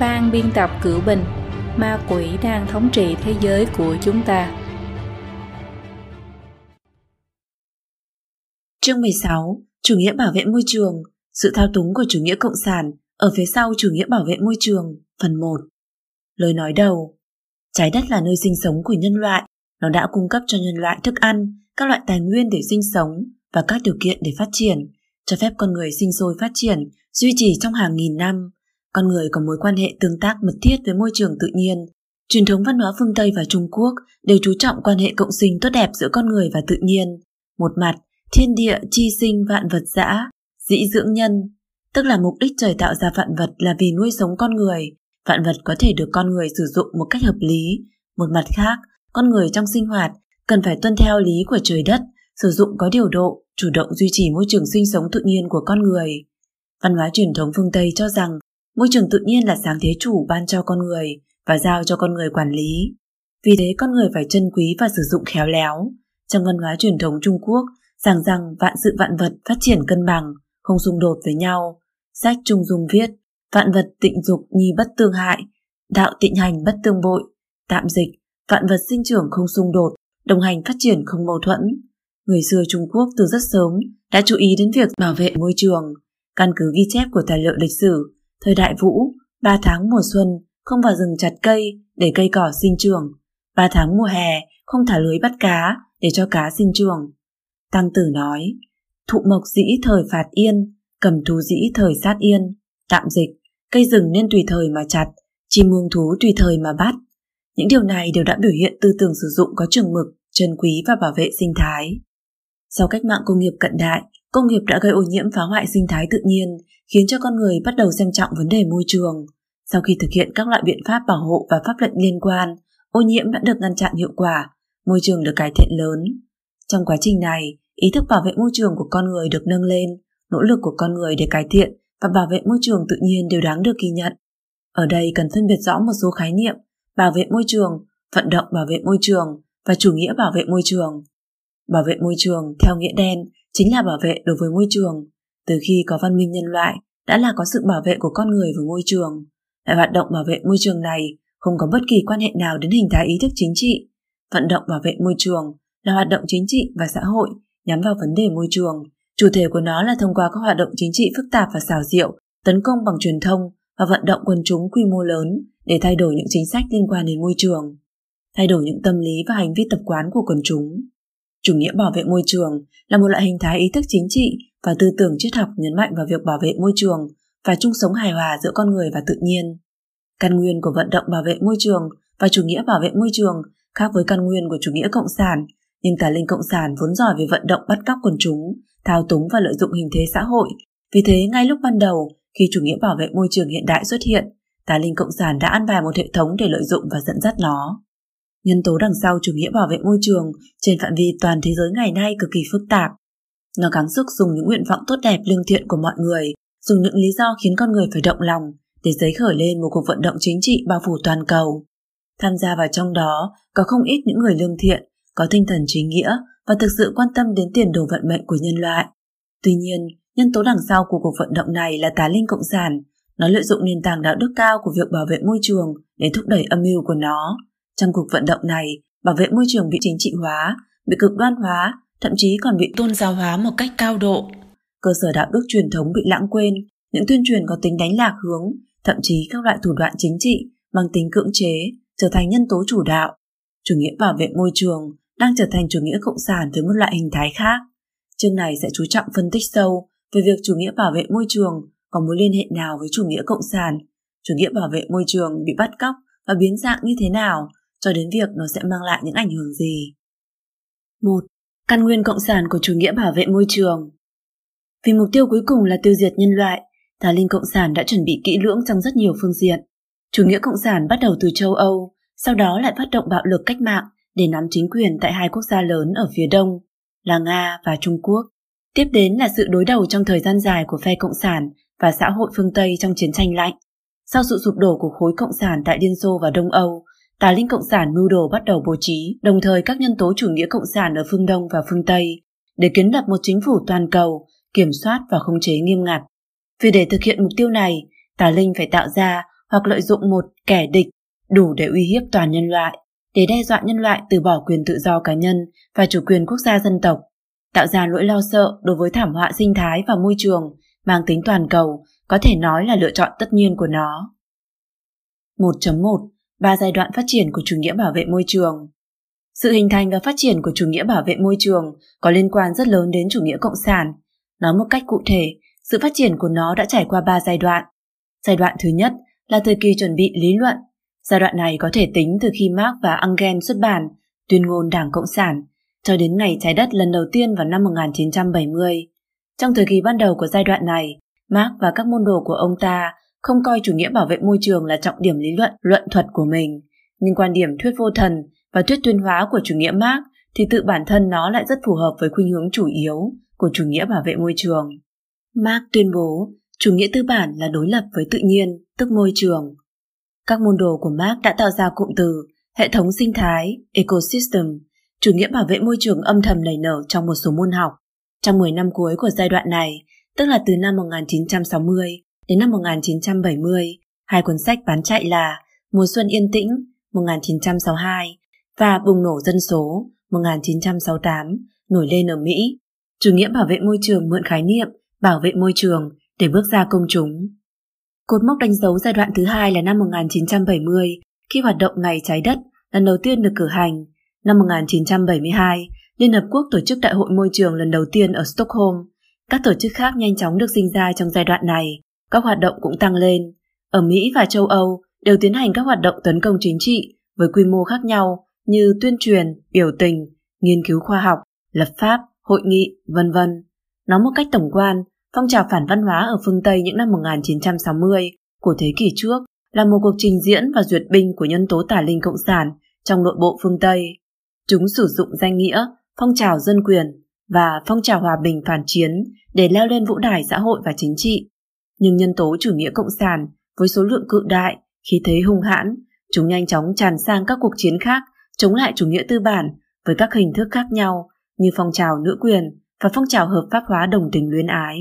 ban biên tập cửu bình, ma quỷ đang thống trị thế giới của chúng ta. Chương 16 Chủ nghĩa bảo vệ môi trường, Sự thao túng của chủ nghĩa cộng sản Ở phía sau chủ nghĩa bảo vệ môi trường, Phần 1 Lời nói đầu, Trái đất là nơi sinh sống của nhân loại, Nó đã cung cấp cho nhân loại thức ăn, Các loại tài nguyên để sinh sống Và các điều kiện để phát triển, Cho phép con người sinh sôi phát triển, Duy trì trong hàng nghìn năm con người có mối quan hệ tương tác mật thiết với môi trường tự nhiên. Truyền thống văn hóa phương Tây và Trung Quốc đều chú trọng quan hệ cộng sinh tốt đẹp giữa con người và tự nhiên. Một mặt, thiên địa chi sinh vạn vật dã, dĩ dưỡng nhân, tức là mục đích trời tạo ra vạn vật là vì nuôi sống con người. Vạn vật có thể được con người sử dụng một cách hợp lý. Một mặt khác, con người trong sinh hoạt cần phải tuân theo lý của trời đất, sử dụng có điều độ, chủ động duy trì môi trường sinh sống tự nhiên của con người. Văn hóa truyền thống phương Tây cho rằng Môi trường tự nhiên là sáng thế chủ ban cho con người và giao cho con người quản lý. Vì thế con người phải trân quý và sử dụng khéo léo. Trong văn hóa truyền thống Trung Quốc, rằng rằng vạn sự vạn vật phát triển cân bằng, không xung đột với nhau. Sách Trung Dung viết, vạn vật tịnh dục nhi bất tương hại, đạo tịnh hành bất tương bội, tạm dịch, vạn vật sinh trưởng không xung đột, đồng hành phát triển không mâu thuẫn. Người xưa Trung Quốc từ rất sớm đã chú ý đến việc bảo vệ môi trường. Căn cứ ghi chép của tài liệu lịch sử, Thời đại Vũ, 3 tháng mùa xuân không vào rừng chặt cây để cây cỏ sinh trưởng, 3 tháng mùa hè không thả lưới bắt cá để cho cá sinh trưởng. Tăng tử nói, thụ mộc dĩ thời phạt yên, cầm thú dĩ thời sát yên, tạm dịch, cây rừng nên tùy thời mà chặt, chim muông thú tùy thời mà bắt. Những điều này đều đã biểu hiện tư tưởng sử dụng có chừng mực, trân quý và bảo vệ sinh thái. Sau cách mạng công nghiệp cận đại, công nghiệp đã gây ô nhiễm phá hoại sinh thái tự nhiên, khiến cho con người bắt đầu xem trọng vấn đề môi trường. Sau khi thực hiện các loại biện pháp bảo hộ và pháp lệnh liên quan, ô nhiễm đã được ngăn chặn hiệu quả, môi trường được cải thiện lớn. Trong quá trình này, ý thức bảo vệ môi trường của con người được nâng lên, nỗ lực của con người để cải thiện và bảo vệ môi trường tự nhiên đều đáng được ghi nhận. Ở đây cần phân biệt rõ một số khái niệm bảo vệ môi trường, vận động bảo vệ môi trường và chủ nghĩa bảo vệ môi trường. Bảo vệ môi trường theo nghĩa đen chính là bảo vệ đối với môi trường. Từ khi có văn minh nhân loại đã là có sự bảo vệ của con người với môi trường. Loại hoạt động bảo vệ môi trường này không có bất kỳ quan hệ nào đến hình thái ý thức chính trị. Vận động bảo vệ môi trường là hoạt động chính trị và xã hội nhắm vào vấn đề môi trường. Chủ thể của nó là thông qua các hoạt động chính trị phức tạp và xảo diệu, tấn công bằng truyền thông và vận động quần chúng quy mô lớn để thay đổi những chính sách liên quan đến môi trường, thay đổi những tâm lý và hành vi tập quán của quần chúng. Chủ nghĩa bảo vệ môi trường là một loại hình thái ý thức chính trị và tư tưởng triết học nhấn mạnh vào việc bảo vệ môi trường và chung sống hài hòa giữa con người và tự nhiên. Căn nguyên của vận động bảo vệ môi trường và chủ nghĩa bảo vệ môi trường khác với căn nguyên của chủ nghĩa cộng sản, nhưng tà linh cộng sản vốn giỏi về vận động bắt cóc quần chúng, thao túng và lợi dụng hình thế xã hội. Vì thế, ngay lúc ban đầu, khi chủ nghĩa bảo vệ môi trường hiện đại xuất hiện, tà linh cộng sản đã an bài một hệ thống để lợi dụng và dẫn dắt nó. Nhân tố đằng sau chủ nghĩa bảo vệ môi trường trên phạm vi toàn thế giới ngày nay cực kỳ phức tạp. Nó gắng sức dùng những nguyện vọng tốt đẹp lương thiện của mọi người, dùng những lý do khiến con người phải động lòng để giấy khởi lên một cuộc vận động chính trị bao phủ toàn cầu. Tham gia vào trong đó có không ít những người lương thiện, có tinh thần chính nghĩa và thực sự quan tâm đến tiền đồ vận mệnh của nhân loại. Tuy nhiên, nhân tố đằng sau của cuộc vận động này là tà linh cộng sản. Nó lợi dụng nền tảng đạo đức cao của việc bảo vệ môi trường để thúc đẩy âm mưu của nó. Trong cuộc vận động này, bảo vệ môi trường bị chính trị hóa, bị cực đoan hóa, thậm chí còn bị tôn giáo hóa một cách cao độ. Cơ sở đạo đức truyền thống bị lãng quên, những tuyên truyền có tính đánh lạc hướng, thậm chí các loại thủ đoạn chính trị mang tính cưỡng chế trở thành nhân tố chủ đạo. Chủ nghĩa bảo vệ môi trường đang trở thành chủ nghĩa cộng sản với một loại hình thái khác. Chương này sẽ chú trọng phân tích sâu về việc chủ nghĩa bảo vệ môi trường có mối liên hệ nào với chủ nghĩa cộng sản, chủ nghĩa bảo vệ môi trường bị bắt cóc và biến dạng như thế nào, cho đến việc nó sẽ mang lại những ảnh hưởng gì. Một Căn nguyên cộng sản của chủ nghĩa bảo vệ môi trường Vì mục tiêu cuối cùng là tiêu diệt nhân loại, Tà Linh Cộng sản đã chuẩn bị kỹ lưỡng trong rất nhiều phương diện. Chủ nghĩa cộng sản bắt đầu từ châu Âu, sau đó lại phát động bạo lực cách mạng để nắm chính quyền tại hai quốc gia lớn ở phía đông là Nga và Trung Quốc. Tiếp đến là sự đối đầu trong thời gian dài của phe Cộng sản và xã hội phương Tây trong chiến tranh lạnh. Sau sự sụp đổ của khối Cộng sản tại Liên Xô và Đông Âu, tà linh cộng sản mưu đồ bắt đầu bố trí đồng thời các nhân tố chủ nghĩa cộng sản ở phương Đông và phương Tây để kiến lập một chính phủ toàn cầu, kiểm soát và khống chế nghiêm ngặt. Vì để thực hiện mục tiêu này, tà linh phải tạo ra hoặc lợi dụng một kẻ địch đủ để uy hiếp toàn nhân loại, để đe dọa nhân loại từ bỏ quyền tự do cá nhân và chủ quyền quốc gia dân tộc, tạo ra nỗi lo sợ đối với thảm họa sinh thái và môi trường mang tính toàn cầu có thể nói là lựa chọn tất nhiên của nó. 1.1 Ba giai đoạn phát triển của chủ nghĩa bảo vệ môi trường Sự hình thành và phát triển của chủ nghĩa bảo vệ môi trường có liên quan rất lớn đến chủ nghĩa cộng sản. Nói một cách cụ thể, sự phát triển của nó đã trải qua ba giai đoạn. Giai đoạn thứ nhất là thời kỳ chuẩn bị lý luận. Giai đoạn này có thể tính từ khi Marx và Engels xuất bản tuyên ngôn Đảng Cộng sản cho đến ngày trái đất lần đầu tiên vào năm 1970. Trong thời kỳ ban đầu của giai đoạn này, Marx và các môn đồ của ông ta không coi chủ nghĩa bảo vệ môi trường là trọng điểm lý luận, luận thuật của mình. Nhưng quan điểm thuyết vô thần và thuyết tuyên hóa của chủ nghĩa Marx thì tự bản thân nó lại rất phù hợp với khuynh hướng chủ yếu của chủ nghĩa bảo vệ môi trường. Marx tuyên bố chủ nghĩa tư bản là đối lập với tự nhiên, tức môi trường. Các môn đồ của Marx đã tạo ra cụm từ hệ thống sinh thái, ecosystem, chủ nghĩa bảo vệ môi trường âm thầm nảy nở trong một số môn học. Trong 10 năm cuối của giai đoạn này, tức là từ năm 1960 đến năm 1970, hai cuốn sách bán chạy là Mùa xuân yên tĩnh 1962 và Bùng nổ dân số 1968 nổi lên ở Mỹ. Chủ nghĩa bảo vệ môi trường mượn khái niệm bảo vệ môi trường để bước ra công chúng. Cột mốc đánh dấu giai đoạn thứ hai là năm 1970 khi hoạt động Ngày Trái Đất lần đầu tiên được cử hành. Năm 1972, Liên Hợp Quốc tổ chức Đại hội Môi trường lần đầu tiên ở Stockholm. Các tổ chức khác nhanh chóng được sinh ra trong giai đoạn này, các hoạt động cũng tăng lên. Ở Mỹ và châu Âu đều tiến hành các hoạt động tấn công chính trị với quy mô khác nhau như tuyên truyền, biểu tình, nghiên cứu khoa học, lập pháp, hội nghị, vân vân. Nói một cách tổng quan, phong trào phản văn hóa ở phương Tây những năm 1960 của thế kỷ trước là một cuộc trình diễn và duyệt binh của nhân tố tả linh cộng sản trong nội bộ phương Tây. Chúng sử dụng danh nghĩa phong trào dân quyền và phong trào hòa bình phản chiến để leo lên vũ đài xã hội và chính trị. Nhưng nhân tố chủ nghĩa cộng sản với số lượng cự đại, khí thế hung hãn, chúng nhanh chóng tràn sang các cuộc chiến khác chống lại chủ nghĩa tư bản với các hình thức khác nhau như phong trào nữ quyền và phong trào hợp pháp hóa đồng tình luyến ái.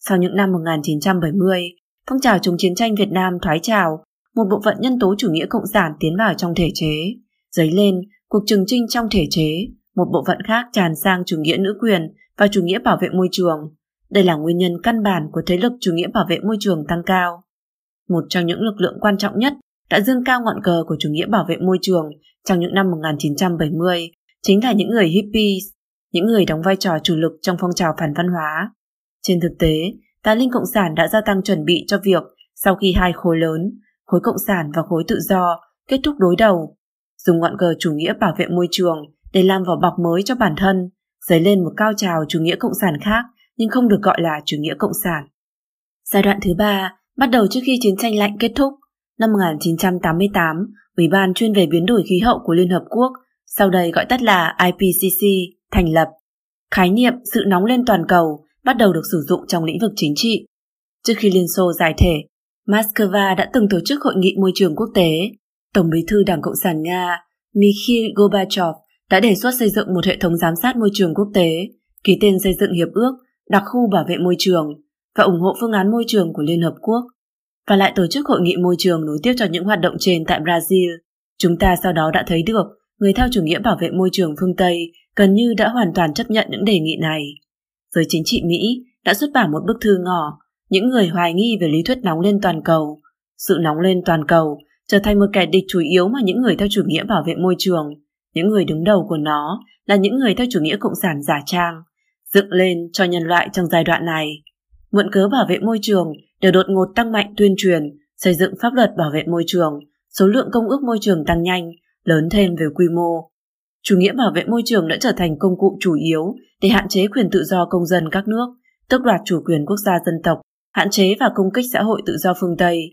Sau những năm 1970, phong trào chống chiến tranh Việt Nam thoái trào, một bộ phận nhân tố chủ nghĩa cộng sản tiến vào trong thể chế, dấy lên cuộc trừng trinh trong thể chế, một bộ phận khác tràn sang chủ nghĩa nữ quyền và chủ nghĩa bảo vệ môi trường. Đây là nguyên nhân căn bản của thế lực chủ nghĩa bảo vệ môi trường tăng cao. Một trong những lực lượng quan trọng nhất đã dương cao ngọn cờ của chủ nghĩa bảo vệ môi trường trong những năm 1970 chính là những người hippies, những người đóng vai trò chủ lực trong phong trào phản văn hóa. Trên thực tế, tà linh cộng sản đã gia tăng chuẩn bị cho việc sau khi hai khối lớn, khối cộng sản và khối tự do kết thúc đối đầu, dùng ngọn cờ chủ nghĩa bảo vệ môi trường để làm vỏ bọc mới cho bản thân, dấy lên một cao trào chủ nghĩa cộng sản khác nhưng không được gọi là chủ nghĩa cộng sản. Giai đoạn thứ ba bắt đầu trước khi chiến tranh lạnh kết thúc. Năm 1988, Ủy ban chuyên về biến đổi khí hậu của Liên Hợp Quốc, sau đây gọi tắt là IPCC, thành lập. Khái niệm sự nóng lên toàn cầu bắt đầu được sử dụng trong lĩnh vực chính trị. Trước khi Liên Xô giải thể, Moscow đã từng tổ chức hội nghị môi trường quốc tế. Tổng bí thư Đảng Cộng sản Nga Mikhail Gorbachev đã đề xuất xây dựng một hệ thống giám sát môi trường quốc tế, ký tên xây dựng hiệp ước đặc khu bảo vệ môi trường và ủng hộ phương án môi trường của Liên Hợp Quốc và lại tổ chức hội nghị môi trường nối tiếp cho những hoạt động trên tại Brazil. Chúng ta sau đó đã thấy được người theo chủ nghĩa bảo vệ môi trường phương Tây gần như đã hoàn toàn chấp nhận những đề nghị này. Giới chính trị Mỹ đã xuất bản một bức thư ngỏ những người hoài nghi về lý thuyết nóng lên toàn cầu. Sự nóng lên toàn cầu trở thành một kẻ địch chủ yếu mà những người theo chủ nghĩa bảo vệ môi trường, những người đứng đầu của nó là những người theo chủ nghĩa cộng sản giả trang, dựng lên cho nhân loại trong giai đoạn này. Mượn cớ bảo vệ môi trường đều đột ngột tăng mạnh tuyên truyền, xây dựng pháp luật bảo vệ môi trường, số lượng công ước môi trường tăng nhanh, lớn thêm về quy mô. Chủ nghĩa bảo vệ môi trường đã trở thành công cụ chủ yếu để hạn chế quyền tự do công dân các nước, tước đoạt chủ quyền quốc gia dân tộc, hạn chế và công kích xã hội tự do phương Tây.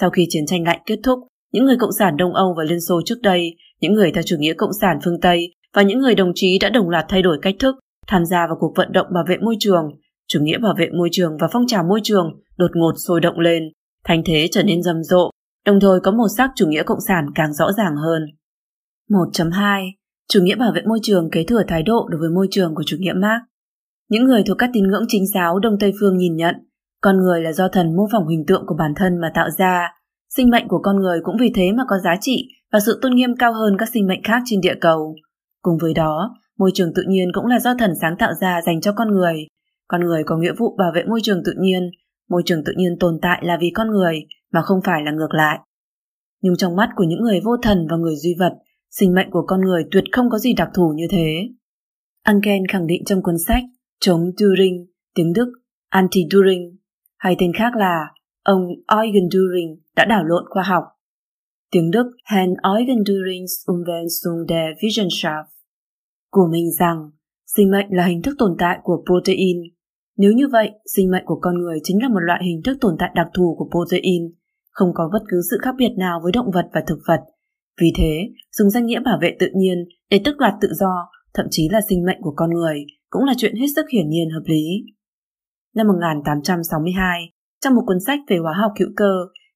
Sau khi chiến tranh lạnh kết thúc, những người cộng sản Đông Âu và Liên Xô trước đây, những người theo chủ nghĩa cộng sản phương Tây và những người đồng chí đã đồng loạt thay đổi cách thức, tham gia vào cuộc vận động bảo vệ môi trường, chủ nghĩa bảo vệ môi trường và phong trào môi trường đột ngột sôi động lên, thành thế trở nên rầm rộ, đồng thời có màu sắc chủ nghĩa cộng sản càng rõ ràng hơn. 1.2 Chủ nghĩa bảo vệ môi trường kế thừa thái độ đối với môi trường của chủ nghĩa Marx. Những người thuộc các tín ngưỡng chính giáo Đông Tây phương nhìn nhận, con người là do thần mô phỏng hình tượng của bản thân mà tạo ra, sinh mệnh của con người cũng vì thế mà có giá trị và sự tôn nghiêm cao hơn các sinh mệnh khác trên địa cầu. Cùng với đó, môi trường tự nhiên cũng là do thần sáng tạo ra dành cho con người. Con người có nghĩa vụ bảo vệ môi trường tự nhiên, môi trường tự nhiên tồn tại là vì con người mà không phải là ngược lại. Nhưng trong mắt của những người vô thần và người duy vật, sinh mệnh của con người tuyệt không có gì đặc thù như thế. Anken khẳng định trong cuốn sách Chống Turing, tiếng Đức Anti-Turing, hay tên khác là ông Eugen Turing đã đảo lộn khoa học. Tiếng Đức Hen Eugen Durings Umweltung der Wissenschaft của mình rằng sinh mệnh là hình thức tồn tại của protein. Nếu như vậy, sinh mệnh của con người chính là một loại hình thức tồn tại đặc thù của protein, không có bất cứ sự khác biệt nào với động vật và thực vật. Vì thế, dùng danh nghĩa bảo vệ tự nhiên để tước đoạt tự do, thậm chí là sinh mệnh của con người, cũng là chuyện hết sức hiển nhiên hợp lý. Năm 1862, trong một cuốn sách về hóa học hữu cơ,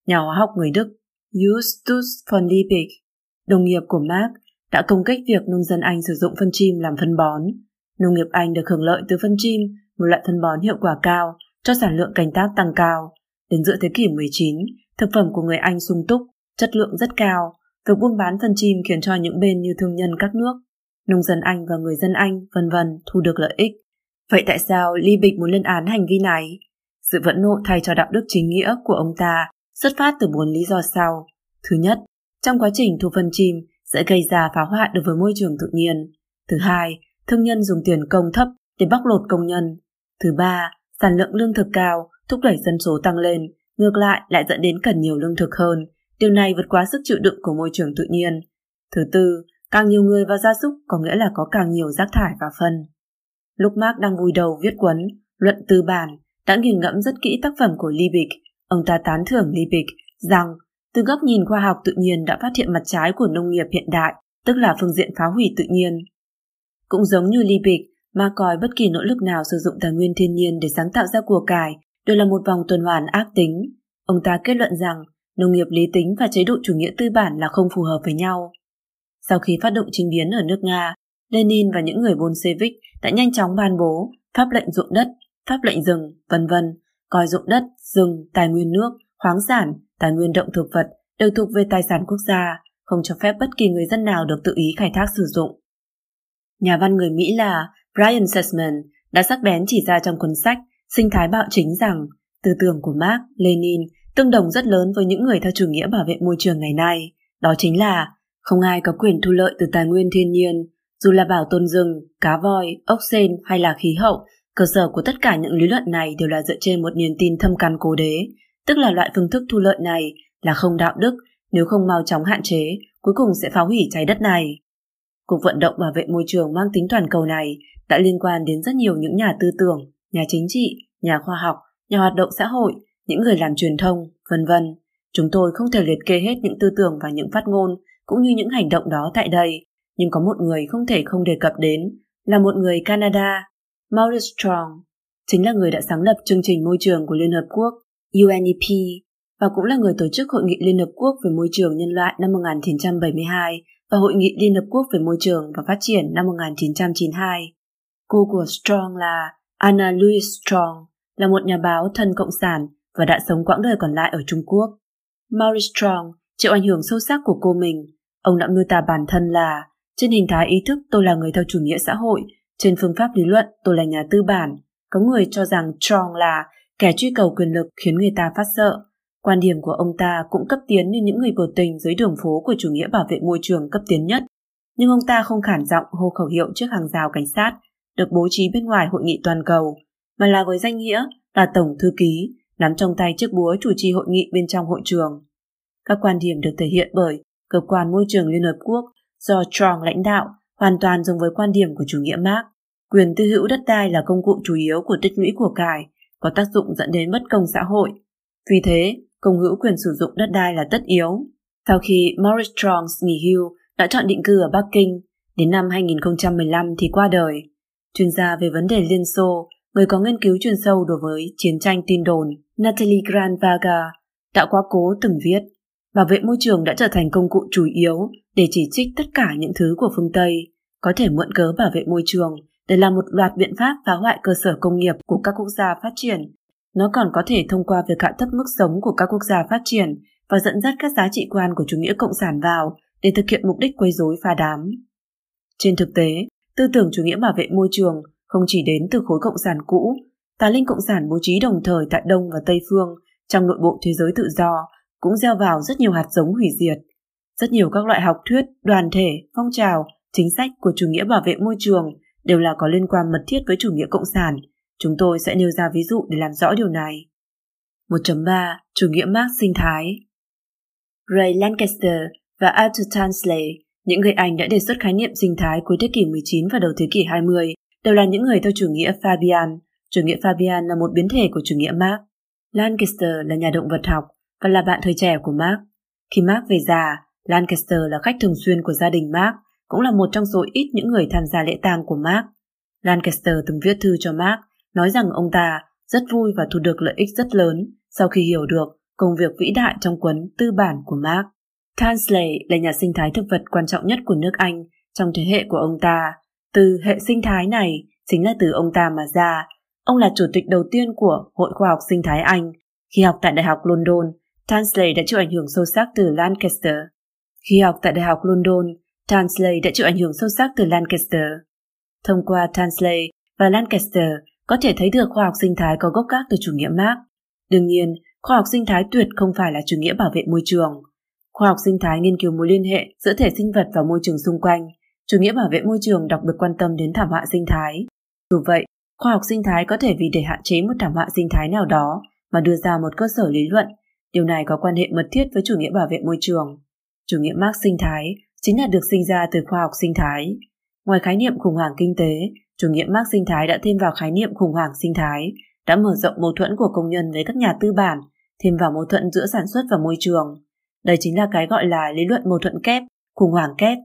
nhà hóa học người Đức Justus von Liebig, đồng nghiệp của Marx, đã công kích việc nông dân Anh sử dụng phân chim làm phân bón. Nông nghiệp Anh được hưởng lợi từ phân chim, một loại phân bón hiệu quả cao, cho sản lượng canh tác tăng cao. Đến giữa thế kỷ 19, thực phẩm của người Anh sung túc, chất lượng rất cao. Việc buôn bán phân chim khiến cho những bên như thương nhân các nước, nông dân Anh và người dân Anh, vân vân thu được lợi ích. Vậy tại sao Liebig muốn lên án hành vi này? Sự vẫn nộ thay cho đạo đức chính nghĩa của ông ta xuất phát từ bốn lý do sau. Thứ nhất, trong quá trình thu phân chim sẽ gây ra phá hoại đối với môi trường tự nhiên. Thứ hai, thương nhân dùng tiền công thấp để bóc lột công nhân. Thứ ba, sản lượng lương thực cao thúc đẩy dân số tăng lên, ngược lại lại dẫn đến cần nhiều lương thực hơn. Điều này vượt quá sức chịu đựng của môi trường tự nhiên. Thứ tư, càng nhiều người và gia súc có nghĩa là có càng nhiều rác thải và phân. Lúc Mark đang vui đầu viết cuốn Luận tư bản đã nghiền ngẫm rất kỹ tác phẩm của Liebig Ông ta tán thưởng Liebig rằng từ góc nhìn khoa học tự nhiên đã phát hiện mặt trái của nông nghiệp hiện đại, tức là phương diện phá hủy tự nhiên. Cũng giống như Liebig, mà coi bất kỳ nỗ lực nào sử dụng tài nguyên thiên nhiên để sáng tạo ra của cải đều là một vòng tuần hoàn ác tính. Ông ta kết luận rằng nông nghiệp lý tính và chế độ chủ nghĩa tư bản là không phù hợp với nhau. Sau khi phát động chính biến ở nước Nga, Lenin và những người Bolshevik đã nhanh chóng ban bố pháp lệnh ruộng đất, pháp lệnh rừng, vân vân coi ruộng đất, rừng, tài nguyên nước, khoáng sản, tài nguyên động thực vật đều thuộc về tài sản quốc gia, không cho phép bất kỳ người dân nào được tự ý khai thác sử dụng. Nhà văn người Mỹ là Brian Sussman đã sắc bén chỉ ra trong cuốn sách Sinh thái bạo chính rằng tư tưởng của Marx, Lenin tương đồng rất lớn với những người theo chủ nghĩa bảo vệ môi trường ngày nay. Đó chính là không ai có quyền thu lợi từ tài nguyên thiên nhiên, dù là bảo tồn rừng, cá voi, ốc sên hay là khí hậu Cơ sở của tất cả những lý luận này đều là dựa trên một niềm tin thâm căn cố đế, tức là loại phương thức thu lợi này là không đạo đức, nếu không mau chóng hạn chế, cuối cùng sẽ phá hủy trái đất này. Cuộc vận động bảo vệ môi trường mang tính toàn cầu này đã liên quan đến rất nhiều những nhà tư tưởng, nhà chính trị, nhà khoa học, nhà hoạt động xã hội, những người làm truyền thông, vân vân. Chúng tôi không thể liệt kê hết những tư tưởng và những phát ngôn cũng như những hành động đó tại đây, nhưng có một người không thể không đề cập đến là một người Canada Maurice Strong chính là người đã sáng lập chương trình môi trường của Liên Hợp Quốc UNEP và cũng là người tổ chức Hội nghị Liên Hợp Quốc về môi trường nhân loại năm 1972 và Hội nghị Liên Hợp Quốc về môi trường và phát triển năm 1992. Cô của Strong là Anna Louise Strong, là một nhà báo thân cộng sản và đã sống quãng đời còn lại ở Trung Quốc. Maurice Strong chịu ảnh hưởng sâu sắc của cô mình. Ông đã miêu tả bản thân là trên hình thái ý thức tôi là người theo chủ nghĩa xã hội trên phương pháp lý luận, tôi là nhà tư bản. Có người cho rằng Strong là kẻ truy cầu quyền lực khiến người ta phát sợ. Quan điểm của ông ta cũng cấp tiến như những người biểu tình dưới đường phố của chủ nghĩa bảo vệ môi trường cấp tiến nhất. Nhưng ông ta không khản giọng hô khẩu hiệu trước hàng rào cảnh sát được bố trí bên ngoài hội nghị toàn cầu, mà là với danh nghĩa là tổng thư ký, nắm trong tay chiếc búa chủ trì hội nghị bên trong hội trường. Các quan điểm được thể hiện bởi Cơ quan Môi trường Liên Hợp Quốc do Strong lãnh đạo hoàn toàn giống với quan điểm của chủ nghĩa Marx. Quyền tư hữu đất đai là công cụ chủ yếu của tích lũy của cải, có tác dụng dẫn đến bất công xã hội. Vì thế, công hữu quyền sử dụng đất đai là tất yếu. Sau khi Maurice Strong nghỉ hưu, đã chọn định cư ở Bắc Kinh, đến năm 2015 thì qua đời. Chuyên gia về vấn đề Liên Xô, người có nghiên cứu chuyên sâu đối với chiến tranh tin đồn, Natalie Granvaga đã quá cố từng viết Bảo vệ môi trường đã trở thành công cụ chủ yếu để chỉ trích tất cả những thứ của phương Tây, có thể mượn cớ bảo vệ môi trường để làm một loạt biện pháp phá hoại cơ sở công nghiệp của các quốc gia phát triển. Nó còn có thể thông qua việc hạ thấp mức sống của các quốc gia phát triển và dẫn dắt các giá trị quan của chủ nghĩa cộng sản vào để thực hiện mục đích quấy rối pha đám. Trên thực tế, tư tưởng chủ nghĩa bảo vệ môi trường không chỉ đến từ khối cộng sản cũ, tà linh cộng sản bố trí đồng thời tại Đông và Tây phương trong nội bộ thế giới tự do cũng gieo vào rất nhiều hạt giống hủy diệt. Rất nhiều các loại học thuyết, đoàn thể, phong trào, chính sách của chủ nghĩa bảo vệ môi trường đều là có liên quan mật thiết với chủ nghĩa cộng sản. Chúng tôi sẽ nêu ra ví dụ để làm rõ điều này. 1.3 Chủ nghĩa Marx sinh thái Ray Lancaster và Arthur Tansley, những người Anh đã đề xuất khái niệm sinh thái cuối thế kỷ 19 và đầu thế kỷ 20, đều là những người theo chủ nghĩa Fabian. Chủ nghĩa Fabian là một biến thể của chủ nghĩa Marx. Lancaster là nhà động vật học và là bạn thời trẻ của Marx. Khi Marx về già, Lancaster là khách thường xuyên của gia đình Marx, cũng là một trong số ít những người tham gia lễ tang của Mark. Lancaster từng viết thư cho Mark, nói rằng ông ta rất vui và thu được lợi ích rất lớn sau khi hiểu được công việc vĩ đại trong cuốn Tư bản của Mark. Tansley là nhà sinh thái thực vật quan trọng nhất của nước Anh trong thế hệ của ông ta. Từ hệ sinh thái này chính là từ ông ta mà ra. Ông là chủ tịch đầu tiên của Hội Khoa học Sinh thái Anh. Khi học tại Đại học London, Tansley đã chịu ảnh hưởng sâu sắc từ Lancaster. Khi học tại Đại học London, Tansley đã chịu ảnh hưởng sâu sắc từ Lancaster. Thông qua Tansley và Lancaster có thể thấy được khoa học sinh thái có gốc gác từ chủ nghĩa Marx. Đương nhiên, khoa học sinh thái tuyệt không phải là chủ nghĩa bảo vệ môi trường. Khoa học sinh thái nghiên cứu mối liên hệ giữa thể sinh vật và môi trường xung quanh. Chủ nghĩa bảo vệ môi trường đặc biệt quan tâm đến thảm họa sinh thái. Dù vậy, khoa học sinh thái có thể vì để hạn chế một thảm họa sinh thái nào đó mà đưa ra một cơ sở lý luận. Điều này có quan hệ mật thiết với chủ nghĩa bảo vệ môi trường. Chủ nghĩa Marx sinh thái chính là được sinh ra từ khoa học sinh thái. Ngoài khái niệm khủng hoảng kinh tế, chủ nghĩa Marx sinh thái đã thêm vào khái niệm khủng hoảng sinh thái, đã mở rộng mâu thuẫn của công nhân với các nhà tư bản, thêm vào mâu thuẫn giữa sản xuất và môi trường. Đây chính là cái gọi là lý luận mâu thuẫn kép, khủng hoảng kép.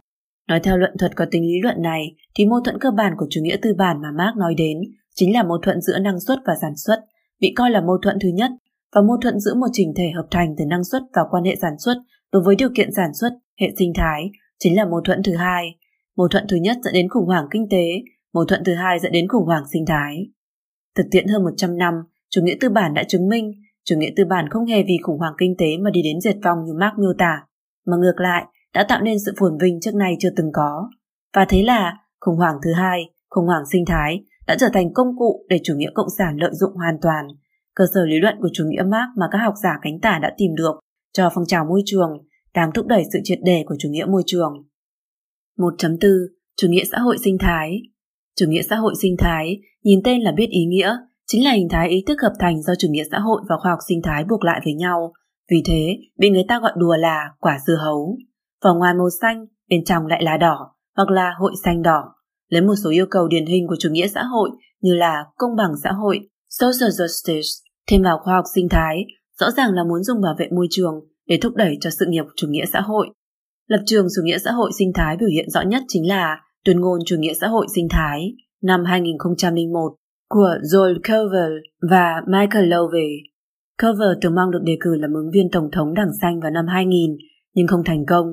Nói theo luận thuật có tính lý luận này, thì mâu thuẫn cơ bản của chủ nghĩa tư bản mà Marx nói đến chính là mâu thuẫn giữa năng suất và sản xuất, bị coi là mâu thuẫn thứ nhất, và mâu thuẫn giữa một trình thể hợp thành từ năng suất và quan hệ sản xuất đối với điều kiện sản xuất, hệ sinh thái, chính là mâu thuẫn thứ hai. Mâu thuẫn thứ nhất dẫn đến khủng hoảng kinh tế, mâu thuẫn thứ hai dẫn đến khủng hoảng sinh thái. Thực tiễn hơn 100 năm, chủ nghĩa tư bản đã chứng minh chủ nghĩa tư bản không hề vì khủng hoảng kinh tế mà đi đến diệt vong như Marx miêu tả, mà ngược lại đã tạo nên sự phồn vinh trước nay chưa từng có. Và thế là khủng hoảng thứ hai, khủng hoảng sinh thái đã trở thành công cụ để chủ nghĩa cộng sản lợi dụng hoàn toàn, cơ sở lý luận của chủ nghĩa Marx mà các học giả cánh tả đã tìm được cho phong trào môi trường đang thúc đẩy sự triệt đề của chủ nghĩa môi trường. 1.4 Chủ nghĩa xã hội sinh thái Chủ nghĩa xã hội sinh thái, nhìn tên là biết ý nghĩa, chính là hình thái ý thức hợp thành do chủ nghĩa xã hội và khoa học sinh thái buộc lại với nhau, vì thế bị người ta gọi đùa là quả dưa hấu. Vỏ ngoài màu xanh, bên trong lại là đỏ, hoặc là hội xanh đỏ, lấy một số yêu cầu điển hình của chủ nghĩa xã hội như là công bằng xã hội, social justice, thêm vào khoa học sinh thái, rõ ràng là muốn dùng bảo vệ môi trường để thúc đẩy cho sự nghiệp chủ nghĩa xã hội. Lập trường chủ nghĩa xã hội sinh thái biểu hiện rõ nhất chính là tuyên ngôn chủ nghĩa xã hội sinh thái năm 2001 của Joel Cover và Michael Lowe. Cover từng mong được đề cử làm ứng viên tổng thống Đảng Xanh vào năm 2000 nhưng không thành công.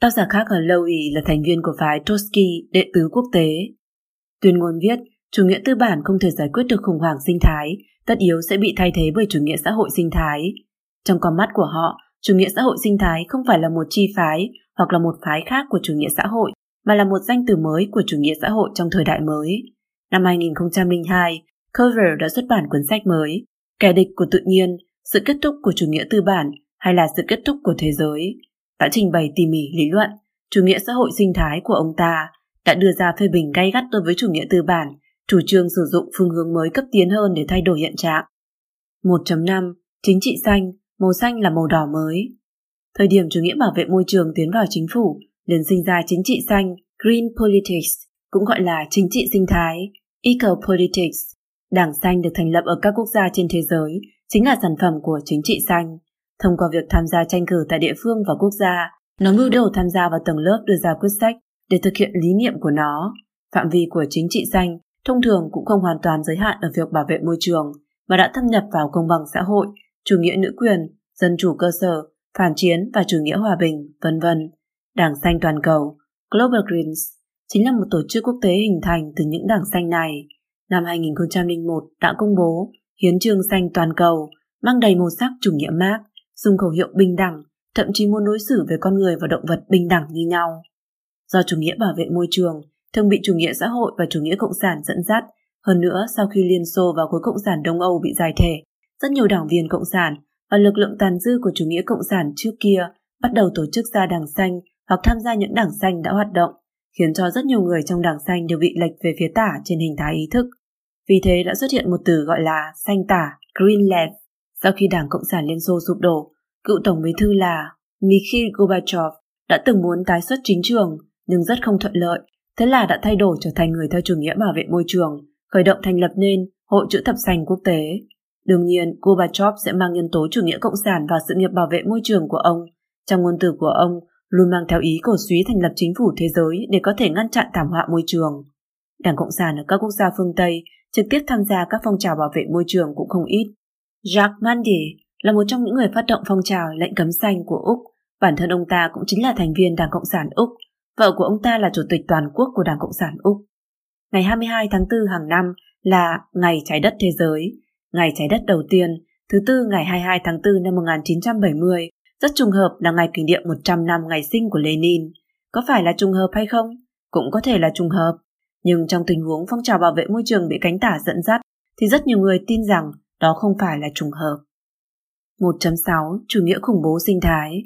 Tác giả khác ở Lowy là thành viên của phái Trotsky đệ tứ quốc tế. Tuyên ngôn viết, chủ nghĩa tư bản không thể giải quyết được khủng hoảng sinh thái, tất yếu sẽ bị thay thế bởi chủ nghĩa xã hội sinh thái. Trong con mắt của họ, chủ nghĩa xã hội sinh thái không phải là một chi phái hoặc là một phái khác của chủ nghĩa xã hội, mà là một danh từ mới của chủ nghĩa xã hội trong thời đại mới. Năm 2002, Cover đã xuất bản cuốn sách mới Kẻ địch của tự nhiên, sự kết thúc của chủ nghĩa tư bản hay là sự kết thúc của thế giới, đã trình bày tỉ mỉ lý luận, chủ nghĩa xã hội sinh thái của ông ta đã đưa ra phê bình gay gắt đối với chủ nghĩa tư bản, chủ trương sử dụng phương hướng mới cấp tiến hơn để thay đổi hiện trạng. 1.5 Chính trị xanh, màu xanh là màu đỏ mới. Thời điểm chủ nghĩa bảo vệ môi trường tiến vào chính phủ, liền sinh ra chính trị xanh, Green Politics, cũng gọi là chính trị sinh thái, Eco Politics. Đảng xanh được thành lập ở các quốc gia trên thế giới, chính là sản phẩm của chính trị xanh. Thông qua việc tham gia tranh cử tại địa phương và quốc gia, nó mưu đồ tham gia vào tầng lớp đưa ra quyết sách để thực hiện lý niệm của nó. Phạm vi của chính trị xanh thông thường cũng không hoàn toàn giới hạn ở việc bảo vệ môi trường, mà đã thâm nhập vào công bằng xã hội, chủ nghĩa nữ quyền, dân chủ cơ sở, phản chiến và chủ nghĩa hòa bình, vân vân. Đảng xanh toàn cầu, Global Greens, chính là một tổ chức quốc tế hình thành từ những đảng xanh này. Năm 2001 đã công bố Hiến trương xanh toàn cầu, mang đầy màu sắc chủ nghĩa Marx, dùng khẩu hiệu bình đẳng, thậm chí muốn đối xử với con người và động vật bình đẳng như nhau. Do chủ nghĩa bảo vệ môi trường thường bị chủ nghĩa xã hội và chủ nghĩa cộng sản dẫn dắt, hơn nữa sau khi Liên Xô và khối cộng sản Đông Âu bị giải thể, rất nhiều đảng viên cộng sản và lực lượng tàn dư của chủ nghĩa cộng sản trước kia bắt đầu tổ chức ra đảng xanh hoặc tham gia những đảng xanh đã hoạt động, khiến cho rất nhiều người trong đảng xanh đều bị lệch về phía tả trên hình thái ý thức. Vì thế đã xuất hiện một từ gọi là xanh tả, green left. Sau khi Đảng Cộng sản Liên Xô sụp đổ, cựu Tổng bí thư là Mikhail Gorbachev đã từng muốn tái xuất chính trường nhưng rất không thuận lợi, thế là đã thay đổi trở thành người theo chủ nghĩa bảo vệ môi trường, khởi động thành lập nên Hội chữ thập xanh quốc tế. Đương nhiên, Gorbachev sẽ mang nhân tố chủ nghĩa cộng sản vào sự nghiệp bảo vệ môi trường của ông. Trong ngôn từ của ông, luôn mang theo ý cổ suý thành lập chính phủ thế giới để có thể ngăn chặn thảm họa môi trường. Đảng Cộng sản ở các quốc gia phương Tây trực tiếp tham gia các phong trào bảo vệ môi trường cũng không ít. Jacques Mandy là một trong những người phát động phong trào lệnh cấm xanh của Úc. Bản thân ông ta cũng chính là thành viên Đảng Cộng sản Úc. Vợ của ông ta là chủ tịch toàn quốc của Đảng Cộng sản Úc. Ngày 22 tháng 4 hàng năm là Ngày Trái đất Thế giới. Ngày Trái đất đầu tiên, thứ tư ngày 22 tháng 4 năm 1970, rất trùng hợp là ngày kỷ niệm 100 năm ngày sinh của Lenin. Có phải là trùng hợp hay không? Cũng có thể là trùng hợp. Nhưng trong tình huống phong trào bảo vệ môi trường bị cánh tả dẫn dắt, thì rất nhiều người tin rằng đó không phải là trùng hợp. 1.6 Chủ nghĩa khủng bố sinh thái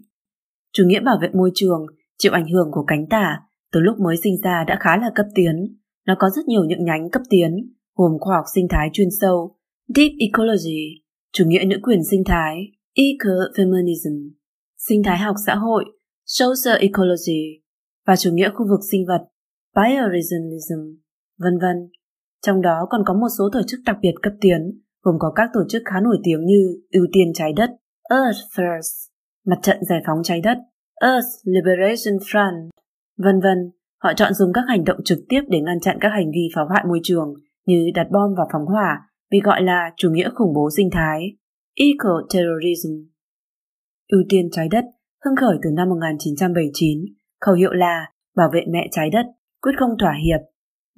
Chủ nghĩa bảo vệ môi trường chịu ảnh hưởng của cánh tả từ lúc mới sinh ra đã khá là cấp tiến. Nó có rất nhiều những nhánh cấp tiến, gồm khoa học sinh thái chuyên sâu, Deep Ecology, chủ nghĩa nữ quyền sinh thái, Ecofeminism, sinh thái học xã hội, Social Ecology và chủ nghĩa khu vực sinh vật, Bioregionalism, vân vân. Trong đó còn có một số tổ chức đặc biệt cấp tiến, gồm có các tổ chức khá nổi tiếng như ưu tiên trái đất, Earth First, mặt trận giải phóng trái đất, Earth Liberation Front, vân vân. Họ chọn dùng các hành động trực tiếp để ngăn chặn các hành vi phá hoại môi trường như đặt bom và phóng hỏa bị gọi là chủ nghĩa khủng bố sinh thái, eco-terrorism. Ưu tiên trái đất hưng khởi từ năm 1979, khẩu hiệu là bảo vệ mẹ trái đất, quyết không thỏa hiệp,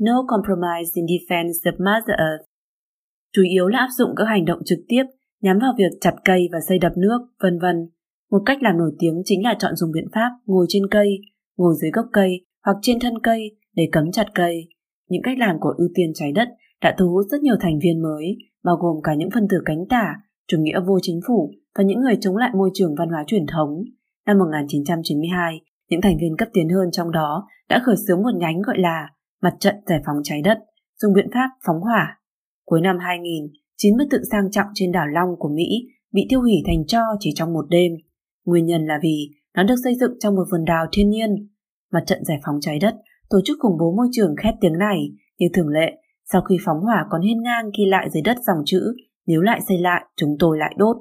no compromise in defense of Mother Earth. Chủ yếu là áp dụng các hành động trực tiếp nhắm vào việc chặt cây và xây đập nước, vân vân. Một cách làm nổi tiếng chính là chọn dùng biện pháp ngồi trên cây, ngồi dưới gốc cây hoặc trên thân cây để cấm chặt cây. Những cách làm của ưu tiên trái đất đã thu hút rất nhiều thành viên mới, bao gồm cả những phân tử cánh tả, chủ nghĩa vô chính phủ và những người chống lại môi trường văn hóa truyền thống. Năm 1992, những thành viên cấp tiến hơn trong đó đã khởi xướng một nhánh gọi là Mặt trận giải phóng trái đất, dùng biện pháp phóng hỏa. Cuối năm 2000, chín bức tượng sang trọng trên đảo Long của Mỹ bị tiêu hủy thành tro chỉ trong một đêm. Nguyên nhân là vì nó được xây dựng trong một vườn đào thiên nhiên. Mặt trận giải phóng trái đất, tổ chức khủng bố môi trường khét tiếng này, như thường lệ, sau khi phóng hỏa còn hiên ngang ghi lại dưới đất dòng chữ nếu lại xây lại, chúng tôi lại đốt.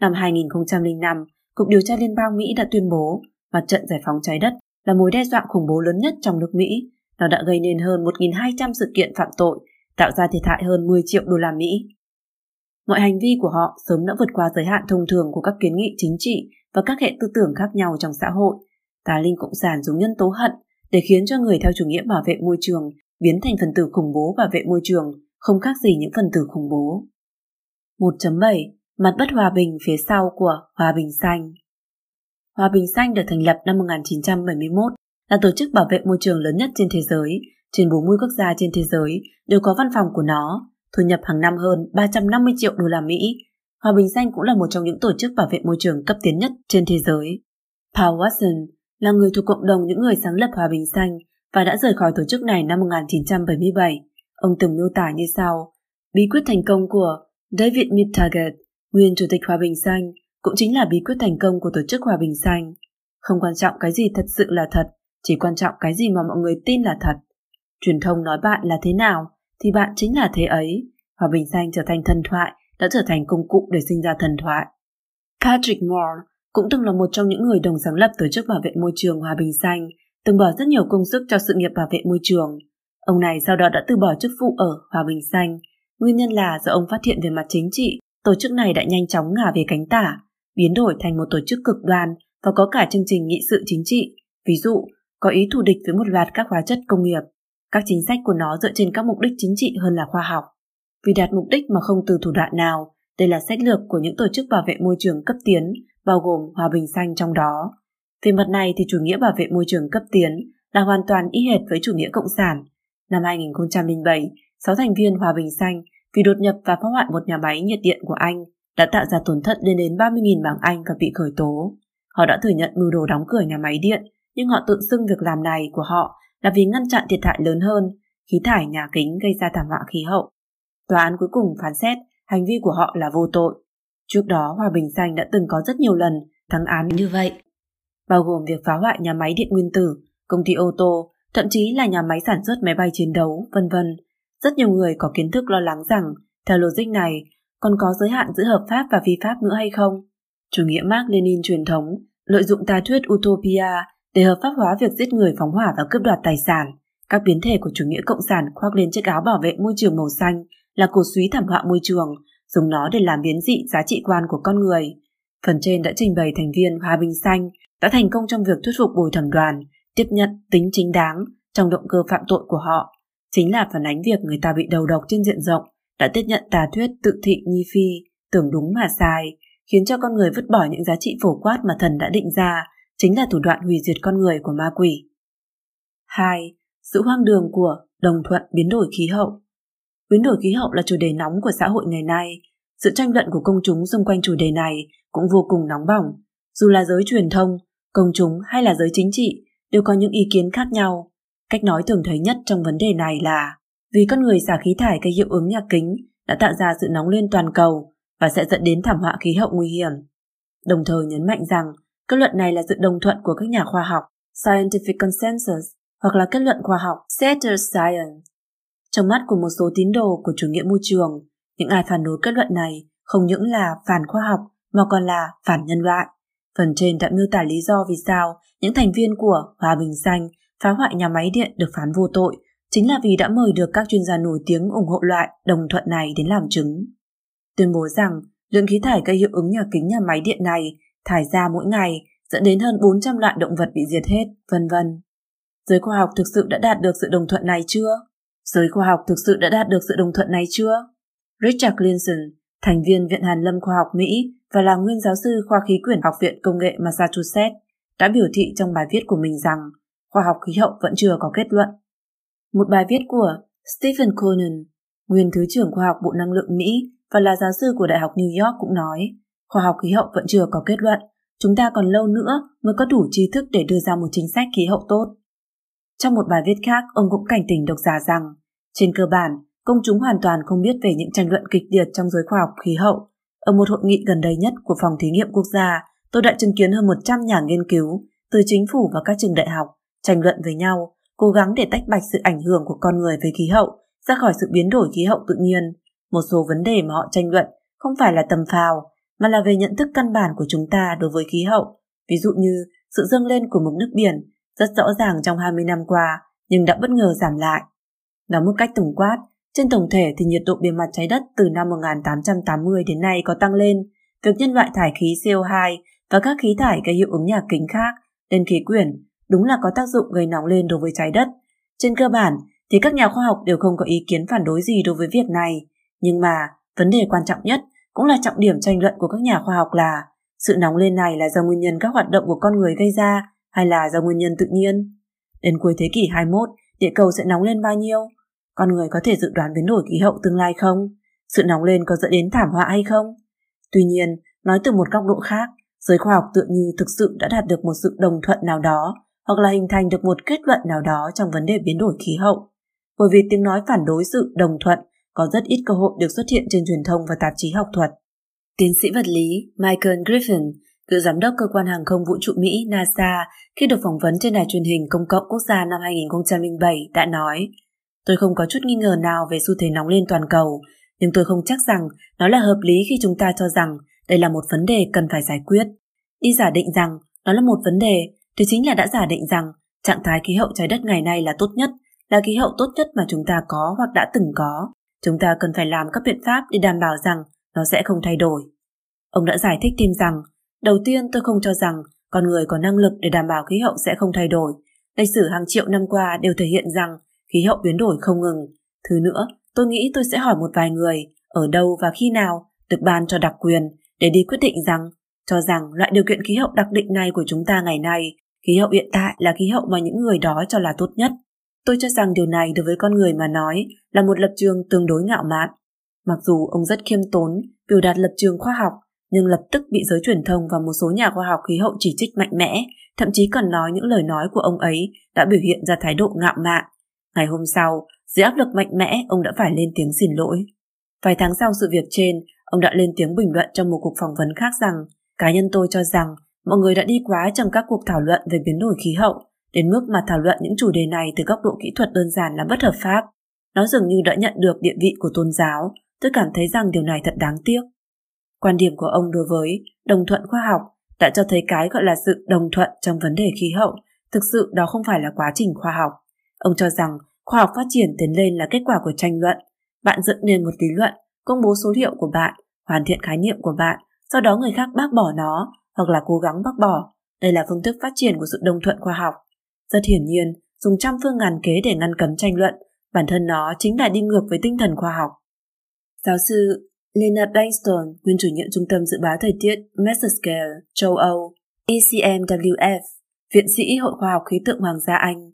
Năm 2005, Cục Điều tra Liên bang Mỹ đã tuyên bố mặt trận giải phóng trái đất là mối đe dọa khủng bố lớn nhất trong nước Mỹ. Nó đã gây nên hơn 1.200 sự kiện phạm tội, tạo ra thiệt hại hơn 10 triệu đô la Mỹ. Mọi hành vi của họ sớm đã vượt qua giới hạn thông thường của các kiến nghị chính trị và các hệ tư tưởng khác nhau trong xã hội. Tà linh cộng sản dùng nhân tố hận để khiến cho người theo chủ nghĩa bảo vệ môi trường biến thành phần tử khủng bố bảo vệ môi trường, không khác gì những phần tử khủng bố. 1.7 Mặt bất hòa bình phía sau của Hòa bình xanh Hòa bình xanh được thành lập năm 1971 là tổ chức bảo vệ môi trường lớn nhất trên thế giới. Trên 40 quốc gia trên thế giới đều có văn phòng của nó, thu nhập hàng năm hơn 350 triệu đô la Mỹ. Hòa bình xanh cũng là một trong những tổ chức bảo vệ môi trường cấp tiến nhất trên thế giới. Paul Watson là người thuộc cộng đồng những người sáng lập Hòa bình xanh và đã rời khỏi tổ chức này năm 1977. Ông từng miêu tả như sau: Bí quyết thành công của David Mittaget, nguyên chủ tịch Hòa bình xanh, cũng chính là bí quyết thành công của tổ chức Hòa bình xanh. Không quan trọng cái gì thật sự là thật, chỉ quan trọng cái gì mà mọi người tin là thật. Truyền thông nói bạn là thế nào, thì bạn chính là thế ấy. Hòa bình xanh trở thành thần thoại, đã trở thành công cụ để sinh ra thần thoại. Patrick Moore cũng từng là một trong những người đồng sáng lập tổ chức bảo vệ môi trường Hòa bình xanh, từng bỏ rất nhiều công sức cho sự nghiệp bảo vệ môi trường. Ông này sau đó đã từ bỏ chức vụ ở Hòa bình xanh. Nguyên nhân là do ông phát hiện về mặt chính trị, tổ chức này đã nhanh chóng ngả về cánh tả, biến đổi thành một tổ chức cực đoan và có cả chương trình nghị sự chính trị, ví dụ có ý thù địch với một loạt các hóa chất công nghiệp. Các chính sách của nó dựa trên các mục đích chính trị hơn là khoa học. Vì đạt mục đích mà không từ thủ đoạn nào, đây là sách lược của những tổ chức bảo vệ môi trường cấp tiến bao gồm hòa bình xanh trong đó. Về mặt này thì chủ nghĩa bảo vệ môi trường cấp tiến là hoàn toàn y hệt với chủ nghĩa cộng sản. Năm 2007, 6 thành viên hòa bình xanh vì đột nhập và phá hoại một nhà máy nhiệt điện của Anh đã tạo ra tổn thất lên đến 30.000 bảng Anh và bị khởi tố. Họ đã thừa nhận mưu đồ đóng cửa nhà máy điện, nhưng họ tự xưng việc làm này của họ là vì ngăn chặn thiệt hại lớn hơn, khí thải nhà kính gây ra thảm họa khí hậu. Tòa án cuối cùng phán xét hành vi của họ là vô tội. Trước đó, Hòa Bình Xanh đã từng có rất nhiều lần thắng án như vậy, bao gồm việc phá hoại nhà máy điện nguyên tử, công ty ô tô, thậm chí là nhà máy sản xuất máy bay chiến đấu, vân vân. Rất nhiều người có kiến thức lo lắng rằng, theo logic này, còn có giới hạn giữa hợp pháp và vi pháp nữa hay không? Chủ nghĩa Mark Lenin truyền thống lợi dụng tà thuyết Utopia để hợp pháp hóa việc giết người phóng hỏa và cướp đoạt tài sản. Các biến thể của chủ nghĩa cộng sản khoác lên chiếc áo bảo vệ môi trường màu xanh là cổ suý thảm họa môi trường, dùng nó để làm biến dị giá trị quan của con người. Phần trên đã trình bày thành viên Hòa Bình Xanh đã thành công trong việc thuyết phục bồi thẩm đoàn tiếp nhận tính chính đáng trong động cơ phạm tội của họ. Chính là phản ánh việc người ta bị đầu độc trên diện rộng đã tiếp nhận tà thuyết tự thị nhi phi, tưởng đúng mà sai, khiến cho con người vứt bỏ những giá trị phổ quát mà thần đã định ra, chính là thủ đoạn hủy diệt con người của ma quỷ. 2. Sự hoang đường của đồng thuận biến đổi khí hậu Biến đổi khí hậu là chủ đề nóng của xã hội ngày nay. Sự tranh luận của công chúng xung quanh chủ đề này cũng vô cùng nóng bỏng. Dù là giới truyền thông, công chúng hay là giới chính trị đều có những ý kiến khác nhau. Cách nói thường thấy nhất trong vấn đề này là vì con người xả khí thải gây hiệu ứng nhà kính đã tạo ra sự nóng lên toàn cầu và sẽ dẫn đến thảm họa khí hậu nguy hiểm. Đồng thời nhấn mạnh rằng kết luận này là sự đồng thuận của các nhà khoa học scientific consensus hoặc là kết luận khoa học settled science. Trong mắt của một số tín đồ của chủ nghĩa môi trường, những ai phản đối kết luận này không những là phản khoa học mà còn là phản nhân loại. Phần trên đã miêu tả lý do vì sao những thành viên của Hòa Bình Xanh phá hoại nhà máy điện được phán vô tội chính là vì đã mời được các chuyên gia nổi tiếng ủng hộ loại đồng thuận này đến làm chứng. Tuyên bố rằng lượng khí thải gây hiệu ứng nhà kính nhà máy điện này thải ra mỗi ngày dẫn đến hơn 400 loại động vật bị diệt hết, vân vân. Giới khoa học thực sự đã đạt được sự đồng thuận này chưa? Giới khoa học thực sự đã đạt được sự đồng thuận này chưa? Richard Clinton, thành viên Viện Hàn Lâm Khoa học Mỹ và là nguyên giáo sư khoa khí quyển Học viện Công nghệ Massachusetts, đã biểu thị trong bài viết của mình rằng khoa học khí hậu vẫn chưa có kết luận. Một bài viết của Stephen Conan, nguyên Thứ trưởng Khoa học Bộ Năng lượng Mỹ và là giáo sư của Đại học New York cũng nói, khoa học khí hậu vẫn chưa có kết luận, chúng ta còn lâu nữa mới có đủ trí thức để đưa ra một chính sách khí hậu tốt. Trong một bài viết khác, ông cũng cảnh tỉnh độc giả rằng, trên cơ bản, công chúng hoàn toàn không biết về những tranh luận kịch liệt trong giới khoa học khí hậu. Ở một hội nghị gần đây nhất của Phòng Thí nghiệm Quốc gia, tôi đã chứng kiến hơn 100 nhà nghiên cứu từ chính phủ và các trường đại học tranh luận với nhau, cố gắng để tách bạch sự ảnh hưởng của con người về khí hậu ra khỏi sự biến đổi khí hậu tự nhiên. Một số vấn đề mà họ tranh luận không phải là tầm phào, mà là về nhận thức căn bản của chúng ta đối với khí hậu. Ví dụ như sự dâng lên của mực nước biển rất rõ ràng trong 20 năm qua, nhưng đã bất ngờ giảm lại. Nói một cách tổng quát, trên tổng thể thì nhiệt độ bề mặt trái đất từ năm 1880 đến nay có tăng lên, việc nhân loại thải khí CO2 và các khí thải gây hiệu ứng nhà kính khác lên khí quyển đúng là có tác dụng gây nóng lên đối với trái đất. Trên cơ bản thì các nhà khoa học đều không có ý kiến phản đối gì đối với việc này, nhưng mà vấn đề quan trọng nhất cũng là trọng điểm tranh luận của các nhà khoa học là sự nóng lên này là do nguyên nhân các hoạt động của con người gây ra hay là do nguyên nhân tự nhiên. Đến cuối thế kỷ 21, địa cầu sẽ nóng lên bao nhiêu? Con người có thể dự đoán biến đổi khí hậu tương lai không? Sự nóng lên có dẫn đến thảm họa hay không? Tuy nhiên, nói từ một góc độ khác, giới khoa học tự như thực sự đã đạt được một sự đồng thuận nào đó hoặc là hình thành được một kết luận nào đó trong vấn đề biến đổi khí hậu. Bởi vì tiếng nói phản đối sự đồng thuận có rất ít cơ hội được xuất hiện trên truyền thông và tạp chí học thuật. Tiến sĩ vật lý Michael Griffin, cựu giám đốc cơ quan hàng không vũ trụ Mỹ NASA khi được phỏng vấn trên đài truyền hình công cộng quốc gia năm 2007 đã nói Tôi không có chút nghi ngờ nào về xu thế nóng lên toàn cầu, nhưng tôi không chắc rằng nó là hợp lý khi chúng ta cho rằng đây là một vấn đề cần phải giải quyết. Đi giả định rằng nó là một vấn đề thì chính là đã giả định rằng trạng thái khí hậu trái đất ngày nay là tốt nhất, là khí hậu tốt nhất mà chúng ta có hoặc đã từng có. Chúng ta cần phải làm các biện pháp để đảm bảo rằng nó sẽ không thay đổi. Ông đã giải thích thêm rằng, đầu tiên tôi không cho rằng con người có năng lực để đảm bảo khí hậu sẽ không thay đổi. Lịch sử hàng triệu năm qua đều thể hiện rằng khí hậu biến đổi không ngừng. Thứ nữa, tôi nghĩ tôi sẽ hỏi một vài người ở đâu và khi nào được ban cho đặc quyền để đi quyết định rằng cho rằng loại điều kiện khí hậu đặc định này của chúng ta ngày nay, khí hậu hiện tại là khí hậu mà những người đó cho là tốt nhất. Tôi cho rằng điều này đối với con người mà nói là một lập trường tương đối ngạo mạn. Mặc dù ông rất khiêm tốn, biểu đạt lập trường khoa học, nhưng lập tức bị giới truyền thông và một số nhà khoa học khí hậu chỉ trích mạnh mẽ, thậm chí còn nói những lời nói của ông ấy đã biểu hiện ra thái độ ngạo mạn. Ngày hôm sau, dưới áp lực mạnh mẽ, ông đã phải lên tiếng xin lỗi. Vài tháng sau sự việc trên, ông đã lên tiếng bình luận trong một cuộc phỏng vấn khác rằng cá nhân tôi cho rằng mọi người đã đi quá trong các cuộc thảo luận về biến đổi khí hậu, đến mức mà thảo luận những chủ đề này từ góc độ kỹ thuật đơn giản là bất hợp pháp. Nó dường như đã nhận được địa vị của tôn giáo, tôi cảm thấy rằng điều này thật đáng tiếc. Quan điểm của ông đối với đồng thuận khoa học đã cho thấy cái gọi là sự đồng thuận trong vấn đề khí hậu, thực sự đó không phải là quá trình khoa học. Ông cho rằng khoa học phát triển tiến lên là kết quả của tranh luận. Bạn dựng nên một lý luận, công bố số liệu của bạn, hoàn thiện khái niệm của bạn, sau đó người khác bác bỏ nó hoặc là cố gắng bác bỏ. Đây là phương thức phát triển của sự đồng thuận khoa học. Rất hiển nhiên, dùng trăm phương ngàn kế để ngăn cấm tranh luận, bản thân nó chính là đi ngược với tinh thần khoa học. Giáo sư Leonard Bankston, nguyên chủ nhiệm Trung tâm Dự báo Thời tiết Messerscale, châu Âu, ECMWF, viện sĩ Hội Khoa học Khí tượng Hoàng gia Anh,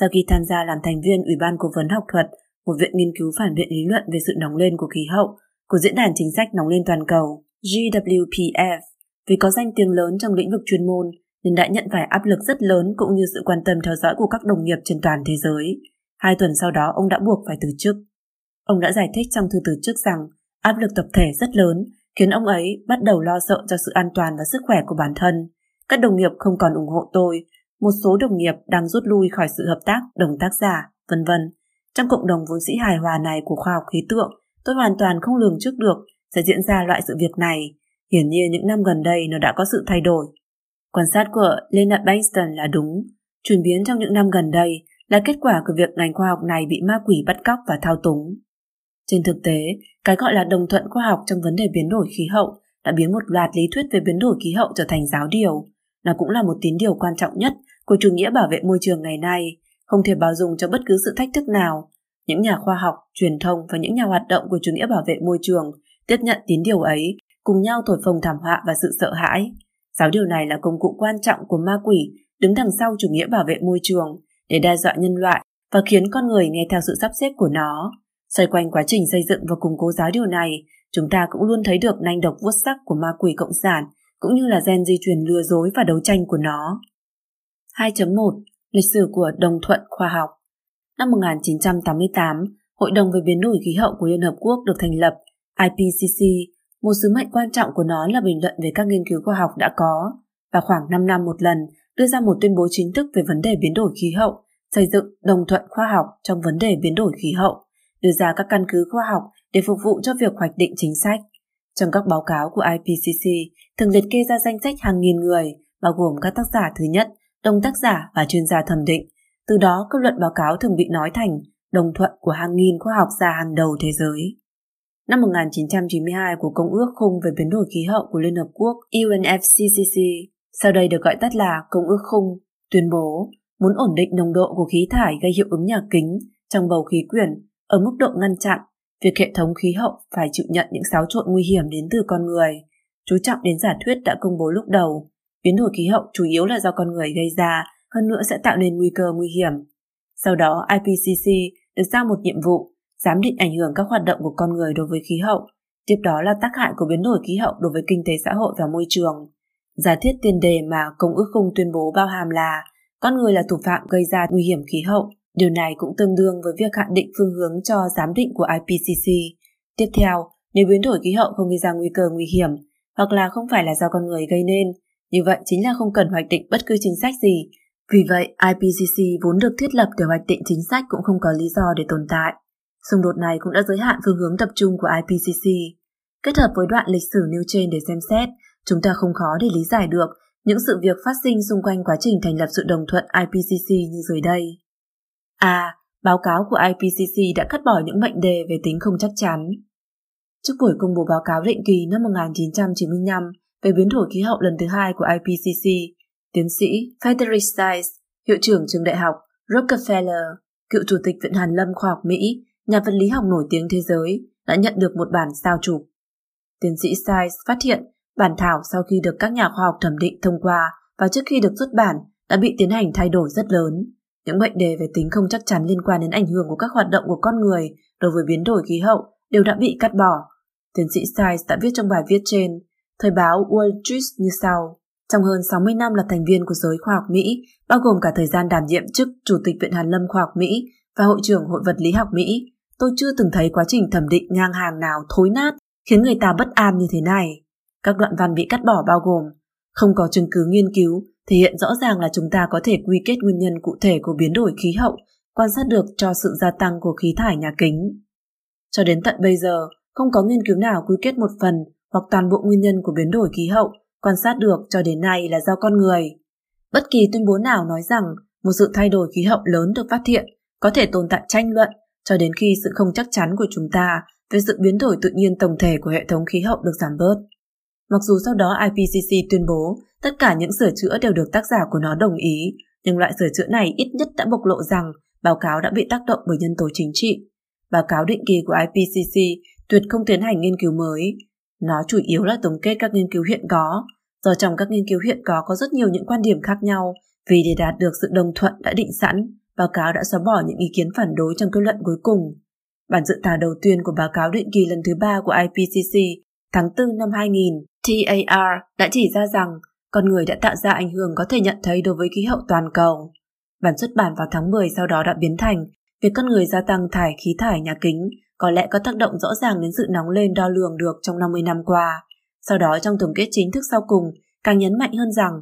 sau khi tham gia làm thành viên Ủy ban Cố vấn học thuật, một viện nghiên cứu phản biện lý luận về sự nóng lên của khí hậu của Diễn đàn Chính sách Nóng lên Toàn cầu, GWPF, vì có danh tiếng lớn trong lĩnh vực chuyên môn nên đã nhận phải áp lực rất lớn cũng như sự quan tâm theo dõi của các đồng nghiệp trên toàn thế giới. Hai tuần sau đó ông đã buộc phải từ chức. Ông đã giải thích trong thư từ chức rằng áp lực tập thể rất lớn khiến ông ấy bắt đầu lo sợ cho sự an toàn và sức khỏe của bản thân. Các đồng nghiệp không còn ủng hộ tôi, một số đồng nghiệp đang rút lui khỏi sự hợp tác đồng tác giả, vân vân. Trong cộng đồng vốn sĩ hài hòa này của khoa học khí tượng, tôi hoàn toàn không lường trước được sẽ diễn ra loại sự việc này. Hiển nhiên những năm gần đây nó đã có sự thay đổi. Quan sát của Leonard Bankston là đúng. Chuyển biến trong những năm gần đây là kết quả của việc ngành khoa học này bị ma quỷ bắt cóc và thao túng. Trên thực tế, cái gọi là đồng thuận khoa học trong vấn đề biến đổi khí hậu đã biến một loạt lý thuyết về biến đổi khí hậu trở thành giáo điều. Nó cũng là một tín điều quan trọng nhất của chủ nghĩa bảo vệ môi trường ngày nay, không thể bao dung cho bất cứ sự thách thức nào. Những nhà khoa học, truyền thông và những nhà hoạt động của chủ nghĩa bảo vệ môi trường tiếp nhận tín điều ấy, cùng nhau thổi phồng thảm họa và sự sợ hãi. Giáo điều này là công cụ quan trọng của ma quỷ đứng đằng sau chủ nghĩa bảo vệ môi trường để đe dọa nhân loại và khiến con người nghe theo sự sắp xếp của nó. Xoay quanh quá trình xây dựng và củng cố giáo điều này, chúng ta cũng luôn thấy được nanh độc vuốt sắc của ma quỷ cộng sản cũng như là gen di truyền lừa dối và đấu tranh của nó. 2.1 Lịch sử của đồng thuận khoa học Năm 1988, Hội đồng về biến đổi khí hậu của Liên Hợp Quốc được thành lập, IPCC. Một sứ mệnh quan trọng của nó là bình luận về các nghiên cứu khoa học đã có và khoảng 5 năm một lần đưa ra một tuyên bố chính thức về vấn đề biến đổi khí hậu, xây dựng đồng thuận khoa học trong vấn đề biến đổi khí hậu, đưa ra các căn cứ khoa học để phục vụ cho việc hoạch định chính sách. Trong các báo cáo của IPCC thường liệt kê ra danh sách hàng nghìn người, bao gồm các tác giả thứ nhất, đồng tác giả và chuyên gia thẩm định. Từ đó, kết luận báo cáo thường bị nói thành đồng thuận của hàng nghìn khoa học gia hàng đầu thế giới. Năm 1992 của Công ước Khung về biến đổi khí hậu của Liên Hợp Quốc UNFCCC, sau đây được gọi tắt là Công ước Khung, tuyên bố muốn ổn định nồng độ của khí thải gây hiệu ứng nhà kính trong bầu khí quyển ở mức độ ngăn chặn việc hệ thống khí hậu phải chịu nhận những xáo trộn nguy hiểm đến từ con người. Chú trọng đến giả thuyết đã công bố lúc đầu, biến đổi khí hậu chủ yếu là do con người gây ra, hơn nữa sẽ tạo nên nguy cơ nguy hiểm. Sau đó, IPCC được giao một nhiệm vụ, giám định ảnh hưởng các hoạt động của con người đối với khí hậu, tiếp đó là tác hại của biến đổi khí hậu đối với kinh tế xã hội và môi trường. Giả thiết tiền đề mà Công ước khung tuyên bố bao hàm là con người là thủ phạm gây ra nguy hiểm khí hậu. Điều này cũng tương đương với việc hạn định phương hướng cho giám định của IPCC. Tiếp theo, nếu biến đổi khí hậu không gây ra nguy cơ nguy hiểm, hoặc là không phải là do con người gây nên, như vậy chính là không cần hoạch định bất cứ chính sách gì. Vì vậy, IPCC vốn được thiết lập để hoạch định chính sách cũng không có lý do để tồn tại. Xung đột này cũng đã giới hạn phương hướng tập trung của IPCC. Kết hợp với đoạn lịch sử nêu trên để xem xét, chúng ta không khó để lý giải được những sự việc phát sinh xung quanh quá trình thành lập sự đồng thuận IPCC như dưới đây. A. Báo cáo của IPCC đã cắt bỏ những mệnh đề về tính không chắc chắn. Trước buổi công bố báo cáo định kỳ năm 1995 về biến đổi khí hậu lần thứ hai của IPCC, tiến sĩ Frederick Stiles, hiệu trưởng trường đại học Rockefeller, cựu chủ tịch Viện Hàn Lâm Khoa học Mỹ, nhà vật lý học nổi tiếng thế giới, đã nhận được một bản sao chụp. Tiến sĩ Stiles phát hiện Bản thảo sau khi được các nhà khoa học thẩm định thông qua và trước khi được xuất bản đã bị tiến hành thay đổi rất lớn. Những mệnh đề về tính không chắc chắn liên quan đến ảnh hưởng của các hoạt động của con người đối với biến đổi khí hậu đều đã bị cắt bỏ. Tiến sĩ Stiles đã viết trong bài viết trên Thời báo Wall Street như sau. Trong hơn 60 năm là thành viên của giới khoa học Mỹ, bao gồm cả thời gian đảm nhiệm chức Chủ tịch Viện Hàn lâm Khoa học Mỹ và Hội trưởng Hội vật lý học Mỹ, tôi chưa từng thấy quá trình thẩm định ngang hàng nào thối nát khiến người ta bất an như thế này. Các đoạn văn bị cắt bỏ bao gồm không có chứng cứ nghiên cứu, thể hiện rõ ràng là chúng ta có thể quy kết nguyên nhân cụ thể của biến đổi khí hậu, quan sát được cho sự gia tăng của khí thải nhà kính. Cho đến tận bây giờ, không có nghiên cứu nào quy kết một phần hoặc toàn bộ nguyên nhân của biến đổi khí hậu quan sát được cho đến nay là do con người. Bất kỳ tuyên bố nào nói rằng một sự thay đổi khí hậu lớn được phát hiện có thể tồn tại tranh luận cho đến khi sự không chắc chắn của chúng ta về sự biến đổi tự nhiên tổng thể của hệ thống khí hậu được giảm bớt. Mặc dù sau đó IPCC tuyên bố tất cả những sửa chữa đều được tác giả của nó đồng ý, nhưng loại sửa chữa này ít nhất đã bộc lộ rằng báo cáo đã bị tác động bởi nhân tố chính trị. Báo cáo định kỳ của IPCC tuyệt không tiến hành nghiên cứu mới. Nó chủ yếu là tổng kết các nghiên cứu hiện có, do trong các nghiên cứu hiện có có rất nhiều những quan điểm khác nhau, vì để đạt được sự đồng thuận đã định sẵn, báo cáo đã xóa bỏ những ý kiến phản đối trong kết luận cuối cùng. Bản dự thảo đầu tiên của báo cáo định kỳ lần thứ ba của IPCC tháng 4 năm 2000, TAR đã chỉ ra rằng con người đã tạo ra ảnh hưởng có thể nhận thấy đối với khí hậu toàn cầu. Bản xuất bản vào tháng 10 sau đó đã biến thành việc con người gia tăng thải khí thải nhà kính có lẽ có tác động rõ ràng đến sự nóng lên đo lường được trong 50 năm qua. Sau đó trong tổng kết chính thức sau cùng càng nhấn mạnh hơn rằng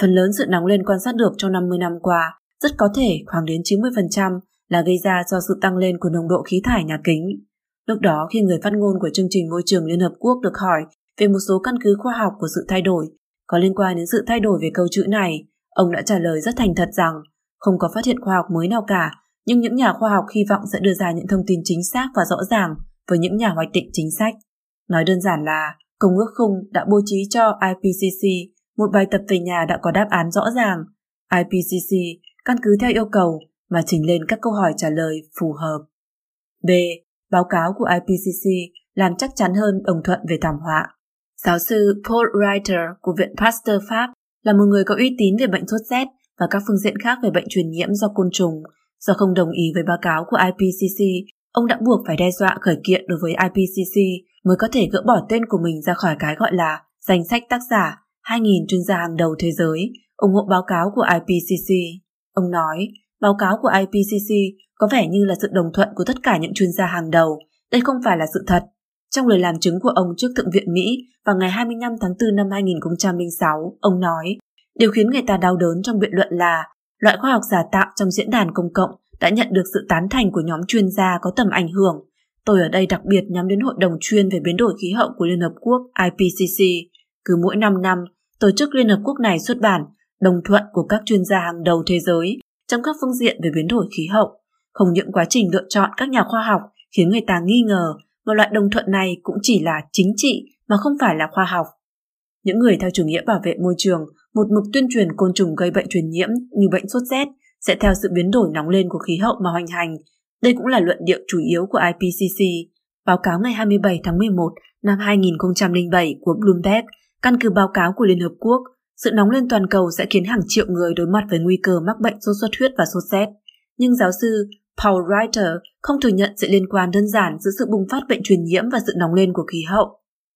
phần lớn sự nóng lên quan sát được trong 50 năm qua rất có thể khoảng đến 90% là gây ra do sự tăng lên của nồng độ khí thải nhà kính. Lúc đó khi người phát ngôn của chương trình môi trường Liên Hợp Quốc được hỏi về một số căn cứ khoa học của sự thay đổi có liên quan đến sự thay đổi về câu chữ này, ông đã trả lời rất thành thật rằng không có phát hiện khoa học mới nào cả, nhưng những nhà khoa học hy vọng sẽ đưa ra những thông tin chính xác và rõ ràng với những nhà hoạch định chính sách. Nói đơn giản là, Công ước khung đã bố trí cho IPCC một bài tập về nhà đã có đáp án rõ ràng. IPCC căn cứ theo yêu cầu mà trình lên các câu hỏi trả lời phù hợp. B. Báo cáo của IPCC làm chắc chắn hơn đồng thuận về thảm họa. Giáo sư Paul Reiter của Viện Pasteur Pháp là một người có uy tín về bệnh sốt rét và các phương diện khác về bệnh truyền nhiễm do côn trùng. Do không đồng ý với báo cáo của IPCC, ông đã buộc phải đe dọa khởi kiện đối với IPCC mới có thể gỡ bỏ tên của mình ra khỏi cái gọi là danh sách tác giả 2.000 chuyên gia hàng đầu thế giới ủng hộ báo cáo của IPCC. Ông nói, báo cáo của IPCC có vẻ như là sự đồng thuận của tất cả những chuyên gia hàng đầu. Đây không phải là sự thật. Trong lời làm chứng của ông trước Thượng viện Mỹ vào ngày 25 tháng 4 năm 2006, ông nói, điều khiến người ta đau đớn trong biện luận là loại khoa học giả tạo trong diễn đàn công cộng đã nhận được sự tán thành của nhóm chuyên gia có tầm ảnh hưởng Tôi ở đây đặc biệt nhắm đến Hội đồng chuyên về biến đổi khí hậu của Liên Hợp Quốc IPCC. Cứ mỗi 5 năm, tổ chức Liên Hợp Quốc này xuất bản đồng thuận của các chuyên gia hàng đầu thế giới trong các phương diện về biến đổi khí hậu. Không những quá trình lựa chọn các nhà khoa học khiến người ta nghi ngờ mà loại đồng thuận này cũng chỉ là chính trị mà không phải là khoa học. Những người theo chủ nghĩa bảo vệ môi trường một mực tuyên truyền côn trùng gây bệnh truyền nhiễm như bệnh sốt rét sẽ theo sự biến đổi nóng lên của khí hậu mà hoành hành đây cũng là luận điệu chủ yếu của IPCC. Báo cáo ngày 27 tháng 11 năm 2007 của Bloomberg, căn cứ báo cáo của Liên Hợp Quốc, sự nóng lên toàn cầu sẽ khiến hàng triệu người đối mặt với nguy cơ mắc bệnh sốt xuất huyết và sốt rét. Nhưng giáo sư Paul Reiter không thừa nhận sự liên quan đơn giản giữa sự bùng phát bệnh truyền nhiễm và sự nóng lên của khí hậu.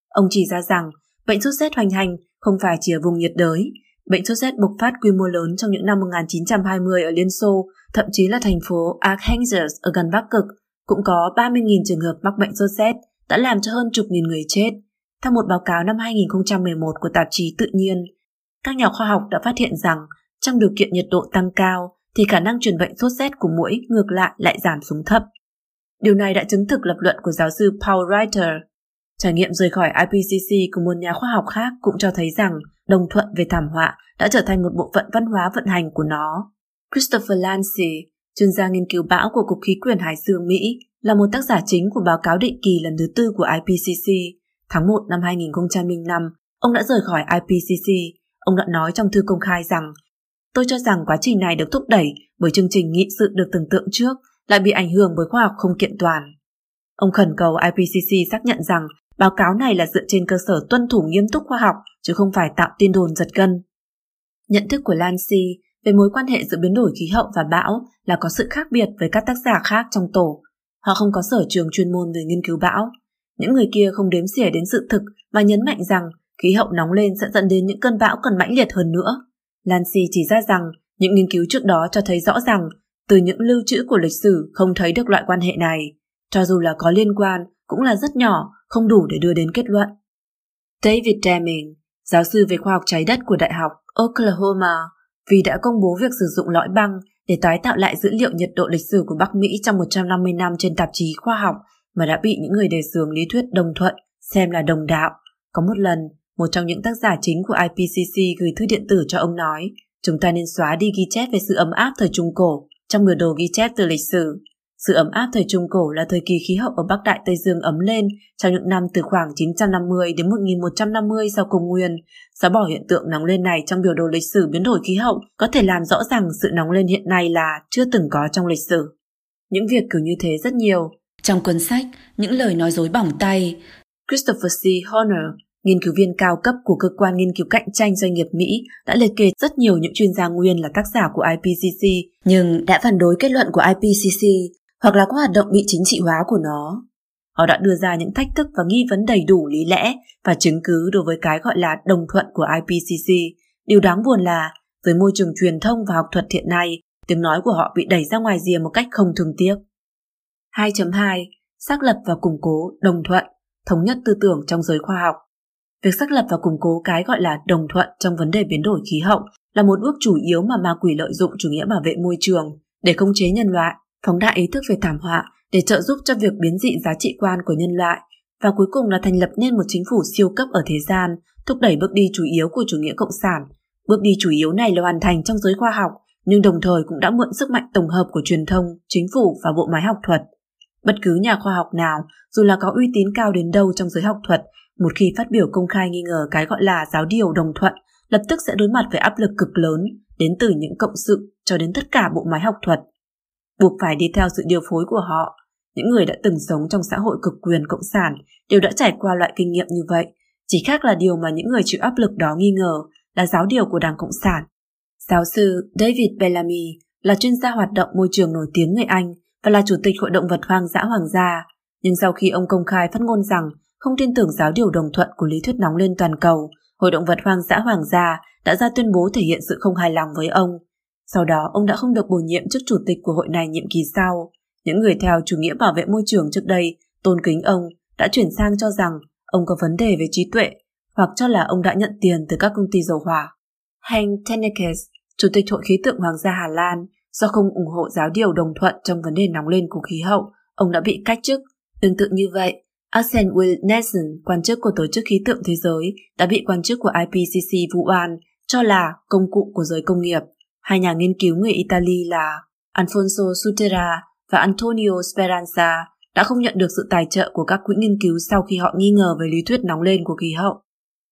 Ông chỉ ra rằng bệnh sốt rét hoành hành không phải chỉ ở vùng nhiệt đới. Bệnh sốt rét bùng phát quy mô lớn trong những năm 1920 ở Liên Xô thậm chí là thành phố Arkansas ở gần Bắc Cực cũng có 30.000 trường hợp mắc bệnh sốt rét đã làm cho hơn chục nghìn người chết. Theo một báo cáo năm 2011 của tạp chí Tự nhiên, các nhà khoa học đã phát hiện rằng trong điều kiện nhiệt độ tăng cao thì khả năng truyền bệnh sốt rét của mũi ngược lại lại giảm xuống thấp. Điều này đã chứng thực lập luận của giáo sư Paul Reiter. Trải nghiệm rời khỏi IPCC của một nhà khoa học khác cũng cho thấy rằng đồng thuận về thảm họa đã trở thành một bộ phận văn hóa vận hành của nó. Christopher Lancy, chuyên gia nghiên cứu bão của Cục Khí quyển Hải dương Mỹ, là một tác giả chính của báo cáo định kỳ lần thứ tư của IPCC. Tháng 1 năm 2005, ông đã rời khỏi IPCC. Ông đã nói trong thư công khai rằng Tôi cho rằng quá trình này được thúc đẩy bởi chương trình nghị sự được tưởng tượng trước lại bị ảnh hưởng bởi khoa học không kiện toàn. Ông khẩn cầu IPCC xác nhận rằng Báo cáo này là dựa trên cơ sở tuân thủ nghiêm túc khoa học chứ không phải tạo tin đồn giật gân. Nhận thức của Lancy về mối quan hệ giữa biến đổi khí hậu và bão là có sự khác biệt với các tác giả khác trong tổ. Họ không có sở trường chuyên môn về nghiên cứu bão. Những người kia không đếm xỉa đến sự thực mà nhấn mạnh rằng khí hậu nóng lên sẽ dẫn đến những cơn bão còn mãnh liệt hơn nữa. Lancy chỉ ra rằng những nghiên cứu trước đó cho thấy rõ rằng từ những lưu trữ của lịch sử không thấy được loại quan hệ này. Cho dù là có liên quan, cũng là rất nhỏ, không đủ để đưa đến kết luận. David Deming, giáo sư về khoa học trái đất của Đại học Oklahoma, vì đã công bố việc sử dụng lõi băng để tái tạo lại dữ liệu nhiệt độ lịch sử của Bắc Mỹ trong 150 năm trên tạp chí khoa học mà đã bị những người đề xướng lý thuyết đồng thuận xem là đồng đạo. Có một lần, một trong những tác giả chính của IPCC gửi thư điện tử cho ông nói chúng ta nên xóa đi ghi chép về sự ấm áp thời Trung Cổ trong biểu đồ ghi chép từ lịch sử. Sự ấm áp thời Trung Cổ là thời kỳ khí hậu ở Bắc Đại Tây Dương ấm lên trong những năm từ khoảng 950 đến 1150 sau công nguyên. Xóa bỏ hiện tượng nóng lên này trong biểu đồ lịch sử biến đổi khí hậu có thể làm rõ rằng sự nóng lên hiện nay là chưa từng có trong lịch sử. Những việc kiểu như thế rất nhiều. Trong cuốn sách, những lời nói dối bỏng tay, Christopher C. Horner, nghiên cứu viên cao cấp của cơ quan nghiên cứu cạnh tranh doanh nghiệp Mỹ đã liệt kê rất nhiều những chuyên gia nguyên là tác giả của IPCC nhưng đã phản đối kết luận của IPCC hoặc là có hoạt động bị chính trị hóa của nó. Họ đã đưa ra những thách thức và nghi vấn đầy đủ lý lẽ và chứng cứ đối với cái gọi là đồng thuận của IPCC. Điều đáng buồn là, với môi trường truyền thông và học thuật hiện nay, tiếng nói của họ bị đẩy ra ngoài rìa một cách không thường tiếc. 2.2. Xác lập và củng cố đồng thuận, thống nhất tư tưởng trong giới khoa học. Việc xác lập và củng cố cái gọi là đồng thuận trong vấn đề biến đổi khí hậu là một bước chủ yếu mà ma quỷ lợi dụng chủ nghĩa bảo vệ môi trường để khống chế nhân loại phóng đại ý thức về thảm họa để trợ giúp cho việc biến dị giá trị quan của nhân loại và cuối cùng là thành lập nên một chính phủ siêu cấp ở thế gian, thúc đẩy bước đi chủ yếu của chủ nghĩa cộng sản. Bước đi chủ yếu này là hoàn thành trong giới khoa học, nhưng đồng thời cũng đã mượn sức mạnh tổng hợp của truyền thông, chính phủ và bộ máy học thuật. Bất cứ nhà khoa học nào, dù là có uy tín cao đến đâu trong giới học thuật, một khi phát biểu công khai nghi ngờ cái gọi là giáo điều đồng thuận, lập tức sẽ đối mặt với áp lực cực lớn đến từ những cộng sự cho đến tất cả bộ máy học thuật buộc phải đi theo sự điều phối của họ. Những người đã từng sống trong xã hội cực quyền cộng sản đều đã trải qua loại kinh nghiệm như vậy, chỉ khác là điều mà những người chịu áp lực đó nghi ngờ là giáo điều của Đảng Cộng sản. Giáo sư David Bellamy là chuyên gia hoạt động môi trường nổi tiếng người Anh và là chủ tịch Hội động vật hoang dã hoàng gia, nhưng sau khi ông công khai phát ngôn rằng không tin tưởng giáo điều đồng thuận của lý thuyết nóng lên toàn cầu, Hội động vật hoang dã hoàng gia đã ra tuyên bố thể hiện sự không hài lòng với ông sau đó ông đã không được bổ nhiệm chức chủ tịch của hội này nhiệm kỳ sau. Những người theo chủ nghĩa bảo vệ môi trường trước đây tôn kính ông đã chuyển sang cho rằng ông có vấn đề về trí tuệ hoặc cho là ông đã nhận tiền từ các công ty dầu hỏa. Hank Tennekes, chủ tịch Hội khí tượng Hoàng gia Hà Lan, do không ủng hộ giáo điều đồng thuận trong vấn đề nóng lên của khí hậu, ông đã bị cách chức. Tương tự như vậy, Arsene Will Nelson, quan chức của Tổ chức Khí tượng Thế giới, đã bị quan chức của IPCC vụ oan cho là công cụ của giới công nghiệp. Hai nhà nghiên cứu người Italy là Alfonso Sutera và Antonio Speranza đã không nhận được sự tài trợ của các quỹ nghiên cứu sau khi họ nghi ngờ về lý thuyết nóng lên của khí hậu.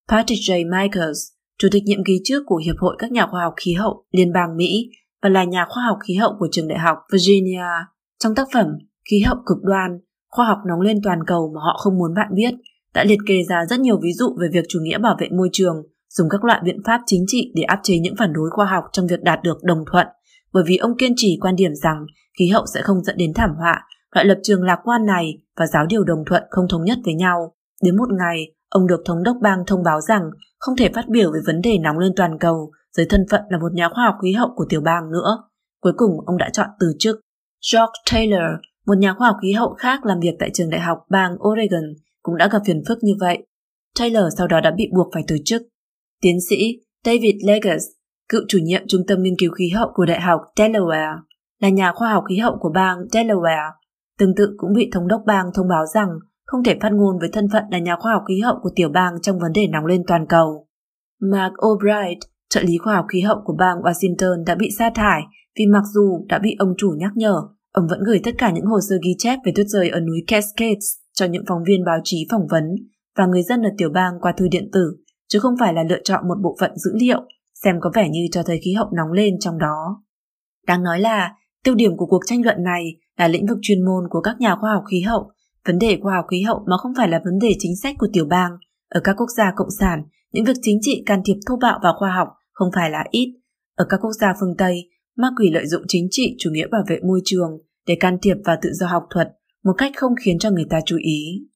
Patrick J. Michaels, chủ tịch nhiệm kỳ trước của Hiệp hội các nhà khoa học khí hậu Liên bang Mỹ và là nhà khoa học khí hậu của trường đại học Virginia, trong tác phẩm Khí hậu cực đoan, khoa học nóng lên toàn cầu mà họ không muốn bạn biết, đã liệt kê ra rất nhiều ví dụ về việc chủ nghĩa bảo vệ môi trường dùng các loại biện pháp chính trị để áp chế những phản đối khoa học trong việc đạt được đồng thuận, bởi vì ông kiên trì quan điểm rằng khí hậu sẽ không dẫn đến thảm họa, loại lập trường lạc quan này và giáo điều đồng thuận không thống nhất với nhau. Đến một ngày, ông được thống đốc bang thông báo rằng không thể phát biểu về vấn đề nóng lên toàn cầu dưới thân phận là một nhà khoa học khí hậu của tiểu bang nữa. Cuối cùng, ông đã chọn từ chức. George Taylor, một nhà khoa học khí hậu khác làm việc tại trường đại học bang Oregon, cũng đã gặp phiền phức như vậy. Taylor sau đó đã bị buộc phải từ chức. Tiến sĩ David Legas, cựu chủ nhiệm Trung tâm Nghiên cứu khí hậu của Đại học Delaware, là nhà khoa học khí hậu của bang Delaware, tương tự cũng bị thống đốc bang thông báo rằng không thể phát ngôn với thân phận là nhà khoa học khí hậu của tiểu bang trong vấn đề nóng lên toàn cầu. Mark o'brien trợ lý khoa học khí hậu của bang Washington đã bị sa thải vì mặc dù đã bị ông chủ nhắc nhở, ông vẫn gửi tất cả những hồ sơ ghi chép về tuyết rơi ở núi Cascades cho những phóng viên báo chí phỏng vấn và người dân ở tiểu bang qua thư điện tử chứ không phải là lựa chọn một bộ phận dữ liệu xem có vẻ như cho thấy khí hậu nóng lên trong đó. Đáng nói là tiêu điểm của cuộc tranh luận này là lĩnh vực chuyên môn của các nhà khoa học khí hậu Vấn đề khoa học khí hậu mà không phải là vấn đề chính sách của tiểu bang. Ở các quốc gia cộng sản, những việc chính trị can thiệp thô bạo vào khoa học không phải là ít. Ở các quốc gia phương Tây, ma quỷ lợi dụng chính trị chủ nghĩa bảo vệ môi trường để can thiệp vào tự do học thuật một cách không khiến cho người ta chú ý.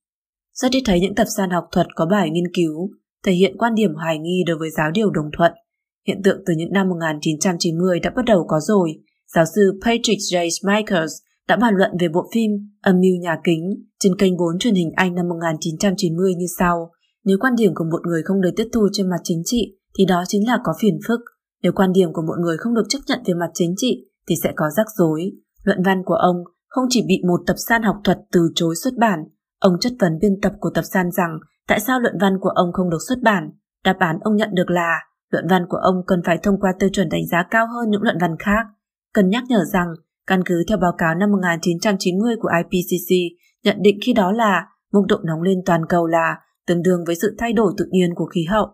Rất ít thấy những tập san học thuật có bài nghiên cứu thể hiện quan điểm hoài nghi đối với giáo điều đồng thuận. Hiện tượng từ những năm 1990 đã bắt đầu có rồi. Giáo sư Patrick J. Michaels đã bàn luận về bộ phim Âm mưu nhà kính trên kênh 4 truyền hình Anh năm 1990 như sau. Nếu quan điểm của một người không được tiếp thu trên mặt chính trị thì đó chính là có phiền phức. Nếu quan điểm của một người không được chấp nhận về mặt chính trị thì sẽ có rắc rối. Luận văn của ông không chỉ bị một tập san học thuật từ chối xuất bản, ông chất vấn biên tập của tập san rằng tại sao luận văn của ông không được xuất bản. Đáp án ông nhận được là luận văn của ông cần phải thông qua tiêu chuẩn đánh giá cao hơn những luận văn khác. Cần nhắc nhở rằng, căn cứ theo báo cáo năm 1990 của IPCC, nhận định khi đó là mức độ nóng lên toàn cầu là tương đương với sự thay đổi tự nhiên của khí hậu.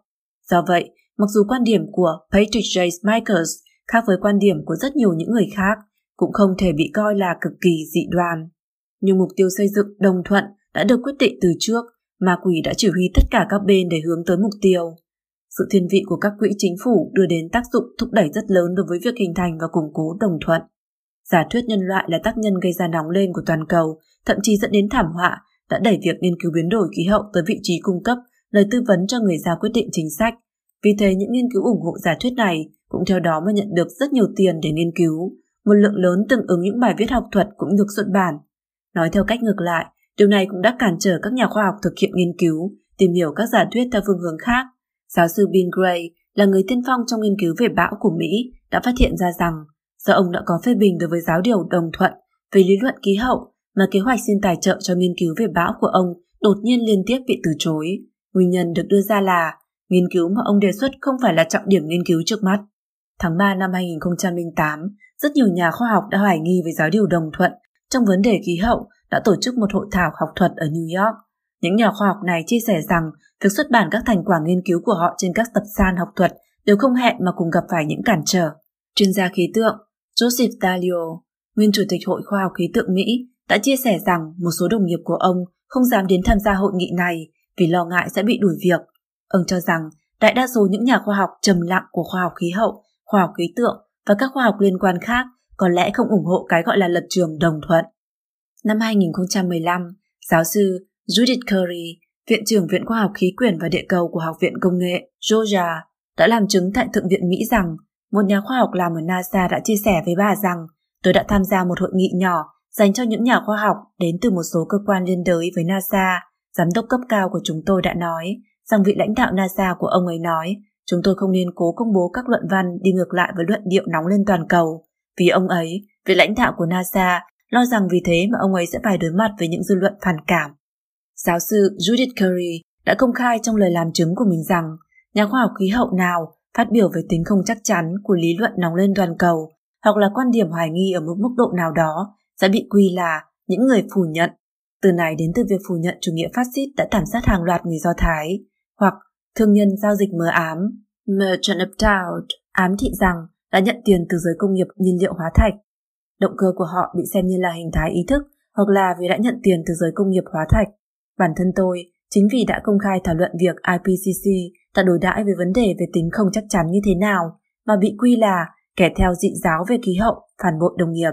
Do vậy, mặc dù quan điểm của Patrick J. Michaels khác với quan điểm của rất nhiều những người khác, cũng không thể bị coi là cực kỳ dị đoan. Nhưng mục tiêu xây dựng đồng thuận đã được quyết định từ trước, ma quỷ đã chỉ huy tất cả các bên để hướng tới mục tiêu. Sự thiên vị của các quỹ chính phủ đưa đến tác dụng thúc đẩy rất lớn đối với việc hình thành và củng cố đồng thuận. Giả thuyết nhân loại là tác nhân gây ra nóng lên của toàn cầu, thậm chí dẫn đến thảm họa, đã đẩy việc nghiên cứu biến đổi khí hậu tới vị trí cung cấp lời tư vấn cho người ra quyết định chính sách. Vì thế những nghiên cứu ủng hộ giả thuyết này cũng theo đó mà nhận được rất nhiều tiền để nghiên cứu. Một lượng lớn tương ứng những bài viết học thuật cũng được xuất bản. Nói theo cách ngược lại, điều này cũng đã cản trở các nhà khoa học thực hiện nghiên cứu, tìm hiểu các giả thuyết theo phương hướng khác. Giáo sư Bill Gray là người tiên phong trong nghiên cứu về bão của Mỹ đã phát hiện ra rằng do ông đã có phê bình đối với giáo điều đồng thuận về lý luận khí hậu mà kế hoạch xin tài trợ cho nghiên cứu về bão của ông đột nhiên liên tiếp bị từ chối. Nguyên nhân được đưa ra là nghiên cứu mà ông đề xuất không phải là trọng điểm nghiên cứu trước mắt. Tháng 3 năm 2008, rất nhiều nhà khoa học đã hoài nghi về giáo điều đồng thuận trong vấn đề khí hậu đã tổ chức một hội thảo học thuật ở New York. Những nhà khoa học này chia sẻ rằng việc xuất bản các thành quả nghiên cứu của họ trên các tập san học thuật đều không hẹn mà cùng gặp phải những cản trở. Chuyên gia khí tượng Joseph Dalio, nguyên chủ tịch Hội Khoa học Khí tượng Mỹ, đã chia sẻ rằng một số đồng nghiệp của ông không dám đến tham gia hội nghị này vì lo ngại sẽ bị đuổi việc. Ông cho rằng đại đa số những nhà khoa học trầm lặng của khoa học khí hậu, khoa học khí tượng và các khoa học liên quan khác có lẽ không ủng hộ cái gọi là lập trường đồng thuận. Năm 2015, giáo sư Judith Curry, Viện trưởng Viện Khoa học Khí quyển và Địa cầu của Học viện Công nghệ Georgia, đã làm chứng tại Thượng viện Mỹ rằng một nhà khoa học làm ở NASA đã chia sẻ với bà rằng tôi đã tham gia một hội nghị nhỏ dành cho những nhà khoa học đến từ một số cơ quan liên đới với NASA. Giám đốc cấp cao của chúng tôi đã nói rằng vị lãnh đạo NASA của ông ấy nói chúng tôi không nên cố công bố các luận văn đi ngược lại với luận điệu nóng lên toàn cầu. Vì ông ấy, vị lãnh đạo của NASA, lo rằng vì thế mà ông ấy sẽ phải đối mặt với những dư luận phản cảm. Giáo sư Judith Curry đã công khai trong lời làm chứng của mình rằng nhà khoa học khí hậu nào phát biểu về tính không chắc chắn của lý luận nóng lên toàn cầu hoặc là quan điểm hoài nghi ở một mức độ nào đó sẽ bị quy là những người phủ nhận. Từ này đến từ việc phủ nhận chủ nghĩa phát xít đã tàn sát hàng loạt người Do Thái, hoặc thương nhân giao dịch mờ ám, merchant of doubt, ám thị rằng đã nhận tiền từ giới công nghiệp nhiên liệu hóa thạch. Động cơ của họ bị xem như là hình thái ý thức hoặc là vì đã nhận tiền từ giới công nghiệp hóa thạch. Bản thân tôi, chính vì đã công khai thảo luận việc IPCC đã đối đãi với vấn đề về tính không chắc chắn như thế nào mà bị quy là kẻ theo dị giáo về khí hậu, phản bội đồng nghiệp.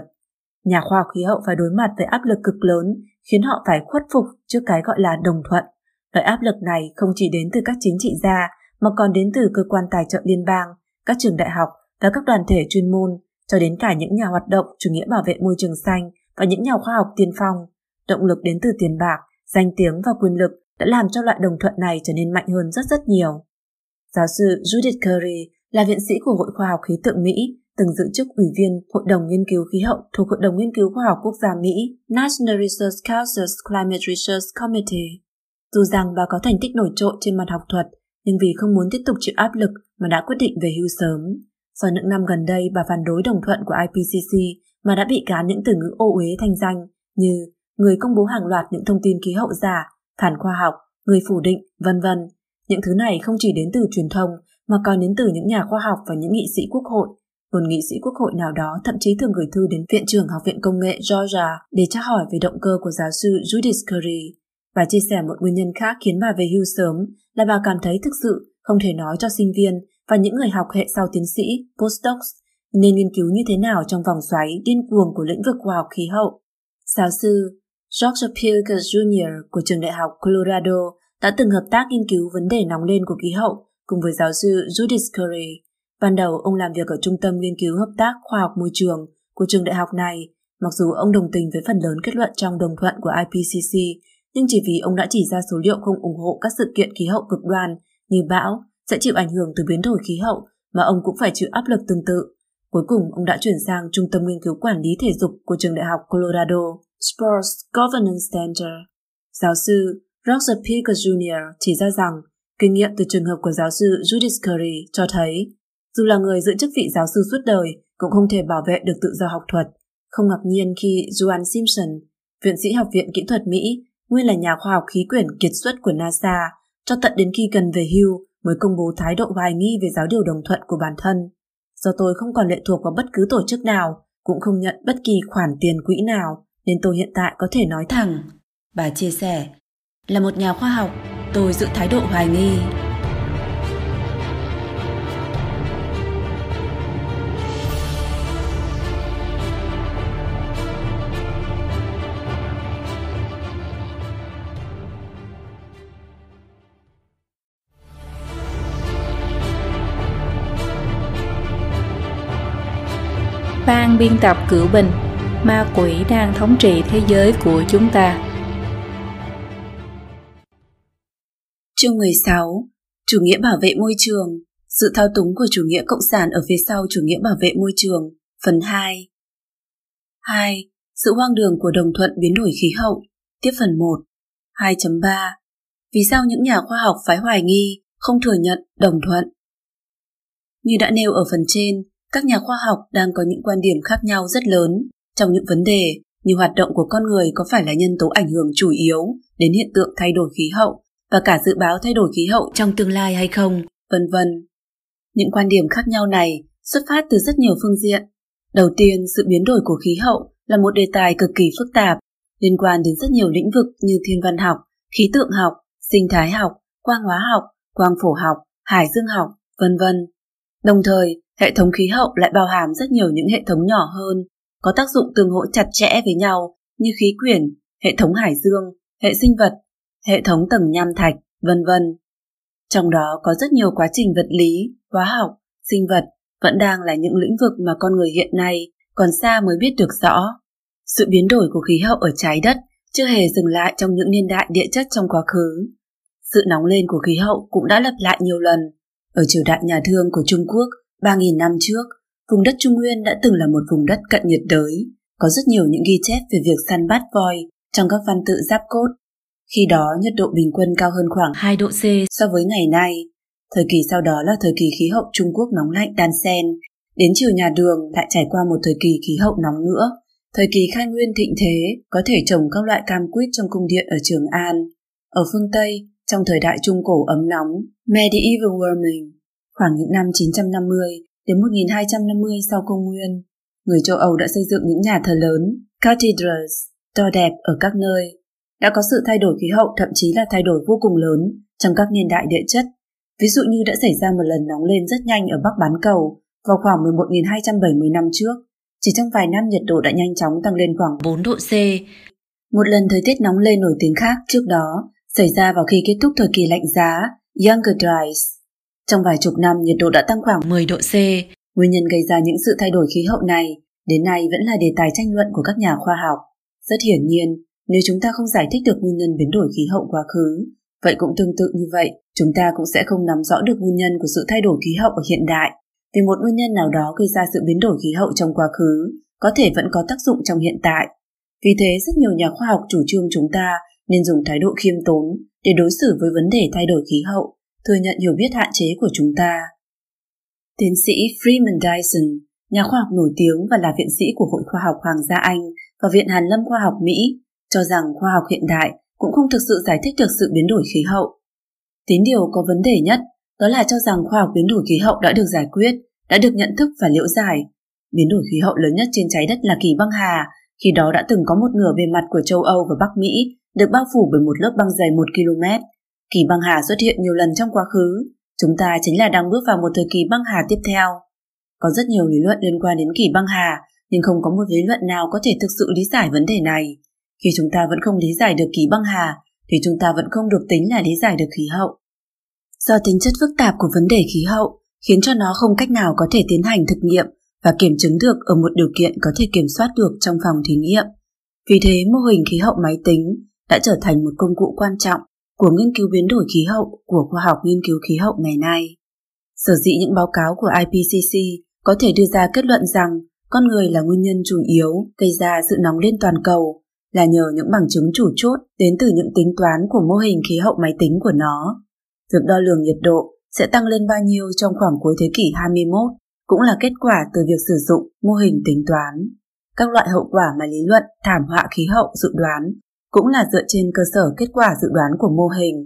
Nhà khoa học khí hậu phải đối mặt với áp lực cực lớn khiến họ phải khuất phục trước cái gọi là đồng thuận. Loại áp lực này không chỉ đến từ các chính trị gia mà còn đến từ cơ quan tài trợ liên bang, các trường đại học và các đoàn thể chuyên môn, cho đến cả những nhà hoạt động chủ nghĩa bảo vệ môi trường xanh và những nhà khoa học tiên phong. Động lực đến từ tiền bạc, danh tiếng và quyền lực đã làm cho loại đồng thuận này trở nên mạnh hơn rất rất nhiều. Giáo sư Judith Curry là viện sĩ của Hội Khoa học Khí tượng Mỹ, từng giữ chức ủy viên Hội đồng Nghiên cứu Khí hậu thuộc Hội đồng Nghiên cứu Khoa học Quốc gia Mỹ National Research Council's Climate Research Committee. Dù rằng bà có thành tích nổi trội trên mặt học thuật, nhưng vì không muốn tiếp tục chịu áp lực mà đã quyết định về hưu sớm. Do những năm gần đây bà phản đối đồng thuận của IPCC mà đã bị cán những từ ngữ ô uế thanh danh như người công bố hàng loạt những thông tin khí hậu giả, phản khoa học, người phủ định, vân vân. Những thứ này không chỉ đến từ truyền thông mà còn đến từ những nhà khoa học và những nghị sĩ quốc hội. một nghị sĩ quốc hội nào đó thậm chí thường gửi thư đến Viện trưởng Học viện Công nghệ Georgia để tra hỏi về động cơ của giáo sư Judith Curry. Bà chia sẻ một nguyên nhân khác khiến bà về hưu sớm là bà cảm thấy thực sự không thể nói cho sinh viên và những người học hệ sau tiến sĩ, postdocs, nên nghiên cứu như thế nào trong vòng xoáy điên cuồng của lĩnh vực khoa học khí hậu. Giáo sư George Pilkers Jr. của trường đại học Colorado đã từng hợp tác nghiên cứu vấn đề nóng lên của khí hậu cùng với giáo sư Judith Curry. Ban đầu ông làm việc ở Trung tâm Nghiên cứu Hợp tác Khoa học Môi trường của trường đại học này, mặc dù ông đồng tình với phần lớn kết luận trong đồng thuận của IPCC, nhưng chỉ vì ông đã chỉ ra số liệu không ủng hộ các sự kiện khí hậu cực đoan như bão sẽ chịu ảnh hưởng từ biến đổi khí hậu mà ông cũng phải chịu áp lực tương tự. Cuối cùng, ông đã chuyển sang Trung tâm Nghiên cứu Quản lý Thể dục của trường đại học Colorado Sports Governance Center. Giáo sư Roger Pickers Jr. chỉ ra rằng kinh nghiệm từ trường hợp của giáo sư Judith Curry cho thấy dù là người giữ chức vị giáo sư suốt đời cũng không thể bảo vệ được tự do học thuật. Không ngạc nhiên khi Joan Simpson, viện sĩ học viện kỹ thuật Mỹ, nguyên là nhà khoa học khí quyển kiệt xuất của NASA, cho tận đến khi gần về hưu mới công bố thái độ hoài nghi về giáo điều đồng thuận của bản thân. Do tôi không còn lệ thuộc vào bất cứ tổ chức nào, cũng không nhận bất kỳ khoản tiền quỹ nào, nên tôi hiện tại có thể nói thẳng. Bà chia sẻ, là một nhà khoa học, tôi giữ thái độ hoài nghi. Ban biên tập cửu bình Ma quỷ đang thống trị thế giới của chúng ta. Chương 16 Chủ nghĩa bảo vệ môi trường. Sự thao túng của chủ nghĩa cộng sản ở phía sau chủ nghĩa bảo vệ môi trường. Phần 2 2. Sự hoang đường của đồng thuận biến đổi khí hậu. Tiếp phần 1 2.3 Vì sao những nhà khoa học phái hoài nghi không thừa nhận đồng thuận? Như đã nêu ở phần trên, các nhà khoa học đang có những quan điểm khác nhau rất lớn trong những vấn đề như hoạt động của con người có phải là nhân tố ảnh hưởng chủ yếu đến hiện tượng thay đổi khí hậu và cả dự báo thay đổi khí hậu trong tương lai hay không, vân vân. Những quan điểm khác nhau này xuất phát từ rất nhiều phương diện. Đầu tiên, sự biến đổi của khí hậu là một đề tài cực kỳ phức tạp, liên quan đến rất nhiều lĩnh vực như thiên văn học, khí tượng học, sinh thái học, quang hóa học, quang phổ học, hải dương học, vân vân. Đồng thời, hệ thống khí hậu lại bao hàm rất nhiều những hệ thống nhỏ hơn, có tác dụng tương hỗ chặt chẽ với nhau như khí quyển, hệ thống hải dương, hệ sinh vật, hệ thống tầng nham thạch, vân vân. Trong đó có rất nhiều quá trình vật lý, hóa học, sinh vật vẫn đang là những lĩnh vực mà con người hiện nay còn xa mới biết được rõ. Sự biến đổi của khí hậu ở trái đất chưa hề dừng lại trong những niên đại địa chất trong quá khứ. Sự nóng lên của khí hậu cũng đã lặp lại nhiều lần. Ở triều đại nhà thương của Trung Quốc 3.000 năm trước, vùng đất Trung Nguyên đã từng là một vùng đất cận nhiệt đới, có rất nhiều những ghi chép về việc săn bắt voi trong các văn tự giáp cốt. Khi đó nhiệt độ bình quân cao hơn khoảng 2 độ C so với ngày nay. Thời kỳ sau đó là thời kỳ khí hậu Trung Quốc nóng lạnh đan xen, đến chiều nhà đường lại trải qua một thời kỳ khí hậu nóng nữa. Thời kỳ khai nguyên thịnh thế có thể trồng các loại cam quýt trong cung điện ở Trường An. Ở phương Tây, trong thời đại Trung Cổ ấm nóng, Medieval Warming, khoảng những năm 950 đến 1250 sau công nguyên, người châu Âu đã xây dựng những nhà thờ lớn, cathedrals, to đẹp ở các nơi. Đã có sự thay đổi khí hậu thậm chí là thay đổi vô cùng lớn trong các niên đại địa chất. Ví dụ như đã xảy ra một lần nóng lên rất nhanh ở Bắc bán cầu vào khoảng 11.270 năm trước. Chỉ trong vài năm nhiệt độ đã nhanh chóng tăng lên khoảng 4 độ C. Một lần thời tiết nóng lên nổi tiếng khác trước đó xảy ra vào khi kết thúc thời kỳ lạnh giá Younger Dries trong vài chục năm nhiệt độ đã tăng khoảng 10 độ C. Nguyên nhân gây ra những sự thay đổi khí hậu này đến nay vẫn là đề tài tranh luận của các nhà khoa học. Rất hiển nhiên, nếu chúng ta không giải thích được nguyên nhân biến đổi khí hậu quá khứ, vậy cũng tương tự như vậy, chúng ta cũng sẽ không nắm rõ được nguyên nhân của sự thay đổi khí hậu ở hiện đại. Vì một nguyên nhân nào đó gây ra sự biến đổi khí hậu trong quá khứ, có thể vẫn có tác dụng trong hiện tại. Vì thế, rất nhiều nhà khoa học chủ trương chúng ta nên dùng thái độ khiêm tốn để đối xử với vấn đề thay đổi khí hậu thừa nhận hiểu biết hạn chế của chúng ta. Tiến sĩ Freeman Dyson, nhà khoa học nổi tiếng và là viện sĩ của Hội Khoa học Hoàng gia Anh và Viện Hàn lâm Khoa học Mỹ, cho rằng khoa học hiện đại cũng không thực sự giải thích được sự biến đổi khí hậu. Tín điều có vấn đề nhất đó là cho rằng khoa học biến đổi khí hậu đã được giải quyết, đã được nhận thức và liễu giải. Biến đổi khí hậu lớn nhất trên trái đất là kỳ băng hà, khi đó đã từng có một nửa bề mặt của châu Âu và Bắc Mỹ được bao phủ bởi một lớp băng dày 1 km. Kỳ băng hà xuất hiện nhiều lần trong quá khứ, chúng ta chính là đang bước vào một thời kỳ băng hà tiếp theo. Có rất nhiều lý luận liên quan đến kỳ băng hà, nhưng không có một lý luận nào có thể thực sự lý giải vấn đề này. Khi chúng ta vẫn không lý giải được kỳ băng hà, thì chúng ta vẫn không được tính là lý giải được khí hậu. Do tính chất phức tạp của vấn đề khí hậu, khiến cho nó không cách nào có thể tiến hành thực nghiệm và kiểm chứng được ở một điều kiện có thể kiểm soát được trong phòng thí nghiệm. Vì thế, mô hình khí hậu máy tính đã trở thành một công cụ quan trọng của nghiên cứu biến đổi khí hậu của khoa học nghiên cứu khí hậu ngày nay. Sở dĩ những báo cáo của IPCC có thể đưa ra kết luận rằng con người là nguyên nhân chủ yếu gây ra sự nóng lên toàn cầu là nhờ những bằng chứng chủ chốt đến từ những tính toán của mô hình khí hậu máy tính của nó. Việc đo lường nhiệt độ sẽ tăng lên bao nhiêu trong khoảng cuối thế kỷ 21 cũng là kết quả từ việc sử dụng mô hình tính toán. Các loại hậu quả mà lý luận thảm họa khí hậu dự đoán cũng là dựa trên cơ sở kết quả dự đoán của mô hình.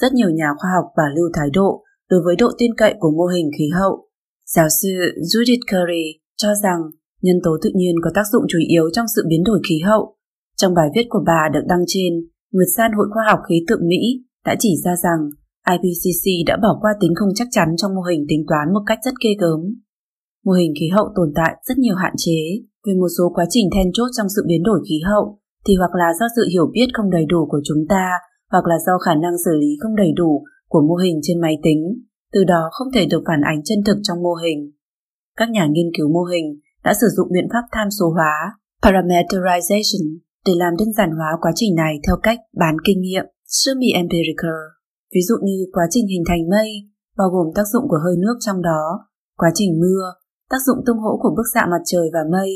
Rất nhiều nhà khoa học bảo lưu thái độ đối với độ tin cậy của mô hình khí hậu. Giáo sư Judith Curry cho rằng nhân tố tự nhiên có tác dụng chủ yếu trong sự biến đổi khí hậu. Trong bài viết của bà được đăng trên, Nguyệt San Hội Khoa học Khí tượng Mỹ đã chỉ ra rằng IPCC đã bỏ qua tính không chắc chắn trong mô hình tính toán một cách rất ghê gớm. Mô hình khí hậu tồn tại rất nhiều hạn chế về một số quá trình then chốt trong sự biến đổi khí hậu thì hoặc là do sự hiểu biết không đầy đủ của chúng ta hoặc là do khả năng xử lý không đầy đủ của mô hình trên máy tính, từ đó không thể được phản ánh chân thực trong mô hình. Các nhà nghiên cứu mô hình đã sử dụng biện pháp tham số hóa parameterization để làm đơn giản hóa quá trình này theo cách bán kinh nghiệm semi-empirical. Ví dụ như quá trình hình thành mây, bao gồm tác dụng của hơi nước trong đó, quá trình mưa, tác dụng tương hỗ của bức xạ mặt trời và mây,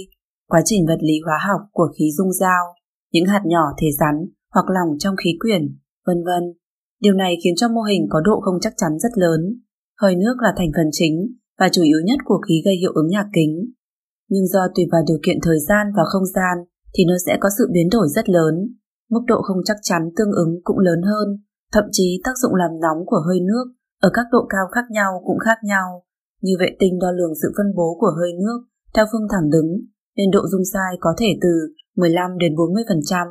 quá trình vật lý hóa học của khí dung giao, những hạt nhỏ thể rắn hoặc lỏng trong khí quyển, vân vân. Điều này khiến cho mô hình có độ không chắc chắn rất lớn. Hơi nước là thành phần chính và chủ yếu nhất của khí gây hiệu ứng nhà kính. Nhưng do tùy vào điều kiện thời gian và không gian thì nó sẽ có sự biến đổi rất lớn. Mức độ không chắc chắn tương ứng cũng lớn hơn, thậm chí tác dụng làm nóng của hơi nước ở các độ cao khác nhau cũng khác nhau. Như vệ tinh đo lường sự phân bố của hơi nước theo phương thẳng đứng nên độ dung sai có thể từ 15 đến 40%.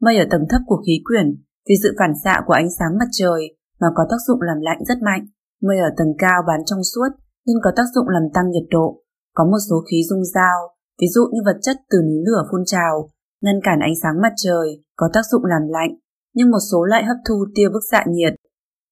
Mây ở tầng thấp của khí quyển vì sự phản xạ của ánh sáng mặt trời mà có tác dụng làm lạnh rất mạnh. Mây ở tầng cao bán trong suốt nên có tác dụng làm tăng nhiệt độ. Có một số khí dung giao, ví dụ như vật chất từ núi lửa phun trào, ngăn cản ánh sáng mặt trời, có tác dụng làm lạnh, nhưng một số lại hấp thu tia bức xạ nhiệt.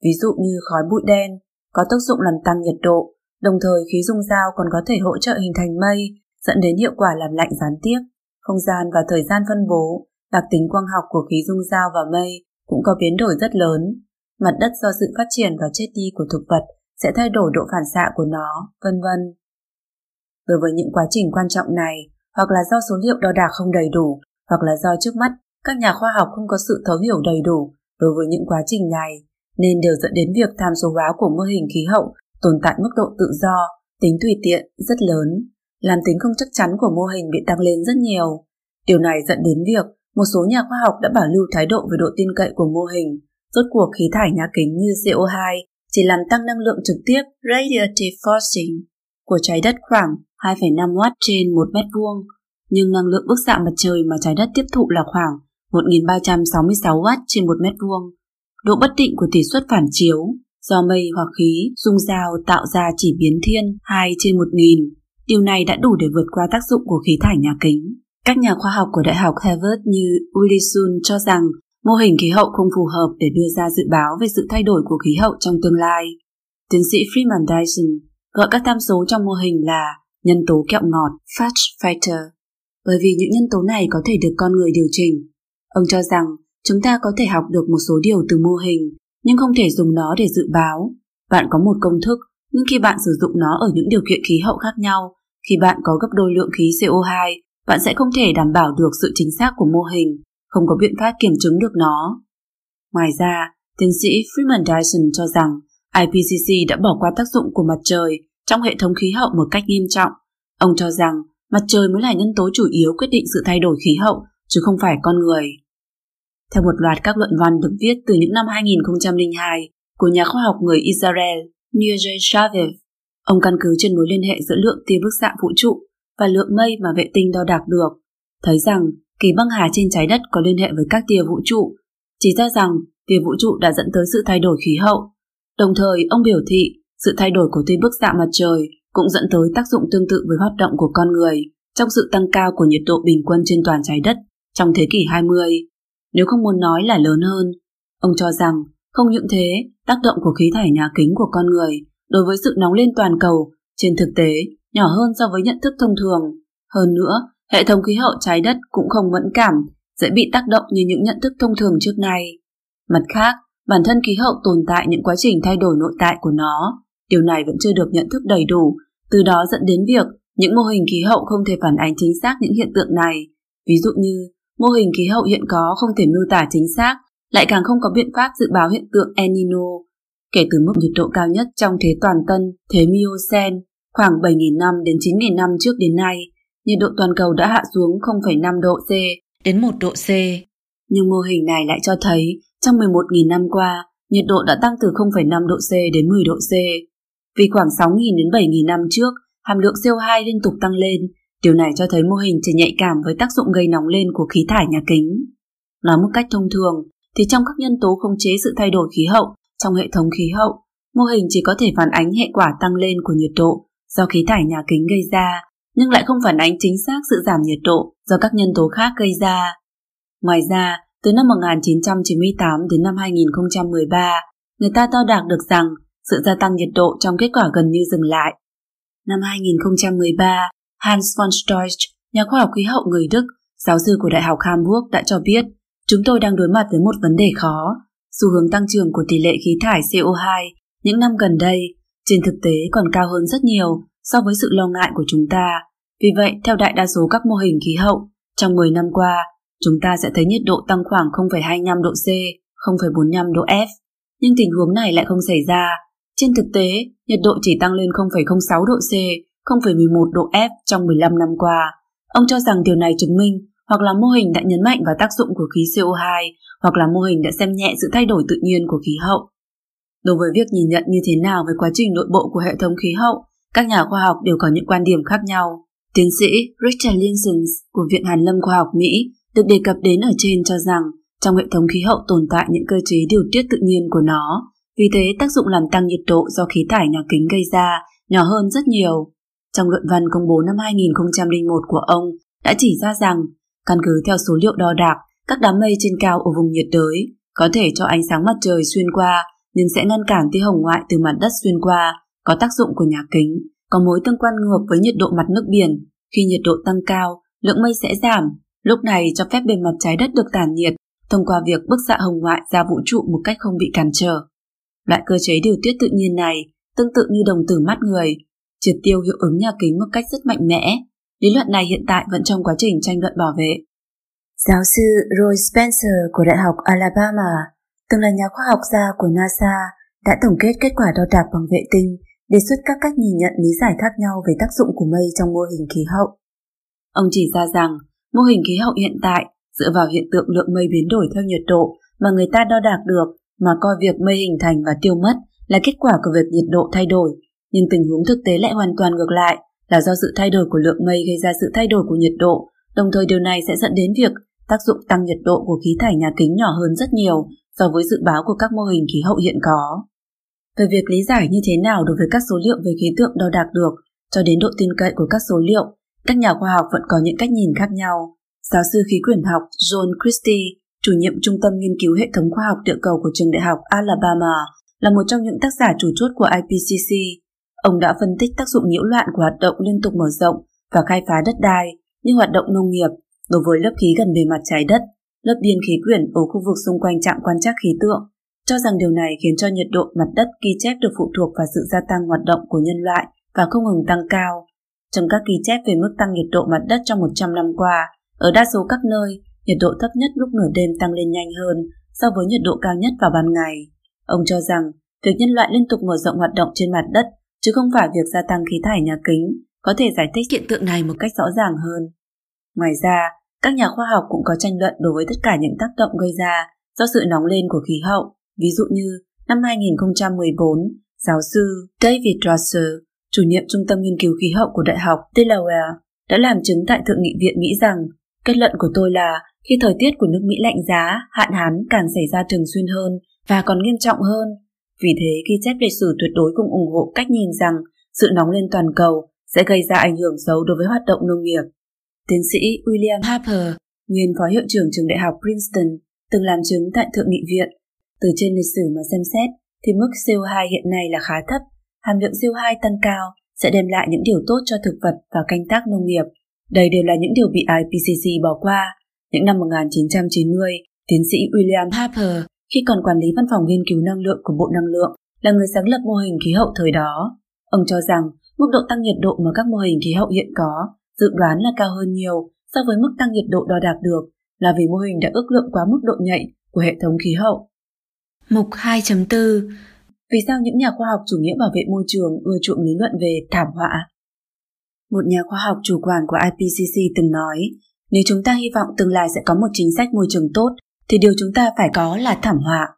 Ví dụ như khói bụi đen, có tác dụng làm tăng nhiệt độ, đồng thời khí dung giao còn có thể hỗ trợ hình thành mây, dẫn đến hiệu quả làm lạnh gián tiếp. Không gian và thời gian phân bố, đặc tính quang học của khí dung giao và mây cũng có biến đổi rất lớn. Mặt đất do sự phát triển và chết đi của thực vật sẽ thay đổi độ phản xạ của nó, vân vân. Đối với những quá trình quan trọng này, hoặc là do số liệu đo đạc không đầy đủ, hoặc là do trước mắt các nhà khoa học không có sự thấu hiểu đầy đủ đối với những quá trình này, nên đều dẫn đến việc tham số hóa của mô hình khí hậu tồn tại mức độ tự do, tính tùy tiện rất lớn, làm tính không chắc chắn của mô hình bị tăng lên rất nhiều. Điều này dẫn đến việc một số nhà khoa học đã bảo lưu thái độ về độ tin cậy của mô hình, rốt cuộc khí thải nhà kính như CO2 chỉ làm tăng năng lượng trực tiếp radiative forcing của trái đất khoảng 2,5 W trên 1 mét vuông, nhưng năng lượng bức xạ mặt trời mà trái đất tiếp thụ là khoảng 1.366 W trên 1 mét vuông. Độ bất định của tỷ suất phản chiếu do mây hoặc khí dung giao tạo ra chỉ biến thiên 2 trên 1.000. Điều này đã đủ để vượt qua tác dụng của khí thải nhà kính. Các nhà khoa học của Đại học Harvard như Willisun cho rằng mô hình khí hậu không phù hợp để đưa ra dự báo về sự thay đổi của khí hậu trong tương lai. Tiến sĩ Freeman Dyson gọi các tham số trong mô hình là nhân tố kẹo ngọt Fudge Factor bởi vì những nhân tố này có thể được con người điều chỉnh. Ông cho rằng chúng ta có thể học được một số điều từ mô hình, nhưng không thể dùng nó để dự báo. Bạn có một công thức nhưng khi bạn sử dụng nó ở những điều kiện khí hậu khác nhau, khi bạn có gấp đôi lượng khí CO2, bạn sẽ không thể đảm bảo được sự chính xác của mô hình, không có biện pháp kiểm chứng được nó. Ngoài ra, tiến sĩ Freeman Dyson cho rằng IPCC đã bỏ qua tác dụng của mặt trời trong hệ thống khí hậu một cách nghiêm trọng. Ông cho rằng mặt trời mới là nhân tố chủ yếu quyết định sự thay đổi khí hậu, chứ không phải con người. Theo một loạt các luận văn được viết từ những năm 2002 của nhà khoa học người Israel Nir Shaviv, Ông căn cứ trên mối liên hệ giữa lượng tia bức xạ vũ trụ và lượng mây mà vệ tinh đo đạc được, thấy rằng kỳ băng hà trên trái đất có liên hệ với các tia vũ trụ, chỉ ra rằng tia vũ trụ đã dẫn tới sự thay đổi khí hậu. Đồng thời, ông biểu thị sự thay đổi của tia bức xạ mặt trời cũng dẫn tới tác dụng tương tự với hoạt động của con người trong sự tăng cao của nhiệt độ bình quân trên toàn trái đất trong thế kỷ 20. Nếu không muốn nói là lớn hơn, ông cho rằng không những thế, tác động của khí thải nhà kính của con người đối với sự nóng lên toàn cầu trên thực tế nhỏ hơn so với nhận thức thông thường. Hơn nữa, hệ thống khí hậu trái đất cũng không mẫn cảm, dễ bị tác động như những nhận thức thông thường trước nay. Mặt khác, bản thân khí hậu tồn tại những quá trình thay đổi nội tại của nó. Điều này vẫn chưa được nhận thức đầy đủ, từ đó dẫn đến việc những mô hình khí hậu không thể phản ánh chính xác những hiện tượng này. Ví dụ như, mô hình khí hậu hiện có không thể miêu tả chính xác, lại càng không có biện pháp dự báo hiện tượng El Nino. Kể từ mức nhiệt độ cao nhất trong thế toàn tân, thế Miocene, khoảng 7.000 năm đến 9.000 năm trước đến nay, nhiệt độ toàn cầu đã hạ xuống 0,5 độ C đến 1 độ C. Nhưng mô hình này lại cho thấy trong 11.000 năm qua, nhiệt độ đã tăng từ 0,5 độ C đến 10 độ C. Vì khoảng 6.000 đến 7.000 năm trước, hàm lượng CO2 liên tục tăng lên, điều này cho thấy mô hình trở nhạy cảm với tác dụng gây nóng lên của khí thải nhà kính. Nói một cách thông thường, thì trong các nhân tố khống chế sự thay đổi khí hậu trong hệ thống khí hậu, mô hình chỉ có thể phản ánh hệ quả tăng lên của nhiệt độ do khí thải nhà kính gây ra, nhưng lại không phản ánh chính xác sự giảm nhiệt độ do các nhân tố khác gây ra. Ngoài ra, từ năm 1998 đến năm 2013, người ta đo đạc được rằng sự gia tăng nhiệt độ trong kết quả gần như dừng lại. Năm 2013, Hans von Storch, nhà khoa học khí hậu người Đức, giáo sư của Đại học Hamburg đã cho biết chúng tôi đang đối mặt với một vấn đề khó. Xu hướng tăng trưởng của tỷ lệ khí thải CO2 những năm gần đây trên thực tế còn cao hơn rất nhiều so với sự lo ngại của chúng ta. Vì vậy, theo đại đa số các mô hình khí hậu, trong 10 năm qua, chúng ta sẽ thấy nhiệt độ tăng khoảng 0,25 độ C, 0,45 độ F. Nhưng tình huống này lại không xảy ra. Trên thực tế, nhiệt độ chỉ tăng lên 0,06 độ C, 0,11 độ F trong 15 năm qua. Ông cho rằng điều này chứng minh hoặc là mô hình đã nhấn mạnh vào tác dụng của khí CO2 hoặc là mô hình đã xem nhẹ sự thay đổi tự nhiên của khí hậu. Đối với việc nhìn nhận như thế nào về quá trình nội bộ của hệ thống khí hậu, các nhà khoa học đều có những quan điểm khác nhau. Tiến sĩ Richard Linson của Viện Hàn lâm Khoa học Mỹ được đề cập đến ở trên cho rằng trong hệ thống khí hậu tồn tại những cơ chế điều tiết tự nhiên của nó, vì thế tác dụng làm tăng nhiệt độ do khí thải nhà kính gây ra nhỏ hơn rất nhiều. Trong luận văn công bố năm 2001 của ông đã chỉ ra rằng căn cứ theo số liệu đo đạc, các đám mây trên cao ở vùng nhiệt đới có thể cho ánh sáng mặt trời xuyên qua nhưng sẽ ngăn cản tia hồng ngoại từ mặt đất xuyên qua, có tác dụng của nhà kính, có mối tương quan ngược với nhiệt độ mặt nước biển. Khi nhiệt độ tăng cao, lượng mây sẽ giảm, lúc này cho phép bề mặt trái đất được tản nhiệt thông qua việc bức xạ hồng ngoại ra vũ trụ một cách không bị cản trở. Loại cơ chế điều tiết tự nhiên này tương tự như đồng tử mắt người, triệt tiêu hiệu ứng nhà kính một cách rất mạnh mẽ. Lý luận này hiện tại vẫn trong quá trình tranh luận bảo vệ. Giáo sư Roy Spencer của Đại học Alabama từng là nhà khoa học gia của NASA, đã tổng kết kết quả đo đạc bằng vệ tinh, đề xuất các cách nhìn nhận lý giải khác nhau về tác dụng của mây trong mô hình khí hậu. Ông chỉ ra rằng, mô hình khí hậu hiện tại dựa vào hiện tượng lượng mây biến đổi theo nhiệt độ mà người ta đo đạc được mà coi việc mây hình thành và tiêu mất là kết quả của việc nhiệt độ thay đổi, nhưng tình huống thực tế lại hoàn toàn ngược lại là do sự thay đổi của lượng mây gây ra sự thay đổi của nhiệt độ, đồng thời điều này sẽ dẫn đến việc tác dụng tăng nhiệt độ của khí thải nhà kính nhỏ hơn rất nhiều so với dự báo của các mô hình khí hậu hiện có. Về việc lý giải như thế nào đối với các số liệu về khí tượng đo đạc được cho đến độ tin cậy của các số liệu, các nhà khoa học vẫn có những cách nhìn khác nhau. Giáo sư khí quyển học John Christie, chủ nhiệm Trung tâm Nghiên cứu Hệ thống Khoa học Địa cầu của trường đại học Alabama, là một trong những tác giả chủ chốt của IPCC. Ông đã phân tích tác dụng nhiễu loạn của hoạt động liên tục mở rộng và khai phá đất đai như hoạt động nông nghiệp đối với lớp khí gần bề mặt trái đất lớp biên khí quyển ở khu vực xung quanh trạm quan trắc khí tượng, cho rằng điều này khiến cho nhiệt độ mặt đất ghi chép được phụ thuộc vào sự gia tăng hoạt động của nhân loại và không ngừng tăng cao. Trong các ghi chép về mức tăng nhiệt độ mặt đất trong 100 năm qua, ở đa số các nơi, nhiệt độ thấp nhất lúc nửa đêm tăng lên nhanh hơn so với nhiệt độ cao nhất vào ban ngày. Ông cho rằng, việc nhân loại liên tục mở rộng hoạt động trên mặt đất, chứ không phải việc gia tăng khí thải nhà kính, có thể giải thích hiện tượng này một cách rõ ràng hơn. Ngoài ra, các nhà khoa học cũng có tranh luận đối với tất cả những tác động gây ra do sự nóng lên của khí hậu. Ví dụ như năm 2014, giáo sư David Rosser, chủ nhiệm Trung tâm Nghiên cứu Khí hậu của Đại học Delaware, đã làm chứng tại Thượng nghị viện Mỹ rằng kết luận của tôi là khi thời tiết của nước Mỹ lạnh giá, hạn hán càng xảy ra thường xuyên hơn và còn nghiêm trọng hơn. Vì thế, ghi chép lịch sử tuyệt đối cũng ủng hộ cách nhìn rằng sự nóng lên toàn cầu sẽ gây ra ảnh hưởng xấu đối với hoạt động nông nghiệp. Tiến sĩ William Harper, nguyên phó hiệu trưởng trường đại học Princeton, từng làm chứng tại Thượng nghị viện. Từ trên lịch sử mà xem xét, thì mức CO2 hiện nay là khá thấp. Hàm lượng CO2 tăng cao sẽ đem lại những điều tốt cho thực vật và canh tác nông nghiệp. Đây đều là những điều bị IPCC bỏ qua. Những năm 1990, tiến sĩ William Harper, khi còn quản lý văn phòng nghiên cứu năng lượng của Bộ Năng lượng, là người sáng lập mô hình khí hậu thời đó. Ông cho rằng mức độ tăng nhiệt độ mà các mô hình khí hậu hiện có dự đoán là cao hơn nhiều so với mức tăng nhiệt độ đo đạc được là vì mô hình đã ước lượng quá mức độ nhạy của hệ thống khí hậu. Mục 2.4 Vì sao những nhà khoa học chủ nghĩa bảo vệ môi trường ưa chuộng lý luận về thảm họa? Một nhà khoa học chủ quản của IPCC từng nói, nếu chúng ta hy vọng tương lai sẽ có một chính sách môi trường tốt, thì điều chúng ta phải có là thảm họa.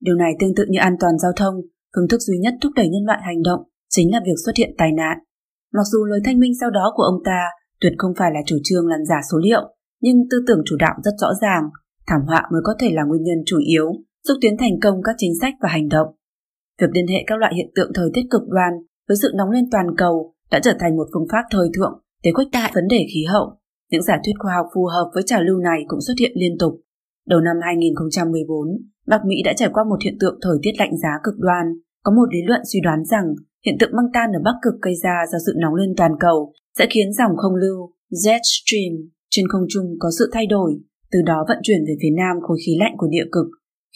Điều này tương tự như an toàn giao thông, phương thức duy nhất thúc đẩy nhân loại hành động chính là việc xuất hiện tai nạn. Mặc dù lời thanh minh sau đó của ông ta tuyệt không phải là chủ trương làm giả số liệu, nhưng tư tưởng chủ đạo rất rõ ràng, thảm họa mới có thể là nguyên nhân chủ yếu giúp tiến thành công các chính sách và hành động. Việc liên hệ các loại hiện tượng thời tiết cực đoan với sự nóng lên toàn cầu đã trở thành một phương pháp thời thượng để khuếch đại vấn đề khí hậu. Những giả thuyết khoa học phù hợp với trào lưu này cũng xuất hiện liên tục. Đầu năm 2014, Bắc Mỹ đã trải qua một hiện tượng thời tiết lạnh giá cực đoan. Có một lý luận suy đoán rằng hiện tượng băng tan ở Bắc Cực gây ra do sự nóng lên toàn cầu sẽ khiến dòng không lưu jet stream trên không trung có sự thay đổi, từ đó vận chuyển về phía nam khối khí lạnh của địa cực,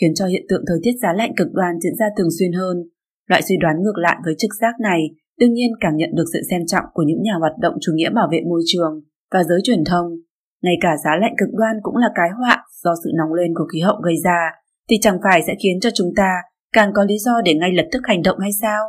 khiến cho hiện tượng thời tiết giá lạnh cực đoan diễn ra thường xuyên hơn. Loại suy đoán ngược lại với trực giác này đương nhiên cảm nhận được sự xem trọng của những nhà hoạt động chủ nghĩa bảo vệ môi trường và giới truyền thông. Ngay cả giá lạnh cực đoan cũng là cái họa do sự nóng lên của khí hậu gây ra, thì chẳng phải sẽ khiến cho chúng ta càng có lý do để ngay lập tức hành động hay sao?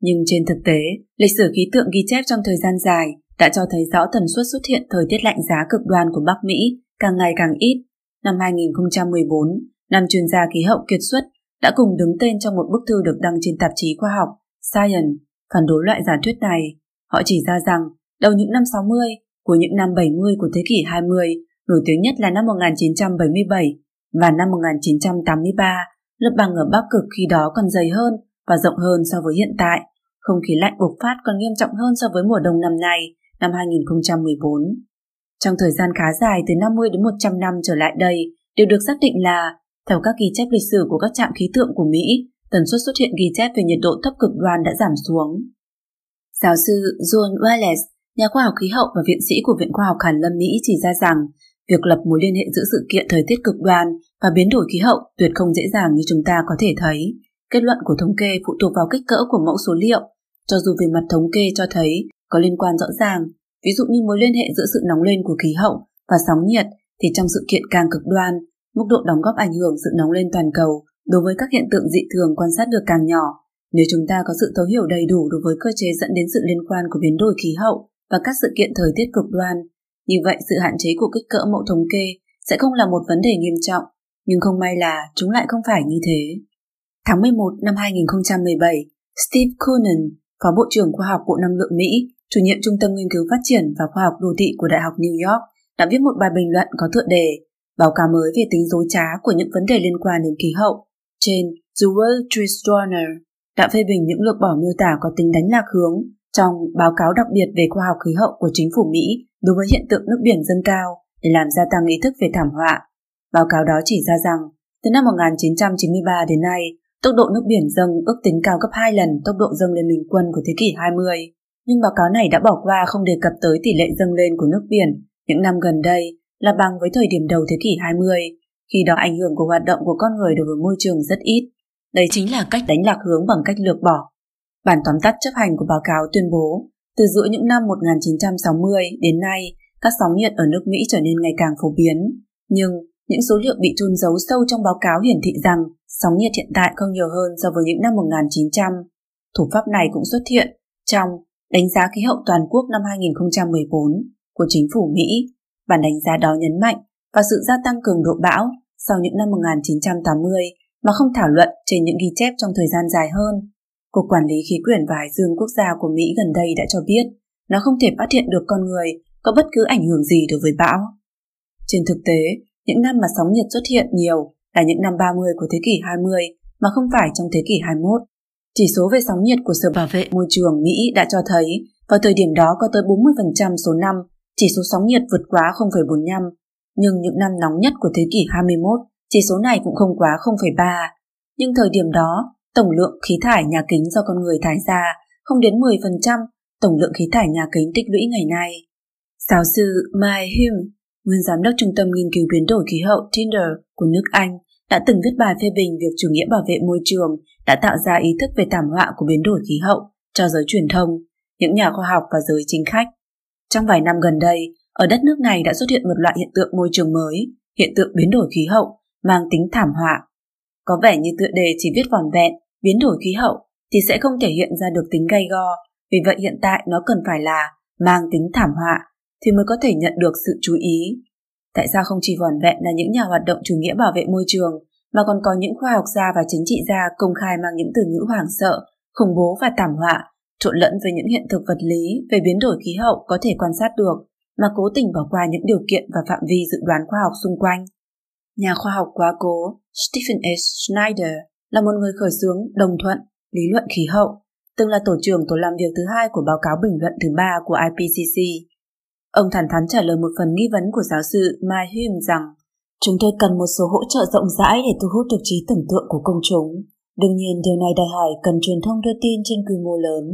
Nhưng trên thực tế, lịch sử khí tượng ghi chép trong thời gian dài đã cho thấy rõ tần suất xuất hiện thời tiết lạnh giá cực đoan của Bắc Mỹ càng ngày càng ít. Năm 2014, năm chuyên gia khí hậu kiệt xuất đã cùng đứng tên trong một bức thư được đăng trên tạp chí khoa học Science phản đối loại giả thuyết này. Họ chỉ ra rằng đầu những năm 60, của những năm 70 của thế kỷ 20, nổi tiếng nhất là năm 1977 và năm 1983, lớp băng ở Bắc Cực khi đó còn dày hơn và rộng hơn so với hiện tại. Không khí lạnh bộc phát còn nghiêm trọng hơn so với mùa đông năm nay, năm 2014. Trong thời gian khá dài từ 50 đến 100 năm trở lại đây, đều được xác định là, theo các ghi chép lịch sử của các trạm khí tượng của Mỹ, tần suất xuất hiện ghi chép về nhiệt độ thấp cực đoan đã giảm xuống. Giáo sư John Wallace, nhà khoa học khí hậu và viện sĩ của Viện Khoa học Hàn Lâm Mỹ chỉ ra rằng việc lập mối liên hệ giữa sự kiện thời tiết cực đoan và biến đổi khí hậu tuyệt không dễ dàng như chúng ta có thể thấy. Kết luận của thống kê phụ thuộc vào kích cỡ của mẫu số liệu, cho dù về mặt thống kê cho thấy có liên quan rõ ràng, ví dụ như mối liên hệ giữa sự nóng lên của khí hậu và sóng nhiệt thì trong sự kiện càng cực đoan, mức độ đóng góp ảnh hưởng sự nóng lên toàn cầu đối với các hiện tượng dị thường quan sát được càng nhỏ. Nếu chúng ta có sự thấu hiểu đầy đủ đối với cơ chế dẫn đến sự liên quan của biến đổi khí hậu và các sự kiện thời tiết cực đoan, như vậy sự hạn chế của kích cỡ mẫu thống kê sẽ không là một vấn đề nghiêm trọng, nhưng không may là chúng lại không phải như thế. Tháng 11 năm 2017, Steve Coonan, Phó Bộ trưởng Khoa học Bộ Năng lượng Mỹ, chủ nhiệm Trung tâm Nghiên cứu Phát triển và Khoa học Đô thị của Đại học New York, đã viết một bài bình luận có tựa đề Báo cáo mới về tính dối trá của những vấn đề liên quan đến khí hậu trên The World Trade Journal đã phê bình những lược bỏ miêu tả có tính đánh lạc hướng trong báo cáo đặc biệt về khoa học khí hậu của chính phủ Mỹ đối với hiện tượng nước biển dâng cao để làm gia tăng ý thức về thảm họa. Báo cáo đó chỉ ra rằng, từ năm 1993 đến nay, tốc độ nước biển dâng ước tính cao gấp 2 lần tốc độ dâng lên bình quân của thế kỷ 20. Nhưng báo cáo này đã bỏ qua không đề cập tới tỷ lệ dâng lên của nước biển những năm gần đây là bằng với thời điểm đầu thế kỷ 20, khi đó ảnh hưởng của hoạt động của con người đối với môi trường rất ít. Đây chính là cách đánh lạc hướng bằng cách lược bỏ. Bản tóm tắt chấp hành của báo cáo tuyên bố, từ giữa những năm 1960 đến nay, các sóng nhiệt ở nước Mỹ trở nên ngày càng phổ biến. Nhưng những số liệu bị chôn giấu sâu trong báo cáo hiển thị rằng sóng nhiệt hiện tại không nhiều hơn so với những năm 1900. Thủ pháp này cũng xuất hiện trong đánh giá khí hậu toàn quốc năm 2014 của chính phủ Mỹ. Bản đánh giá đó nhấn mạnh vào sự gia tăng cường độ bão sau những năm 1980 mà không thảo luận trên những ghi chép trong thời gian dài hơn. Cục Quản lý Khí quyển và Hải dương Quốc gia của Mỹ gần đây đã cho biết nó không thể phát hiện được con người có bất cứ ảnh hưởng gì đối với bão. Trên thực tế, những năm mà sóng nhiệt xuất hiện nhiều là những năm 30 của thế kỷ 20 mà không phải trong thế kỷ 21. Chỉ số về sóng nhiệt của Sở Bảo vệ Môi trường Mỹ đã cho thấy vào thời điểm đó có tới 40% số năm chỉ số sóng nhiệt vượt quá 0,45, nhưng những năm nóng nhất của thế kỷ 21 chỉ số này cũng không quá 0,3. Nhưng thời điểm đó, tổng lượng khí thải nhà kính do con người thải ra không đến 10% tổng lượng khí thải nhà kính tích lũy ngày nay. Giáo sư Mai Hume, nguyên giám đốc Trung tâm Nghiên cứu Biến đổi Khí hậu Tinder của nước Anh, đã từng viết bài phê bình việc chủ nghĩa bảo vệ môi trường đã tạo ra ý thức về thảm họa của biến đổi khí hậu cho giới truyền thông, những nhà khoa học và giới chính khách. Trong vài năm gần đây, ở đất nước này đã xuất hiện một loại hiện tượng môi trường mới, hiện tượng biến đổi khí hậu, mang tính thảm họa. Có vẻ như tựa đề chỉ viết vòn vẹn, biến đổi khí hậu, thì sẽ không thể hiện ra được tính gay go, vì vậy hiện tại nó cần phải là mang tính thảm họa, thì mới có thể nhận được sự chú ý. Tại sao không chỉ vòn vẹn là những nhà hoạt động chủ nghĩa bảo vệ môi trường, mà còn có những khoa học gia và chính trị gia công khai mang những từ ngữ hoảng sợ, khủng bố và thảm họa, trộn lẫn với những hiện thực vật lý về biến đổi khí hậu có thể quan sát được, mà cố tình bỏ qua những điều kiện và phạm vi dự đoán khoa học xung quanh. Nhà khoa học quá cố Stephen S. Schneider là một người khởi xướng đồng thuận lý luận khí hậu, từng là tổ trưởng tổ làm việc thứ hai của báo cáo bình luận thứ ba của IPCC. Ông thẳng thắn trả lời một phần nghi vấn của giáo sư Mai Hume rằng chúng tôi cần một số hỗ trợ rộng rãi để thu hút được trí tưởng tượng của công chúng. Đương nhiên điều này đòi hỏi cần truyền thông đưa tin trên quy mô lớn.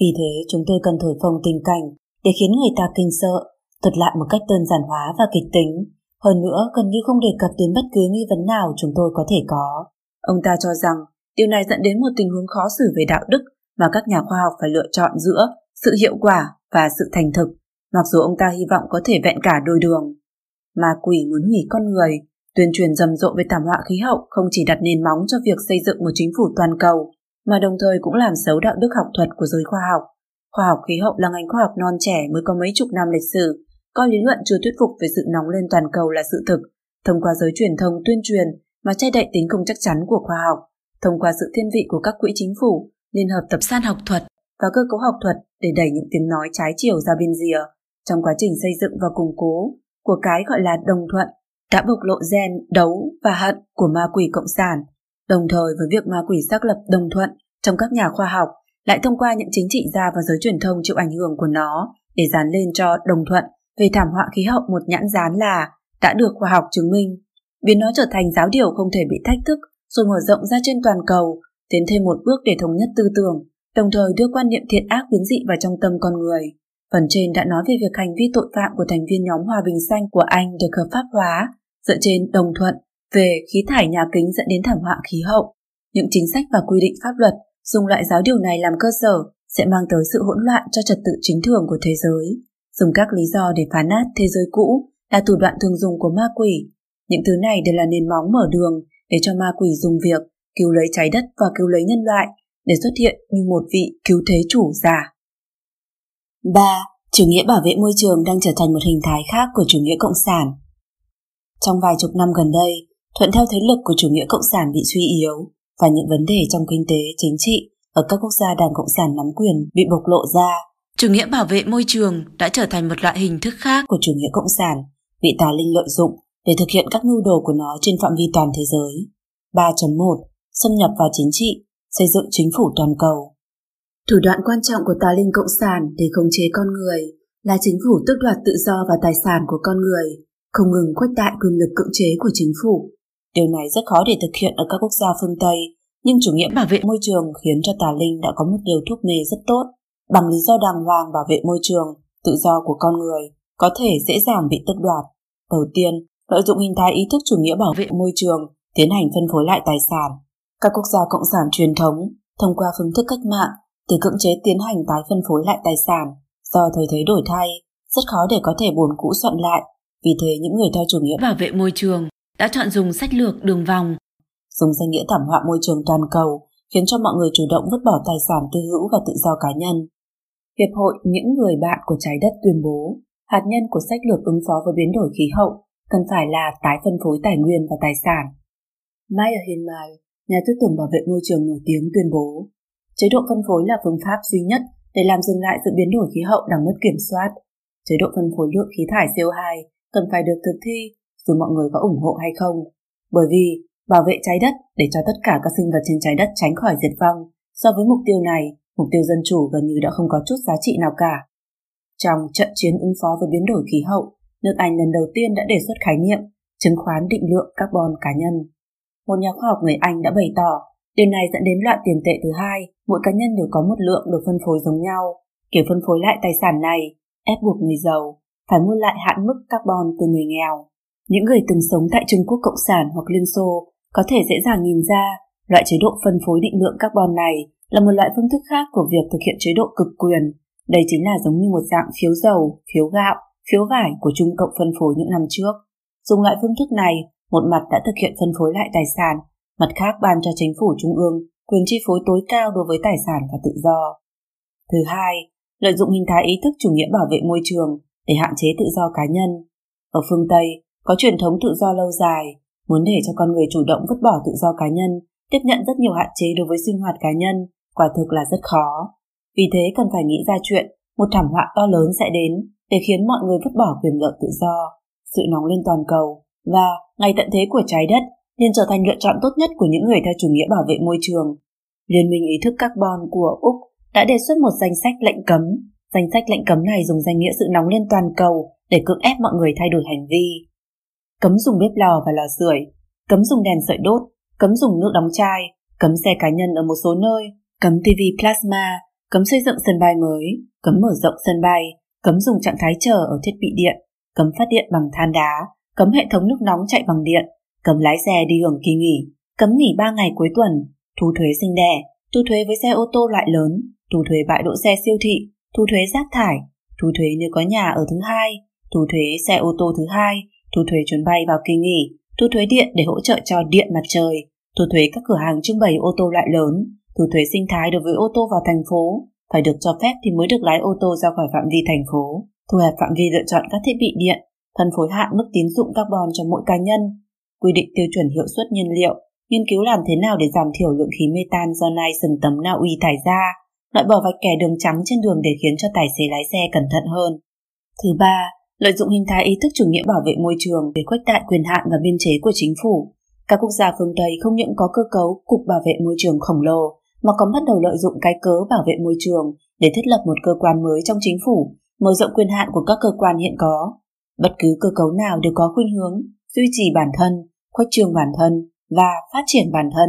Vì thế chúng tôi cần thổi phồng tình cảnh để khiến người ta kinh sợ, thuật lại một cách đơn giản hóa và kịch tính. Hơn nữa gần như không đề cập đến bất cứ nghi vấn nào chúng tôi có thể có. Ông ta cho rằng điều này dẫn đến một tình huống khó xử về đạo đức mà các nhà khoa học phải lựa chọn giữa sự hiệu quả và sự thành thực, mặc dù ông ta hy vọng có thể vẹn cả đôi đường. mà quỷ muốn hủy con người, tuyên truyền rầm rộ về thảm họa khí hậu không chỉ đặt nền móng cho việc xây dựng một chính phủ toàn cầu, mà đồng thời cũng làm xấu đạo đức học thuật của giới khoa học. Khoa học khí hậu là ngành khoa học non trẻ mới có mấy chục năm lịch sử, coi lý luận chưa thuyết phục về sự nóng lên toàn cầu là sự thực, thông qua giới truyền thông tuyên truyền mà che đậy tính không chắc chắn của khoa học, thông qua sự thiên vị của các quỹ chính phủ, liên hợp tập san học thuật và cơ cấu học thuật để đẩy những tiếng nói trái chiều ra bên rìa. Trong quá trình xây dựng và củng cố của cái gọi là đồng thuận đã bộc lộ gen đấu và hận của ma quỷ cộng sản, đồng thời với việc ma quỷ xác lập đồng thuận trong các nhà khoa học lại thông qua những chính trị gia và giới truyền thông chịu ảnh hưởng của nó để dán lên cho đồng thuận về thảm họa khí hậu một nhãn dán là đã được khoa học chứng minh, biến nó trở thành giáo điều không thể bị thách thức rồi mở rộng ra trên toàn cầu, tiến thêm một bước để thống nhất tư tưởng, đồng thời đưa quan niệm thiện ác biến dị vào trong tâm con người. Phần trên đã nói về việc hành vi tội phạm của thành viên nhóm Hòa bình xanh của Anh được hợp pháp hóa, dựa trên đồng thuận về khí thải nhà kính dẫn đến thảm họa khí hậu. Những chính sách và quy định pháp luật dùng loại giáo điều này làm cơ sở sẽ mang tới sự hỗn loạn cho trật tự chính thường của thế giới. Dùng các lý do để phá nát thế giới cũ là thủ đoạn thường dùng của ma quỷ. Những thứ này đều là nền móng mở đường để cho ma quỷ dùng việc cứu lấy trái đất và cứu lấy nhân loại để xuất hiện như một vị cứu thế chủ giả. 3. Chủ nghĩa bảo vệ môi trường đang trở thành một hình thái khác của chủ nghĩa cộng sản. Trong vài chục năm gần đây, thuận theo thế lực của chủ nghĩa cộng sản bị suy yếu và những vấn đề trong kinh tế, chính trị ở các quốc gia đảng cộng sản nắm quyền bị bộc lộ ra. Chủ nghĩa bảo vệ môi trường đã trở thành một loại hình thức khác của chủ nghĩa cộng sản bị tà linh lợi dụng để thực hiện các mưu đồ của nó trên phạm vi toàn thế giới. 3.1 Xâm nhập vào chính trị, xây dựng chính phủ toàn cầu Thủ đoạn quan trọng của tà linh cộng sản để khống chế con người là chính phủ tước đoạt tự do và tài sản của con người, không ngừng khuếch đại quyền lực cưỡng chế của chính phủ. Điều này rất khó để thực hiện ở các quốc gia phương Tây, nhưng chủ nghĩa bảo vệ môi trường khiến cho tà linh đã có một điều thuốc mê rất tốt. Bằng lý do đàng hoàng bảo vệ môi trường, tự do của con người có thể dễ dàng bị tước đoạt. Đầu tiên, lợi dụng hình thái ý thức chủ nghĩa bảo vệ môi trường, tiến hành phân phối lại tài sản. Các quốc gia cộng sản truyền thống, thông qua phương thức cách mạng, từ cưỡng chế tiến hành tái phân phối lại tài sản, do thời thế đổi thay, rất khó để có thể buồn cũ soạn lại. Vì thế những người theo chủ nghĩa bảo vệ môi trường đã chọn dùng sách lược đường vòng. Dùng danh nghĩa thảm họa môi trường toàn cầu, khiến cho mọi người chủ động vứt bỏ tài sản tư hữu và tự do cá nhân. Hiệp hội những người bạn của trái đất tuyên bố hạt nhân của sách lược ứng phó với biến đổi khí hậu cần phải là tái phân phối tài nguyên và tài sản. Maya Hinmal, nhà tư tưởng bảo vệ môi trường nổi tiếng tuyên bố, Chế độ phân phối là phương pháp duy nhất để làm dừng lại sự biến đổi khí hậu đang mất kiểm soát. Chế độ phân phối lượng khí thải CO2 cần phải được thực thi dù mọi người có ủng hộ hay không. Bởi vì bảo vệ trái đất để cho tất cả các sinh vật trên trái đất tránh khỏi diệt vong, so với mục tiêu này, mục tiêu dân chủ gần như đã không có chút giá trị nào cả. Trong trận chiến ứng phó với biến đổi khí hậu, nước Anh lần đầu tiên đã đề xuất khái niệm chứng khoán định lượng carbon cá nhân. Một nhà khoa học người Anh đã bày tỏ điều này dẫn đến loại tiền tệ thứ hai, mỗi cá nhân đều có một lượng được phân phối giống nhau. Kiểu phân phối lại tài sản này ép buộc người giàu phải mua lại hạn mức carbon từ người nghèo. Những người từng sống tại Trung Quốc Cộng sản hoặc Liên Xô có thể dễ dàng nhìn ra loại chế độ phân phối định lượng carbon này là một loại phương thức khác của việc thực hiện chế độ cực quyền. Đây chính là giống như một dạng phiếu dầu, phiếu gạo, phiếu vải của Trung Cộng phân phối những năm trước. Dùng loại phương thức này, một mặt đã thực hiện phân phối lại tài sản, mặt khác ban cho chính phủ trung ương quyền chi phối tối cao đối với tài sản và tự do. Thứ hai, lợi dụng hình thái ý thức chủ nghĩa bảo vệ môi trường để hạn chế tự do cá nhân. Ở phương Tây, có truyền thống tự do lâu dài, muốn để cho con người chủ động vứt bỏ tự do cá nhân, tiếp nhận rất nhiều hạn chế đối với sinh hoạt cá nhân, quả thực là rất khó. Vì thế cần phải nghĩ ra chuyện một thảm họa to lớn sẽ đến để khiến mọi người vứt bỏ quyền lợi tự do, sự nóng lên toàn cầu và ngày tận thế của trái đất nên trở thành lựa chọn tốt nhất của những người theo chủ nghĩa bảo vệ môi trường. Liên minh ý thức carbon của Úc đã đề xuất một danh sách lệnh cấm. Danh sách lệnh cấm này dùng danh nghĩa sự nóng lên toàn cầu để cưỡng ép mọi người thay đổi hành vi. Cấm dùng bếp lò và lò sưởi, cấm dùng đèn sợi đốt, cấm dùng nước đóng chai, cấm xe cá nhân ở một số nơi, cấm TV plasma, cấm xây dựng sân bay mới, cấm mở rộng sân bay, cấm dùng trạng thái chờ ở thiết bị điện, cấm phát điện bằng than đá, cấm hệ thống nước nóng chạy bằng điện, cấm lái xe đi hưởng kỳ nghỉ, cấm nghỉ 3 ngày cuối tuần, thu thuế sinh đẻ, thu thuế với xe ô tô loại lớn, thu thuế bãi đỗ xe siêu thị, thu thuế rác thải, thu thuế nếu có nhà ở thứ hai, thu thuế xe ô tô thứ hai, thu thuế chuyến bay vào kỳ nghỉ, thu thuế điện để hỗ trợ cho điện mặt trời, thu thuế các cửa hàng trưng bày ô tô loại lớn, thu thuế sinh thái đối với ô tô vào thành phố, phải được cho phép thì mới được lái ô tô ra khỏi phạm vi thành phố, thu hẹp phạm vi lựa chọn các thiết bị điện, phân phối hạn mức tín dụng carbon cho mỗi cá nhân, quy định tiêu chuẩn hiệu suất nhiên liệu, nghiên cứu làm thế nào để giảm thiểu lượng khí metan do Nyson tấm Na Uy thải ra, loại bỏ vạch kẻ đường trắng trên đường để khiến cho tài xế lái xe cẩn thận hơn. Thứ ba, lợi dụng hình thái ý thức chủ nghĩa bảo vệ môi trường để khuếch đại quyền hạn và biên chế của chính phủ. Các quốc gia phương Tây không những có cơ cấu cục bảo vệ môi trường khổng lồ, mà còn bắt đầu lợi dụng cái cớ bảo vệ môi trường để thiết lập một cơ quan mới trong chính phủ, mở rộng quyền hạn của các cơ quan hiện có. Bất cứ cơ cấu nào đều có khuynh hướng duy trì bản thân, khuếch trương bản thân và phát triển bản thân.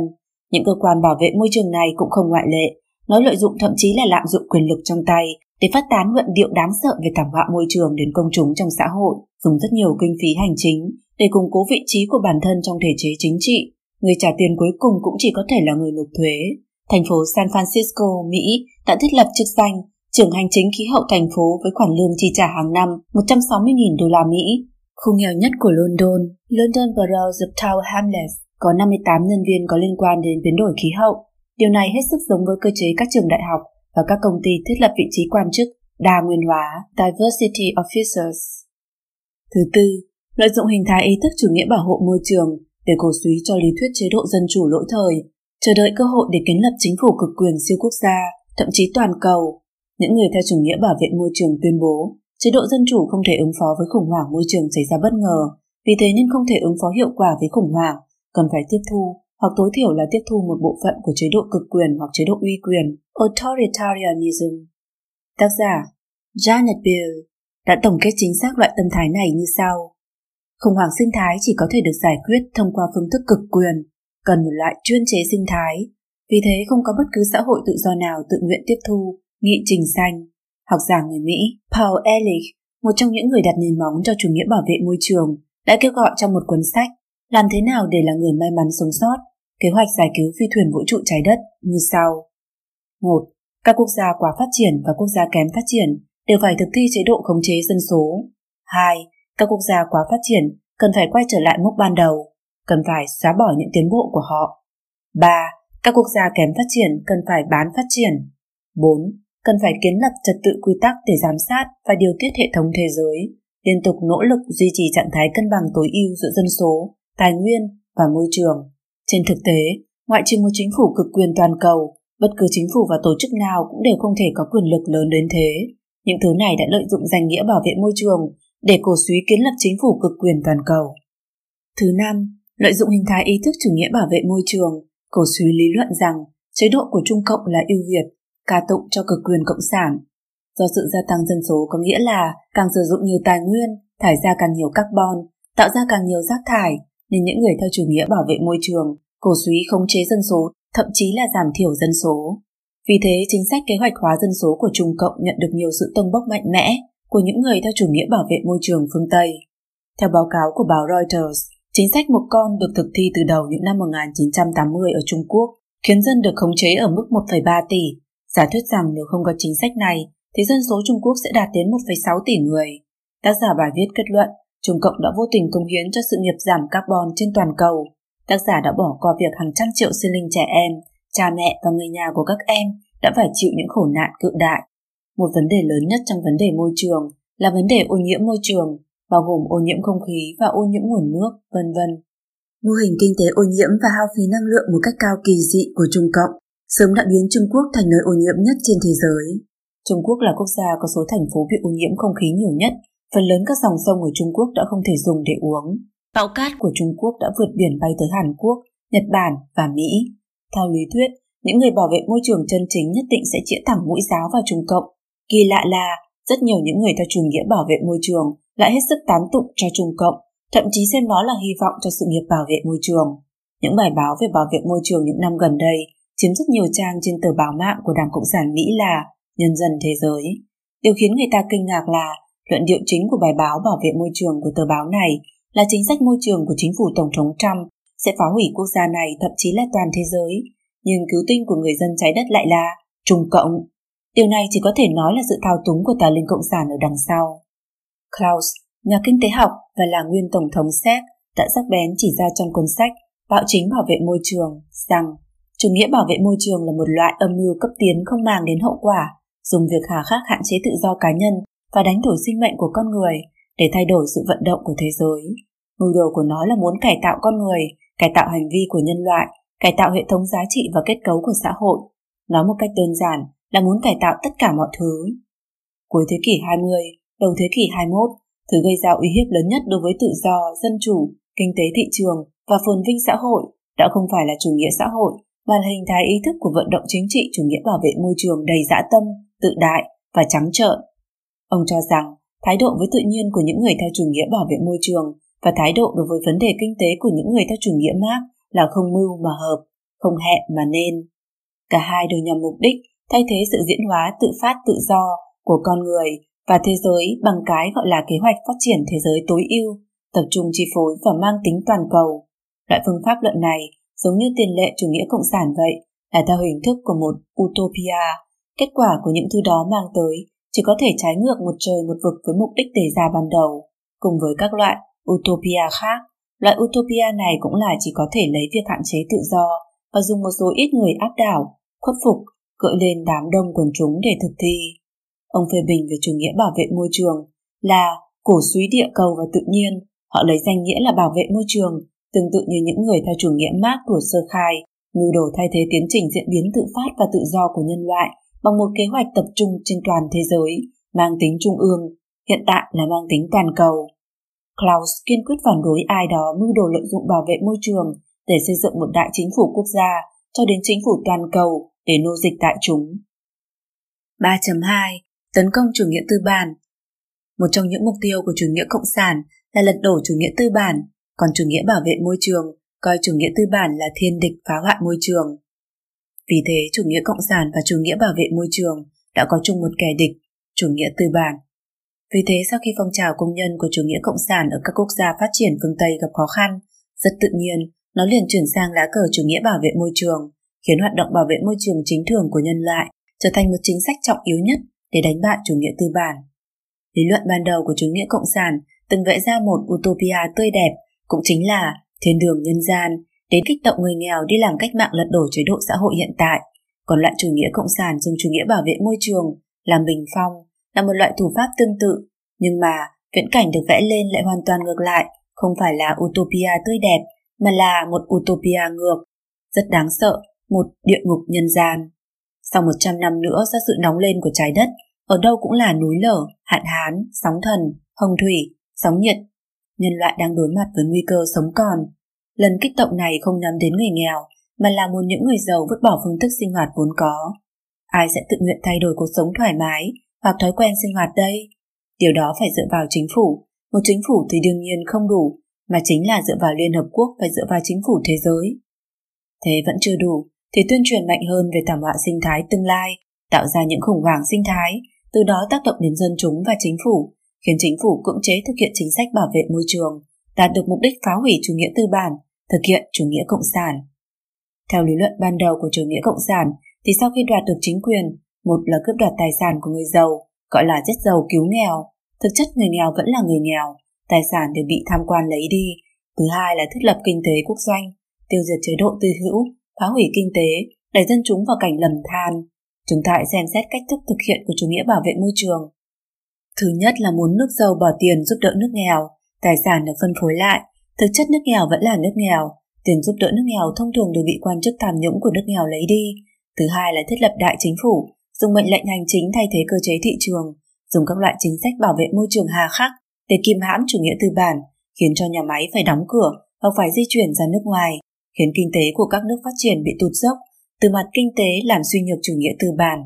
Những cơ quan bảo vệ môi trường này cũng không ngoại lệ, nó lợi dụng thậm chí là lạm dụng quyền lực trong tay để phát tán luận điệu đáng sợ về thảm họa môi trường đến công chúng trong xã hội, dùng rất nhiều kinh phí hành chính để củng cố vị trí của bản thân trong thể chế chính trị. Người trả tiền cuối cùng cũng chỉ có thể là người nộp thuế. Thành phố San Francisco, Mỹ đã thiết lập chức danh trưởng hành chính khí hậu thành phố với khoản lương chi trả hàng năm 160.000 đô la Mỹ Khu nghèo nhất của London, London Borough of Tower Hamlets, có 58 nhân viên có liên quan đến biến đổi khí hậu. Điều này hết sức giống với cơ chế các trường đại học và các công ty thiết lập vị trí quan chức đa nguyên hóa diversity officers. Thứ tư, lợi dụng hình thái ý thức chủ nghĩa bảo hộ môi trường để cổ suý cho lý thuyết chế độ dân chủ lỗi thời, chờ đợi cơ hội để kiến lập chính phủ cực quyền siêu quốc gia, thậm chí toàn cầu. Những người theo chủ nghĩa bảo vệ môi trường tuyên bố chế độ dân chủ không thể ứng phó với khủng hoảng môi trường xảy ra bất ngờ, vì thế nên không thể ứng phó hiệu quả với khủng hoảng, cần phải tiếp thu hoặc tối thiểu là tiếp thu một bộ phận của chế độ cực quyền hoặc chế độ uy quyền, authoritarianism. Tác giả Janet Bill đã tổng kết chính xác loại tâm thái này như sau. Khủng hoảng sinh thái chỉ có thể được giải quyết thông qua phương thức cực quyền, cần một loại chuyên chế sinh thái. Vì thế không có bất cứ xã hội tự do nào tự nguyện tiếp thu nghị trình xanh học giả người Mỹ Paul Ehrlich, một trong những người đặt nền móng cho chủ nghĩa bảo vệ môi trường, đã kêu gọi trong một cuốn sách Làm thế nào để là người may mắn sống sót, kế hoạch giải cứu phi thuyền vũ trụ trái đất như sau. 1. Các quốc gia quá phát triển và quốc gia kém phát triển đều phải thực thi chế độ khống chế dân số. 2. Các quốc gia quá phát triển cần phải quay trở lại mốc ban đầu, cần phải xóa bỏ những tiến bộ của họ. 3. Các quốc gia kém phát triển cần phải bán phát triển. 4 cần phải kiến lập trật tự quy tắc để giám sát và điều tiết hệ thống thế giới, liên tục nỗ lực duy trì trạng thái cân bằng tối ưu giữa dân số, tài nguyên và môi trường. Trên thực tế, ngoại trừ một chính phủ cực quyền toàn cầu, Bất cứ chính phủ và tổ chức nào cũng đều không thể có quyền lực lớn đến thế. Những thứ này đã lợi dụng danh nghĩa bảo vệ môi trường để cổ suý kiến lập chính phủ cực quyền toàn cầu. Thứ năm, lợi dụng hình thái ý thức chủ nghĩa bảo vệ môi trường, cổ suý lý luận rằng chế độ của Trung Cộng là ưu việt, ca tụng cho cực quyền cộng sản. Do sự gia tăng dân số có nghĩa là càng sử dụng nhiều tài nguyên, thải ra càng nhiều carbon, tạo ra càng nhiều rác thải, nên những người theo chủ nghĩa bảo vệ môi trường, cổ suý khống chế dân số, thậm chí là giảm thiểu dân số. Vì thế, chính sách kế hoạch hóa dân số của Trung Cộng nhận được nhiều sự tông bốc mạnh mẽ của những người theo chủ nghĩa bảo vệ môi trường phương Tây. Theo báo cáo của báo Reuters, chính sách một con được thực thi từ đầu những năm 1980 ở Trung Quốc, khiến dân được khống chế ở mức 1,3 tỷ. Giả thuyết rằng nếu không có chính sách này, thì dân số Trung Quốc sẽ đạt đến 1,6 tỷ người. Tác giả bài viết kết luận, Trung Cộng đã vô tình công hiến cho sự nghiệp giảm carbon trên toàn cầu. Tác giả đã bỏ qua việc hàng trăm triệu sinh linh trẻ em, cha mẹ và người nhà của các em đã phải chịu những khổ nạn cự đại. Một vấn đề lớn nhất trong vấn đề môi trường là vấn đề ô nhiễm môi trường, bao gồm ô nhiễm không khí và ô nhiễm nguồn nước, vân vân. Mô hình kinh tế ô nhiễm và hao phí năng lượng một cách cao kỳ dị của Trung Cộng sớm đã biến Trung Quốc thành nơi ô nhiễm nhất trên thế giới. Trung Quốc là quốc gia có số thành phố bị ô nhiễm không khí nhiều nhất, phần lớn các dòng sông ở Trung Quốc đã không thể dùng để uống. Bão cát của Trung Quốc đã vượt biển bay tới Hàn Quốc, Nhật Bản và Mỹ. Theo lý thuyết, những người bảo vệ môi trường chân chính nhất định sẽ chĩa thẳng mũi giáo vào Trung Cộng. Kỳ lạ là, rất nhiều những người theo chủ nghĩa bảo vệ môi trường lại hết sức tán tụng cho Trung Cộng, thậm chí xem nó là hy vọng cho sự nghiệp bảo vệ môi trường. Những bài báo về bảo vệ môi trường những năm gần đây chiếm rất nhiều trang trên tờ báo mạng của Đảng Cộng sản Mỹ là Nhân dân Thế giới. Điều khiến người ta kinh ngạc là luận điệu chính của bài báo bảo vệ môi trường của tờ báo này là chính sách môi trường của chính phủ Tổng thống Trump sẽ phá hủy quốc gia này thậm chí là toàn thế giới. Nhưng cứu tinh của người dân trái đất lại là Trung Cộng. Điều này chỉ có thể nói là sự thao túng của tà linh Cộng sản ở đằng sau. Klaus, nhà kinh tế học và là nguyên Tổng thống Séc, đã sắc bén chỉ ra trong cuốn sách Bạo chính bảo vệ môi trường rằng chủ nghĩa bảo vệ môi trường là một loại âm mưu cấp tiến không màng đến hậu quả, dùng việc hà khắc hạn chế tự do cá nhân và đánh đổi sinh mệnh của con người để thay đổi sự vận động của thế giới. Mưu đồ của nó là muốn cải tạo con người, cải tạo hành vi của nhân loại, cải tạo hệ thống giá trị và kết cấu của xã hội. Nói một cách đơn giản là muốn cải tạo tất cả mọi thứ. Cuối thế kỷ 20, đầu thế kỷ 21, thứ gây ra uy hiếp lớn nhất đối với tự do, dân chủ, kinh tế thị trường và phồn vinh xã hội đã không phải là chủ nghĩa xã hội mà là hình thái ý thức của vận động chính trị chủ nghĩa bảo vệ môi trường đầy dã tâm, tự đại và trắng trợn. Ông cho rằng thái độ với tự nhiên của những người theo chủ nghĩa bảo vệ môi trường và thái độ đối với vấn đề kinh tế của những người theo chủ nghĩa Marx là không mưu mà hợp, không hẹn mà nên. Cả hai đều nhằm mục đích thay thế sự diễn hóa tự phát tự do của con người và thế giới bằng cái gọi là kế hoạch phát triển thế giới tối ưu, tập trung chi phối và mang tính toàn cầu. Loại phương pháp luận này, giống như tiền lệ chủ nghĩa cộng sản vậy, là theo hình thức của một utopia. Kết quả của những thứ đó mang tới chỉ có thể trái ngược một trời một vực với mục đích đề ra ban đầu. Cùng với các loại utopia khác, loại utopia này cũng là chỉ có thể lấy việc hạn chế tự do và dùng một số ít người áp đảo, khuất phục, gợi lên đám đông quần chúng để thực thi. Ông phê bình về chủ nghĩa bảo vệ môi trường là cổ suý địa cầu và tự nhiên, họ lấy danh nghĩa là bảo vệ môi trường, tương tự như những người theo chủ nghĩa Marx của sơ khai, mưu đồ thay thế tiến trình diễn biến tự phát và tự do của nhân loại bằng một kế hoạch tập trung trên toàn thế giới, mang tính trung ương, hiện tại là mang tính toàn cầu. Klaus kiên quyết phản đối ai đó mưu đồ lợi dụng bảo vệ môi trường để xây dựng một đại chính phủ quốc gia cho đến chính phủ toàn cầu để nô dịch tại chúng. 3.2 Tấn công chủ nghĩa tư bản Một trong những mục tiêu của chủ nghĩa cộng sản là lật đổ chủ nghĩa tư bản, còn chủ nghĩa bảo vệ môi trường coi chủ nghĩa tư bản là thiên địch phá hoại môi trường. Vì thế, chủ nghĩa cộng sản và chủ nghĩa bảo vệ môi trường đã có chung một kẻ địch, chủ nghĩa tư bản. Vì thế, sau khi phong trào công nhân của chủ nghĩa cộng sản ở các quốc gia phát triển phương Tây gặp khó khăn, rất tự nhiên, nó liền chuyển sang lá cờ chủ nghĩa bảo vệ môi trường, khiến hoạt động bảo vệ môi trường chính thường của nhân loại trở thành một chính sách trọng yếu nhất để đánh bại chủ nghĩa tư bản. Lý luận ban đầu của chủ nghĩa cộng sản từng vẽ ra một utopia tươi đẹp, cũng chính là thiên đường nhân gian đến kích động người nghèo đi làm cách mạng lật đổ chế độ xã hội hiện tại. Còn loại chủ nghĩa cộng sản dùng chủ nghĩa bảo vệ môi trường, làm bình phong, là một loại thủ pháp tương tự. Nhưng mà viễn cảnh được vẽ lên lại hoàn toàn ngược lại, không phải là utopia tươi đẹp, mà là một utopia ngược. Rất đáng sợ, một địa ngục nhân gian. Sau 100 năm nữa do sự nóng lên của trái đất, ở đâu cũng là núi lở, hạn hán, sóng thần, hồng thủy, sóng nhiệt. Nhân loại đang đối mặt với nguy cơ sống còn. Lần kích động này không nhắm đến người nghèo, mà là muốn những người giàu vứt bỏ phương thức sinh hoạt vốn có. Ai sẽ tự nguyện thay đổi cuộc sống thoải mái hoặc thói quen sinh hoạt đây? Điều đó phải dựa vào chính phủ. Một chính phủ thì đương nhiên không đủ, mà chính là dựa vào Liên Hợp Quốc và dựa vào chính phủ thế giới. Thế vẫn chưa đủ, thì tuyên truyền mạnh hơn về thảm họa sinh thái tương lai, tạo ra những khủng hoảng sinh thái, từ đó tác động đến dân chúng và chính phủ, khiến chính phủ cưỡng chế thực hiện chính sách bảo vệ môi trường, đạt được mục đích phá hủy chủ nghĩa tư bản, thực hiện chủ nghĩa cộng sản. Theo lý luận ban đầu của chủ nghĩa cộng sản, thì sau khi đoạt được chính quyền, một là cướp đoạt tài sản của người giàu, gọi là giết giàu cứu nghèo, thực chất người nghèo vẫn là người nghèo, tài sản đều bị tham quan lấy đi. Thứ hai là thiết lập kinh tế quốc doanh, tiêu diệt chế độ tư hữu, phá hủy kinh tế, đẩy dân chúng vào cảnh lầm than. Chúng ta hãy xem xét cách thức thực hiện của chủ nghĩa bảo vệ môi trường. Thứ nhất là muốn nước giàu bỏ tiền giúp đỡ nước nghèo, tài sản được phân phối lại, thực chất nước nghèo vẫn là nước nghèo, tiền giúp đỡ nước nghèo thông thường đều bị quan chức tham nhũng của nước nghèo lấy đi. Thứ hai là thiết lập đại chính phủ, dùng mệnh lệnh hành chính thay thế cơ chế thị trường, dùng các loại chính sách bảo vệ môi trường hà khắc để kìm hãm chủ nghĩa tư bản, khiến cho nhà máy phải đóng cửa hoặc phải di chuyển ra nước ngoài, khiến kinh tế của các nước phát triển bị tụt dốc, từ mặt kinh tế làm suy nhược chủ nghĩa tư bản.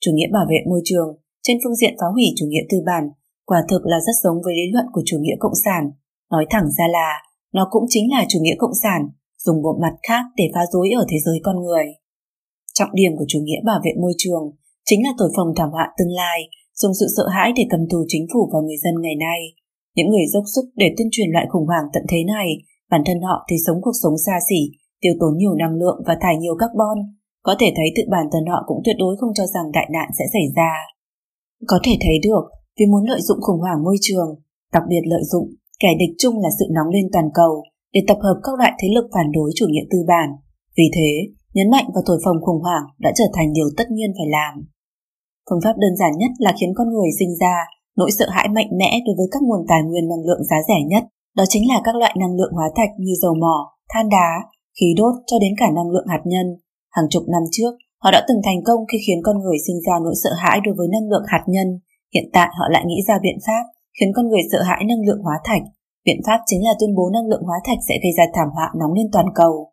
Chủ nghĩa bảo vệ môi trường trên phương diện phá hủy chủ nghĩa tư bản quả thực là rất giống với lý luận của chủ nghĩa cộng sản. Nói thẳng ra là nó cũng chính là chủ nghĩa cộng sản dùng bộ mặt khác để phá rối ở thế giới con người. Trọng điểm của chủ nghĩa bảo vệ môi trường chính là thổi phòng thảm họa tương lai, dùng sự sợ hãi để cầm tù chính phủ và người dân ngày nay. Những người dốc sức để tuyên truyền loại khủng hoảng tận thế này, bản thân họ thì sống cuộc sống xa xỉ, tiêu tốn nhiều năng lượng và thải nhiều carbon. Có thể thấy tự bản thân họ cũng tuyệt đối không cho rằng đại nạn sẽ xảy ra. Có thể thấy được, vì muốn lợi dụng khủng hoảng môi trường, đặc biệt lợi dụng kẻ địch chung là sự nóng lên toàn cầu để tập hợp các loại thế lực phản đối chủ nghĩa tư bản. Vì thế, nhấn mạnh và thổi phồng khủng hoảng đã trở thành điều tất nhiên phải làm. Phương pháp đơn giản nhất là khiến con người sinh ra nỗi sợ hãi mạnh mẽ đối với các nguồn tài nguyên năng lượng giá rẻ nhất, đó chính là các loại năng lượng hóa thạch như dầu mỏ, than đá, khí đốt cho đến cả năng lượng hạt nhân. Hàng chục năm trước, họ đã từng thành công khi khiến con người sinh ra nỗi sợ hãi đối với năng lượng hạt nhân. Hiện tại họ lại nghĩ ra biện pháp khiến con người sợ hãi năng lượng hóa thạch. Biện pháp chính là tuyên bố năng lượng hóa thạch sẽ gây ra thảm họa nóng lên toàn cầu.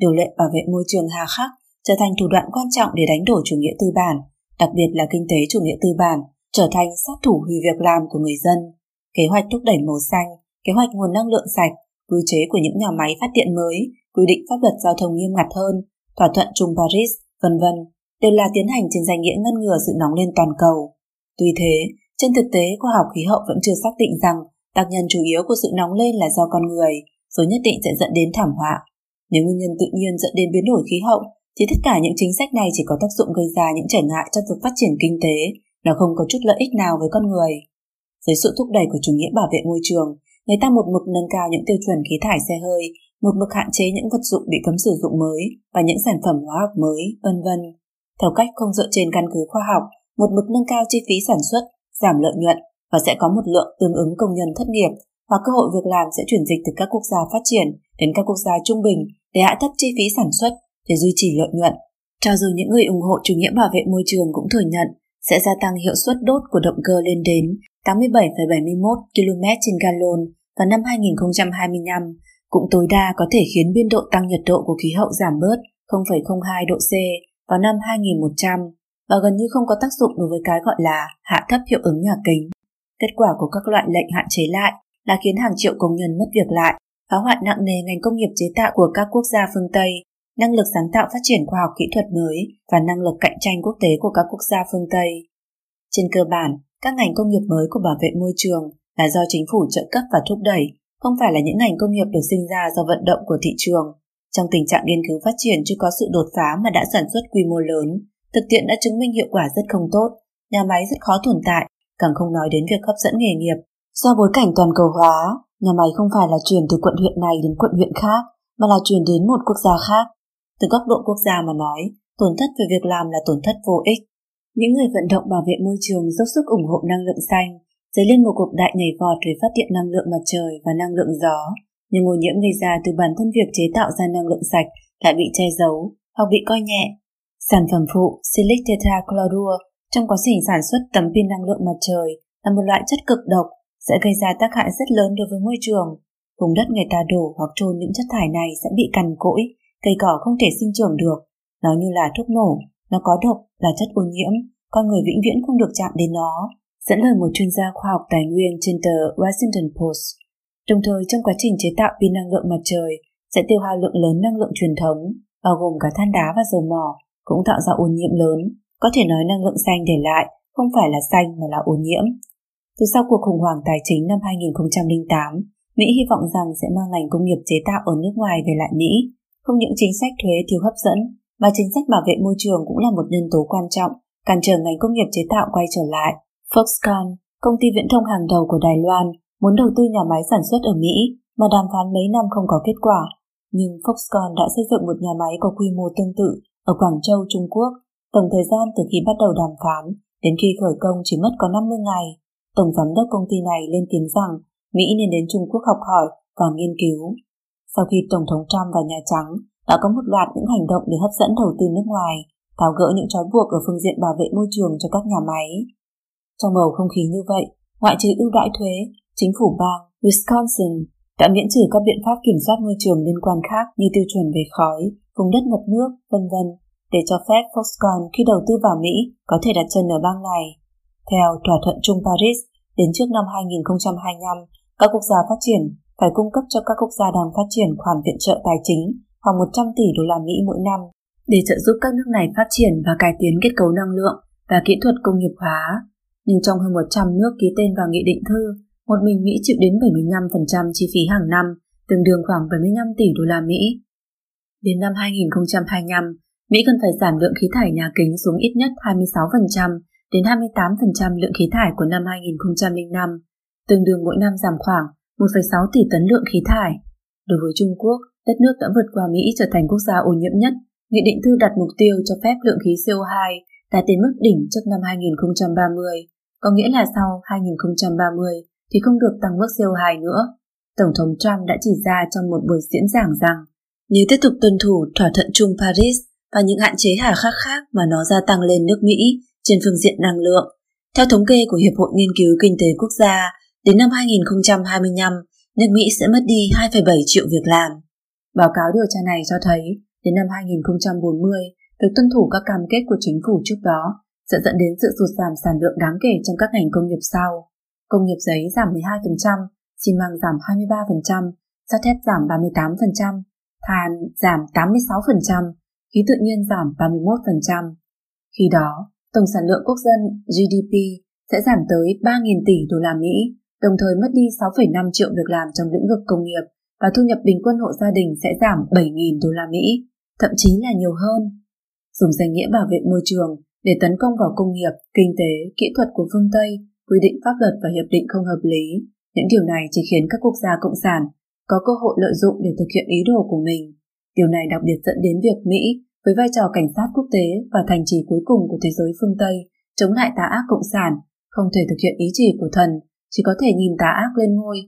Điều lệ bảo vệ môi trường hà khắc trở thành thủ đoạn quan trọng để đánh đổ chủ nghĩa tư bản, đặc biệt là kinh tế chủ nghĩa tư bản, trở thành sát thủ hủy việc làm của người dân. Kế hoạch thúc đẩy màu xanh, kế hoạch nguồn năng lượng sạch, quy chế của những nhà máy phát điện mới, quy định pháp luật giao thông nghiêm ngặt hơn, thỏa thuận chung Paris, vân vân đều là tiến hành trên danh nghĩa ngăn ngừa sự nóng lên toàn cầu. Tuy thế, trên thực tế khoa học khí hậu vẫn chưa xác định rằng tác nhân chủ yếu của sự nóng lên là do con người, rồi nhất định sẽ dẫn đến thảm họa. Nếu nguyên nhân tự nhiên dẫn đến biến đổi khí hậu, thì tất cả những chính sách này chỉ có tác dụng gây ra những trở ngại cho việc phát triển kinh tế, nó không có chút lợi ích nào với con người. Dưới sự thúc đẩy của chủ nghĩa bảo vệ môi trường, người ta một mực nâng cao những tiêu chuẩn khí thải xe hơi, một mực hạn chế những vật dụng bị cấm sử dụng mới và những sản phẩm hóa học mới, vân vân. Theo cách không dựa trên căn cứ khoa học, một mực nâng cao chi phí sản xuất, giảm lợi nhuận và sẽ có một lượng tương ứng công nhân thất nghiệp hoặc cơ hội việc làm sẽ chuyển dịch từ các quốc gia phát triển đến các quốc gia trung bình để hạ thấp chi phí sản xuất để duy trì lợi nhuận. Cho dù những người ủng hộ chủ nghĩa bảo vệ môi trường cũng thừa nhận sẽ gia tăng hiệu suất đốt của động cơ lên đến 87,71 km trên gallon vào năm 2025, cũng tối đa có thể khiến biên độ tăng nhiệt độ của khí hậu giảm bớt 0,02 độ C vào năm 2100 và gần như không có tác dụng đối với cái gọi là hạ thấp hiệu ứng nhà kính. Kết quả của các loại lệnh hạn chế lại là khiến hàng triệu công nhân mất việc lại, phá hoại nặng nề ngành công nghiệp chế tạo của các quốc gia phương Tây năng lực sáng tạo phát triển khoa học kỹ thuật mới và năng lực cạnh tranh quốc tế của các quốc gia phương Tây. Trên cơ bản, các ngành công nghiệp mới của bảo vệ môi trường là do chính phủ trợ cấp và thúc đẩy, không phải là những ngành công nghiệp được sinh ra do vận động của thị trường. Trong tình trạng nghiên cứu phát triển chưa có sự đột phá mà đã sản xuất quy mô lớn, thực tiễn đã chứng minh hiệu quả rất không tốt, nhà máy rất khó tồn tại, càng không nói đến việc hấp dẫn nghề nghiệp. Do bối cảnh toàn cầu hóa, nhà máy không phải là chuyển từ quận huyện này đến quận huyện khác, mà là chuyển đến một quốc gia khác. Từ góc độ quốc gia mà nói, tổn thất về việc làm là tổn thất vô ích. Những người vận động bảo vệ môi trường dốc sức ủng hộ năng lượng xanh, dấy lên một cuộc đại nhảy vọt về phát điện năng lượng mặt trời và năng lượng gió, nhưng ô nhiễm gây ra từ bản thân việc chế tạo ra năng lượng sạch lại bị che giấu hoặc bị coi nhẹ. Sản phẩm phụ silic tetrachlorua trong quá trình sản xuất tấm pin năng lượng mặt trời là một loại chất cực độc sẽ gây ra tác hại rất lớn đối với môi trường. Vùng đất người ta đổ hoặc trôn những chất thải này sẽ bị cằn cỗi, cây cỏ không thể sinh trưởng được. Nó như là thuốc nổ, nó có độc, là chất ô nhiễm, con người vĩnh viễn không được chạm đến nó. Dẫn lời một chuyên gia khoa học tài nguyên trên tờ Washington Post. Đồng thời trong quá trình chế tạo pin năng lượng mặt trời sẽ tiêu hao lượng lớn năng lượng truyền thống, bao gồm cả than đá và dầu mỏ, cũng tạo ra ô nhiễm lớn. Có thể nói năng lượng xanh để lại không phải là xanh mà là ô nhiễm. Từ sau cuộc khủng hoảng tài chính năm 2008, Mỹ hy vọng rằng sẽ mang ngành công nghiệp chế tạo ở nước ngoài về lại Mỹ. Không những chính sách thuế thiếu hấp dẫn, mà chính sách bảo vệ môi trường cũng là một nhân tố quan trọng cản trở ngành công nghiệp chế tạo quay trở lại. Foxconn, công ty viễn thông hàng đầu của Đài Loan, muốn đầu tư nhà máy sản xuất ở Mỹ mà đàm phán mấy năm không có kết quả. Nhưng Foxconn đã xây dựng một nhà máy có quy mô tương tự ở Quảng Châu, Trung Quốc. Tổng thời gian từ khi bắt đầu đàm phán đến khi khởi công chỉ mất có 50 ngày. Tổng giám đốc công ty này lên tiếng rằng Mỹ nên đến Trung Quốc học hỏi và nghiên cứu. Sau khi Tổng thống Trump và Nhà Trắng đã có một loạt những hành động để hấp dẫn đầu tư nước ngoài, tháo gỡ những trói buộc ở phương diện bảo vệ môi trường cho các nhà máy. Trong bầu không khí như vậy, ngoại trừ ưu đãi thuế, chính phủ bang Wisconsin đã miễn trừ các biện pháp kiểm soát môi trường liên quan khác như tiêu chuẩn về khói, vùng đất ngập nước, vân vân, để cho phép Foxconn khi đầu tư vào Mỹ có thể đặt chân ở bang này. Theo thỏa thuận chung Paris, đến trước năm 2025, các quốc gia phát triển phải cung cấp cho các quốc gia đang phát triển khoản viện trợ tài chính khoảng 100 tỷ đô la Mỹ mỗi năm để trợ giúp các nước này phát triển và cải tiến kết cấu năng lượng và kỹ thuật công nghiệp hóa. Nhưng trong hơn 100 nước ký tên vào nghị định thư, một mình Mỹ chịu đến 75% chi phí hàng năm, tương đương khoảng 75 tỷ đô la Mỹ. Đến năm 2025, Mỹ cần phải giảm lượng khí thải nhà kính xuống ít nhất 26% đến 28% lượng khí thải của năm 2005, tương đương mỗi năm giảm khoảng 1,6 tỷ tấn lượng khí thải. Đối với Trung Quốc, đất nước đã vượt qua Mỹ trở thành quốc gia ô nhiễm nhất. Nghị định thư đặt mục tiêu cho phép lượng khí CO2 đạt đến mức đỉnh trước năm 2030, có nghĩa là sau 2030 thì không được tăng mức CO2 nữa. Tổng thống Trump đã chỉ ra trong một buổi diễn giảng rằng nếu tiếp tục tuân thủ thỏa thuận chung Paris và những hạn chế hà khắc khác mà nó gia tăng lên nước Mỹ trên phương diện năng lượng. Theo thống kê của Hiệp hội Nghiên cứu Kinh tế Quốc gia, đến năm 2025, nước Mỹ sẽ mất đi 2,7 triệu việc làm. Báo cáo điều tra này cho thấy, đến năm 2040, việc tuân thủ các cam kết của chính phủ trước đó sẽ dẫn đến sự sụt giảm sản lượng đáng kể trong các ngành công nghiệp sau. Công nghiệp giấy giảm 12%, xi măng giảm 23%, sắt thép giảm 38%, than giảm 86%, khí tự nhiên giảm 31%. Khi đó, tổng sản lượng quốc dân GDP sẽ giảm tới 3.000 tỷ đô la Mỹ, đồng thời mất đi 6,5 triệu việc làm trong lĩnh vực công nghiệp và thu nhập bình quân hộ gia đình sẽ giảm 7.000 đô la Mỹ, thậm chí là nhiều hơn. Dùng danh nghĩa bảo vệ môi trường để tấn công vào công nghiệp, kinh tế, kỹ thuật của phương Tây, quy định pháp luật và hiệp định không hợp lý, những điều này chỉ khiến các quốc gia cộng sản có cơ hội lợi dụng để thực hiện ý đồ của mình. Điều này đặc biệt dẫn đến việc Mỹ với vai trò cảnh sát quốc tế và thành trì cuối cùng của thế giới phương Tây chống lại tà ác cộng sản, không thể thực hiện ý chỉ của thần, chỉ có thể nhìn tà ác lên ngôi.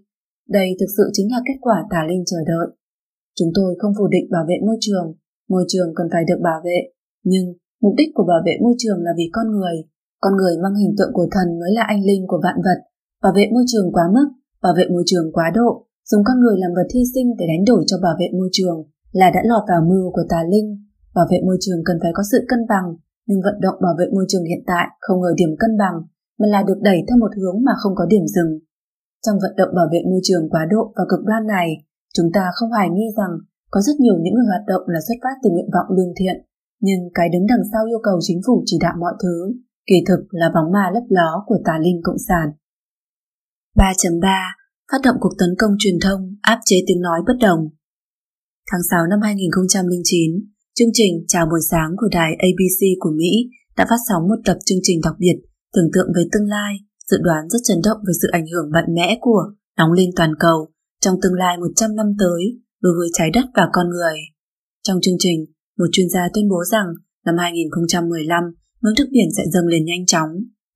Đây thực sự chính là kết quả tà linh chờ đợi. Chúng tôi không phủ định bảo vệ môi trường, môi trường cần phải được bảo vệ, nhưng mục đích của bảo vệ môi trường là vì con người. Con người mang hình tượng của thần mới là anh linh của vạn vật. Bảo vệ môi trường quá mức, bảo vệ môi trường quá độ, dùng con người làm vật hy sinh để đánh đổi cho bảo vệ môi trường là đã lọt vào mưu của tà linh Bảo vệ môi trường cần phải có sự cân bằng, nhưng vận động bảo vệ môi trường hiện tại không ở điểm cân bằng, mà là được đẩy theo một hướng mà không có điểm dừng. Trong vận động bảo vệ môi trường quá độ và cực đoan này, chúng ta không hoài nghi rằng có rất nhiều những người hoạt động là xuất phát từ nguyện vọng lương thiện, nhưng cái đứng đằng sau yêu cầu chính phủ chỉ đạo mọi thứ, kỳ thực là bóng ma lấp ló của tà linh cộng sản. 3.3 Phát động cuộc tấn công truyền thông áp chế tiếng nói bất đồng. Tháng 6 năm 2009, Chương trình Chào buổi sáng của đài ABC của Mỹ đã phát sóng một tập chương trình đặc biệt tưởng tượng về tương lai, dự đoán rất chấn động về sự ảnh hưởng mạnh mẽ của nóng lên toàn cầu trong tương lai 100 năm tới đối với trái đất và con người. Trong chương trình, một chuyên gia tuyên bố rằng năm 2015 mức nước biển sẽ dâng lên nhanh chóng,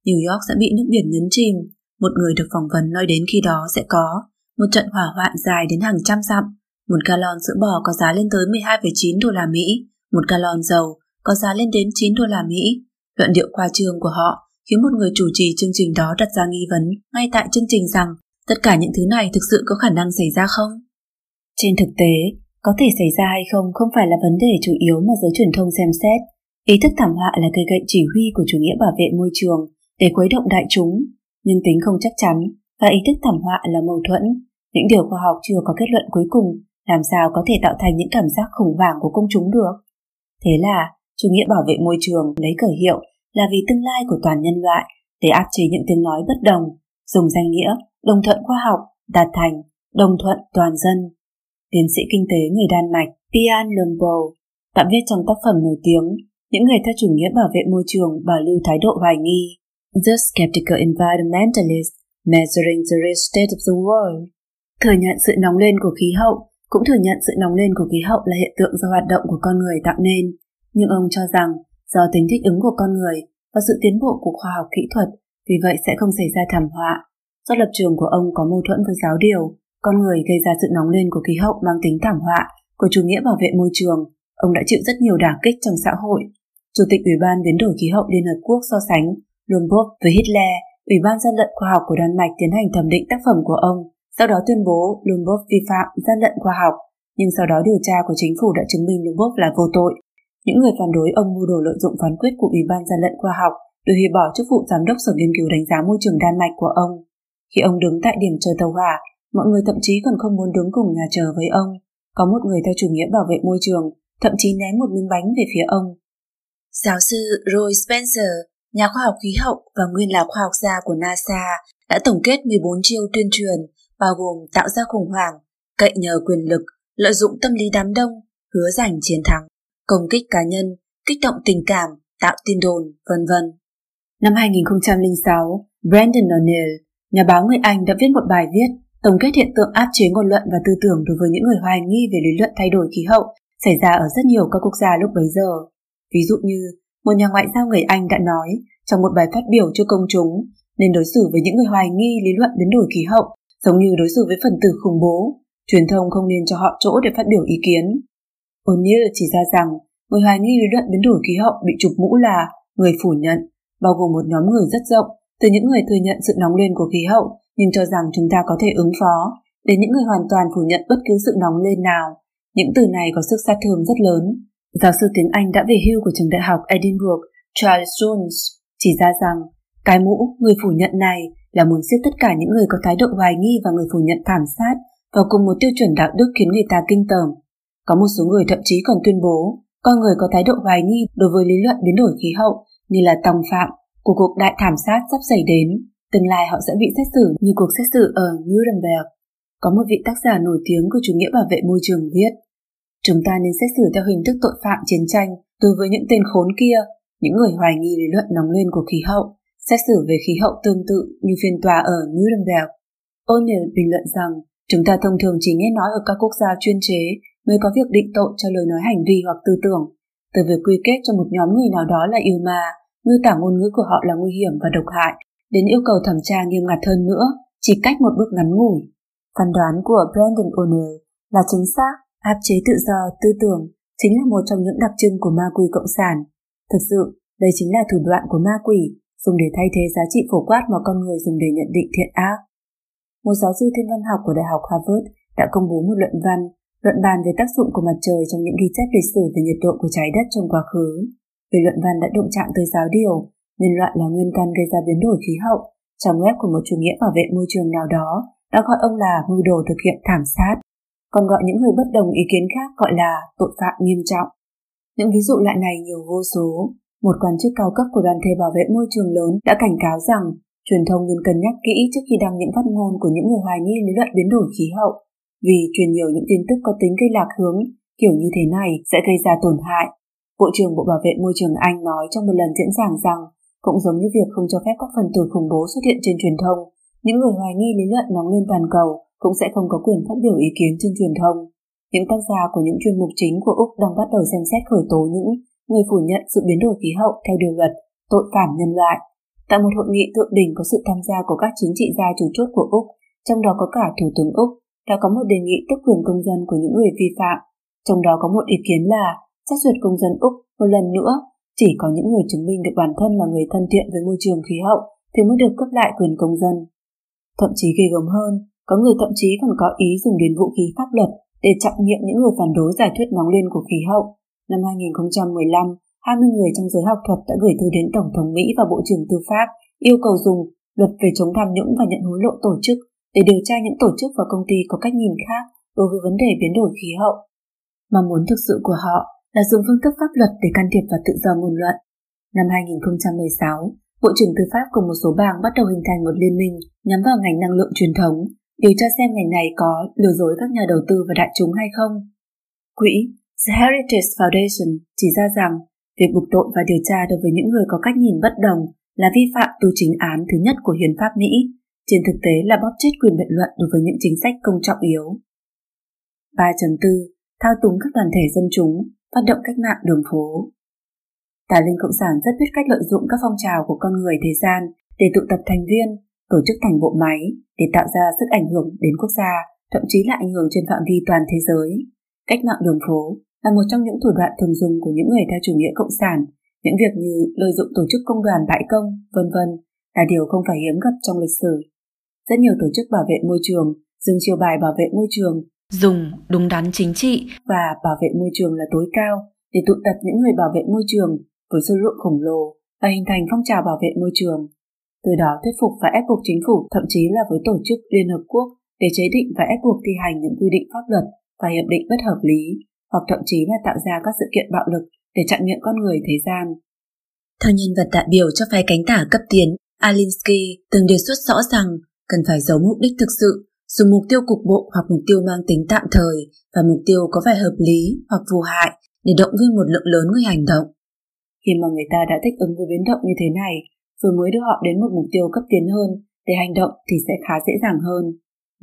New York sẽ bị nước biển nhấn chìm. Một người được phỏng vấn nói đến khi đó sẽ có một trận hỏa hoạn dài đến hàng trăm dặm, một gallon sữa bò có giá lên tới 12,9 đô la Mỹ một gallon dầu có giá lên đến 9 đô la Mỹ. Luận điệu khoa trương của họ khiến một người chủ trì chương trình đó đặt ra nghi vấn ngay tại chương trình rằng tất cả những thứ này thực sự có khả năng xảy ra không? Trên thực tế, có thể xảy ra hay không không phải là vấn đề chủ yếu mà giới truyền thông xem xét. Ý thức thảm họa là cây gậy chỉ huy của chủ nghĩa bảo vệ môi trường để khuấy động đại chúng, nhưng tính không chắc chắn và ý thức thảm họa là mâu thuẫn. Những điều khoa học chưa có kết luận cuối cùng làm sao có thể tạo thành những cảm giác khủng hoảng của công chúng được. Thế là, chủ nghĩa bảo vệ môi trường lấy cờ hiệu là vì tương lai của toàn nhân loại để áp chế những tiếng nói bất đồng, dùng danh nghĩa đồng thuận khoa học đạt thành đồng thuận toàn dân. Tiến sĩ kinh tế người Đan Mạch Pian Lundbo đã viết trong tác phẩm nổi tiếng những người theo chủ nghĩa bảo vệ môi trường bảo lưu thái độ hoài nghi. The skeptical environmentalist measuring the real state of the world thừa nhận sự nóng lên của khí hậu cũng thừa nhận sự nóng lên của khí hậu là hiện tượng do hoạt động của con người tạo nên, nhưng ông cho rằng do tính thích ứng của con người và sự tiến bộ của khoa học kỹ thuật, vì vậy sẽ không xảy ra thảm họa. Do lập trường của ông có mâu thuẫn với giáo điều, con người gây ra sự nóng lên của khí hậu mang tính thảm họa của chủ nghĩa bảo vệ môi trường, ông đã chịu rất nhiều đả kích trong xã hội. Chủ tịch Ủy ban biến đổi khí hậu Liên Hợp Quốc so sánh Lundborg với Hitler, Ủy ban gian lận khoa học của Đan Mạch tiến hành thẩm định tác phẩm của ông sau đó tuyên bố Bloomberg vi phạm gian lận khoa học, nhưng sau đó điều tra của chính phủ đã chứng minh Bloomberg là vô tội. Những người phản đối ông mưu đồ lợi dụng phán quyết của Ủy ban gian lận khoa học để hủy bỏ chức vụ giám đốc sở nghiên cứu đánh giá môi trường Đan Mạch của ông. Khi ông đứng tại điểm chờ tàu hỏa, mọi người thậm chí còn không muốn đứng cùng nhà chờ với ông. Có một người theo chủ nghĩa bảo vệ môi trường, thậm chí ném một miếng bánh về phía ông. Giáo sư Roy Spencer, nhà khoa học khí hậu và nguyên là khoa học gia của NASA, đã tổng kết 14 chiêu tuyên truyền bao gồm tạo ra khủng hoảng, cậy nhờ quyền lực, lợi dụng tâm lý đám đông, hứa giành chiến thắng, công kích cá nhân, kích động tình cảm, tạo tin đồn, vân vân. Năm 2006, Brandon O'Neill, nhà báo người Anh đã viết một bài viết tổng kết hiện tượng áp chế ngôn luận và tư tưởng đối với những người hoài nghi về lý luận thay đổi khí hậu xảy ra ở rất nhiều các quốc gia lúc bấy giờ. Ví dụ như, một nhà ngoại giao người Anh đã nói trong một bài phát biểu cho công chúng nên đối xử với những người hoài nghi lý luận biến đổi khí hậu giống như đối xử với phần tử khủng bố, truyền thông không nên cho họ chỗ để phát biểu ý kiến. O'Neill chỉ ra rằng người hoài nghi lý luận biến đổi khí hậu bị chụp mũ là người phủ nhận, bao gồm một nhóm người rất rộng, từ những người thừa nhận sự nóng lên của khí hậu nhưng cho rằng chúng ta có thể ứng phó, đến những người hoàn toàn phủ nhận bất cứ sự nóng lên nào. Những từ này có sức sát thương rất lớn. Giáo sư tiếng Anh đã về hưu của trường đại học Edinburgh, Charles Jones, chỉ ra rằng cái mũ người phủ nhận này là muốn giết tất cả những người có thái độ hoài nghi và người phủ nhận thảm sát vào cùng một tiêu chuẩn đạo đức khiến người ta kinh tởm. Có một số người thậm chí còn tuyên bố con người có thái độ hoài nghi đối với lý luận biến đổi khí hậu như là tòng phạm của cuộc đại thảm sát sắp xảy đến. Tương lai họ sẽ bị xét xử như cuộc xét xử ở Nuremberg. Có một vị tác giả nổi tiếng của chủ nghĩa bảo vệ môi trường viết Chúng ta nên xét xử theo hình thức tội phạm chiến tranh đối với những tên khốn kia, những người hoài nghi lý luận nóng lên của khí hậu xét xử về khí hậu tương tự như phiên tòa ở Nuremberg. O'Neill bình luận rằng chúng ta thông thường chỉ nghe nói ở các quốc gia chuyên chế mới có việc định tội cho lời nói hành vi hoặc tư tưởng, từ việc quy kết cho một nhóm người nào đó là yêu ma, miêu tả ngôn ngữ của họ là nguy hiểm và độc hại, đến yêu cầu thẩm tra nghiêm ngặt hơn nữa, chỉ cách một bước ngắn ngủi. Phán đoán của Brandon O'Neill là chính xác, áp chế tự do, tư tưởng chính là một trong những đặc trưng của ma quỷ cộng sản. Thực sự, đây chính là thủ đoạn của ma quỷ dùng để thay thế giá trị phổ quát mà con người dùng để nhận định thiện ác. Một giáo sư thiên văn học của Đại học Harvard đã công bố một luận văn luận bàn về tác dụng của mặt trời trong những ghi chép lịch sử về nhiệt độ của trái đất trong quá khứ. Về luận văn đã động chạm tới giáo điều, nhân loại là nguyên căn gây ra biến đổi khí hậu, trong web của một chủ nghĩa bảo vệ môi trường nào đó đã gọi ông là mưu đồ thực hiện thảm sát, còn gọi những người bất đồng ý kiến khác gọi là tội phạm nghiêm trọng. Những ví dụ lại này nhiều vô số, một quan chức cao cấp của đoàn thể bảo vệ môi trường lớn đã cảnh cáo rằng truyền thông nên cân nhắc kỹ trước khi đăng những phát ngôn của những người hoài nghi lý luận biến đổi khí hậu, vì truyền nhiều những tin tức có tính gây lạc hướng kiểu như thế này sẽ gây ra tổn hại. Bộ trưởng Bộ Bảo vệ Môi trường Anh nói trong một lần diễn giảng rằng cũng giống như việc không cho phép các phần tử khủng bố xuất hiện trên truyền thông, những người hoài nghi lý luận nóng lên toàn cầu cũng sẽ không có quyền phát biểu ý kiến trên truyền thông. Những tác giả của những chuyên mục chính của Úc đang bắt đầu xem xét khởi tố những người phủ nhận sự biến đổi khí hậu theo điều luật tội phạm nhân loại. Tại một hội nghị thượng đỉnh có sự tham gia của các chính trị gia chủ chốt của Úc, trong đó có cả Thủ tướng Úc, đã có một đề nghị tước quyền công dân của những người vi phạm. Trong đó có một ý kiến là xét duyệt công dân Úc một lần nữa, chỉ có những người chứng minh được bản thân là người thân thiện với môi trường khí hậu thì mới được cấp lại quyền công dân. Thậm chí ghê gớm hơn, có người thậm chí còn có ý dùng đến vũ khí pháp luật để chặn miệng những người phản đối giải thuyết nóng lên của khí hậu. Năm 2015, 20 người trong giới học thuật đã gửi thư đến Tổng thống Mỹ và Bộ trưởng Tư pháp yêu cầu dùng luật về chống tham nhũng và nhận hối lộ tổ chức để điều tra những tổ chức và công ty có cách nhìn khác đối với vấn đề biến đổi khí hậu. Mà muốn thực sự của họ là dùng phương thức pháp luật để can thiệp vào tự do ngôn luận. Năm 2016, Bộ trưởng Tư pháp cùng một số bang bắt đầu hình thành một liên minh nhắm vào ngành năng lượng truyền thống, điều tra xem ngành này có lừa dối các nhà đầu tư và đại chúng hay không. Quỹ The Heritage Foundation chỉ ra rằng việc buộc tội và điều tra đối với những người có cách nhìn bất đồng là vi phạm tù chính án thứ nhất của Hiến pháp Mỹ, trên thực tế là bóp chết quyền biện luận đối với những chính sách công trọng yếu. 3.4. Thao túng các đoàn thể dân chúng, phát động cách mạng đường phố. Tà linh Cộng sản rất biết cách lợi dụng các phong trào của con người thế gian để tụ tập thành viên, tổ chức thành bộ máy để tạo ra sức ảnh hưởng đến quốc gia, thậm chí là ảnh hưởng trên phạm vi toàn thế giới. Cách mạng đường phố là một trong những thủ đoạn thường dùng của những người theo chủ nghĩa cộng sản. Những việc như lợi dụng tổ chức công đoàn bãi công, vân vân là điều không phải hiếm gặp trong lịch sử. Rất nhiều tổ chức bảo vệ môi trường dừng chiều bài bảo vệ môi trường, dùng đúng đắn chính trị và bảo vệ môi trường là tối cao để tụ tập những người bảo vệ môi trường với số lượng khổng lồ và hình thành phong trào bảo vệ môi trường. Từ đó thuyết phục và ép buộc chính phủ thậm chí là với tổ chức Liên Hợp Quốc để chế định và ép buộc thi hành những quy định pháp luật và hiệp định bất hợp lý hoặc thậm chí là tạo ra các sự kiện bạo lực để chặn miệng con người thế gian. Theo nhân vật đại biểu cho phái cánh tả cấp tiến, Alinsky từng đề xuất rõ rằng cần phải giấu mục đích thực sự, dùng mục tiêu cục bộ hoặc mục tiêu mang tính tạm thời và mục tiêu có vẻ hợp lý hoặc vô hại để động viên một lượng lớn người hành động. Khi mà người ta đã thích ứng với biến động như thế này, rồi mới đưa họ đến một mục tiêu cấp tiến hơn để hành động thì sẽ khá dễ dàng hơn.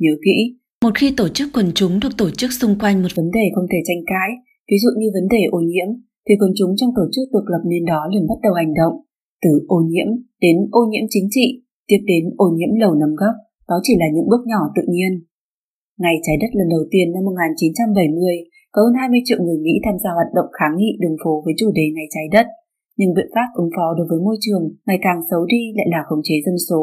Nhớ kỹ, một khi tổ chức quần chúng được tổ chức xung quanh một vấn đề không thể tranh cãi, ví dụ như vấn đề ô nhiễm, thì quần chúng trong tổ chức được lập nên đó liền bắt đầu hành động. Từ ô nhiễm đến ô nhiễm chính trị, tiếp đến ô nhiễm lầu nấm góc, đó chỉ là những bước nhỏ tự nhiên. Ngày trái đất lần đầu tiên năm 1970, có hơn 20 triệu người Mỹ tham gia hoạt động kháng nghị đường phố với chủ đề Ngày trái đất, nhưng biện pháp ứng phó đối với môi trường ngày càng xấu đi lại là khống chế dân số.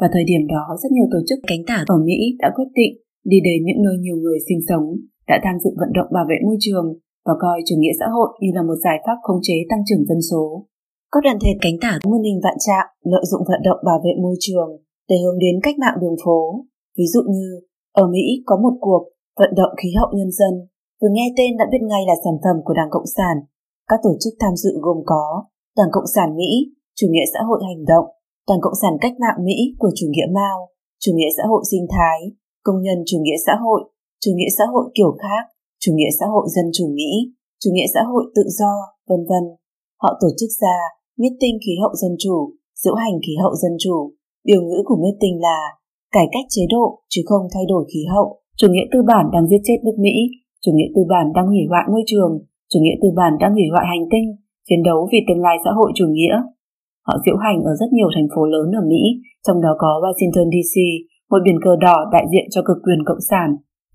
Và thời điểm đó, rất nhiều tổ chức cánh tả ở Mỹ đã quyết định đi đến những nơi nhiều người sinh sống, đã tham dự vận động bảo vệ môi trường và coi chủ nghĩa xã hội như là một giải pháp khống chế tăng trưởng dân số. Các đoàn thể cánh tả muôn hình vạn trạng lợi dụng vận động bảo vệ môi trường để hướng đến cách mạng đường phố. Ví dụ như, ở Mỹ có một cuộc vận động khí hậu nhân dân, vừa nghe tên đã biết ngay là sản phẩm của Đảng Cộng sản. Các tổ chức tham dự gồm có Đảng Cộng sản Mỹ, Chủ nghĩa xã hội hành động, Đảng Cộng sản cách mạng Mỹ của chủ nghĩa Mao, chủ nghĩa xã hội sinh thái, công nhân chủ nghĩa xã hội, chủ nghĩa xã hội kiểu khác, chủ nghĩa xã hội dân chủ Mỹ, chủ nghĩa xã hội tự do, vân vân. Họ tổ chức ra meeting khí hậu dân chủ, diễu hành khí hậu dân chủ. Biểu ngữ của meeting là cải cách chế độ chứ không thay đổi khí hậu. Chủ nghĩa tư bản đang giết chết nước Mỹ, chủ nghĩa tư bản đang hủy hoại môi trường, chủ nghĩa tư bản đang hủy hoại hành tinh, chiến đấu vì tương lai xã hội chủ nghĩa. Họ diễu hành ở rất nhiều thành phố lớn ở Mỹ, trong đó có Washington DC, một biển cờ đỏ đại diện cho cực quyền cộng sản.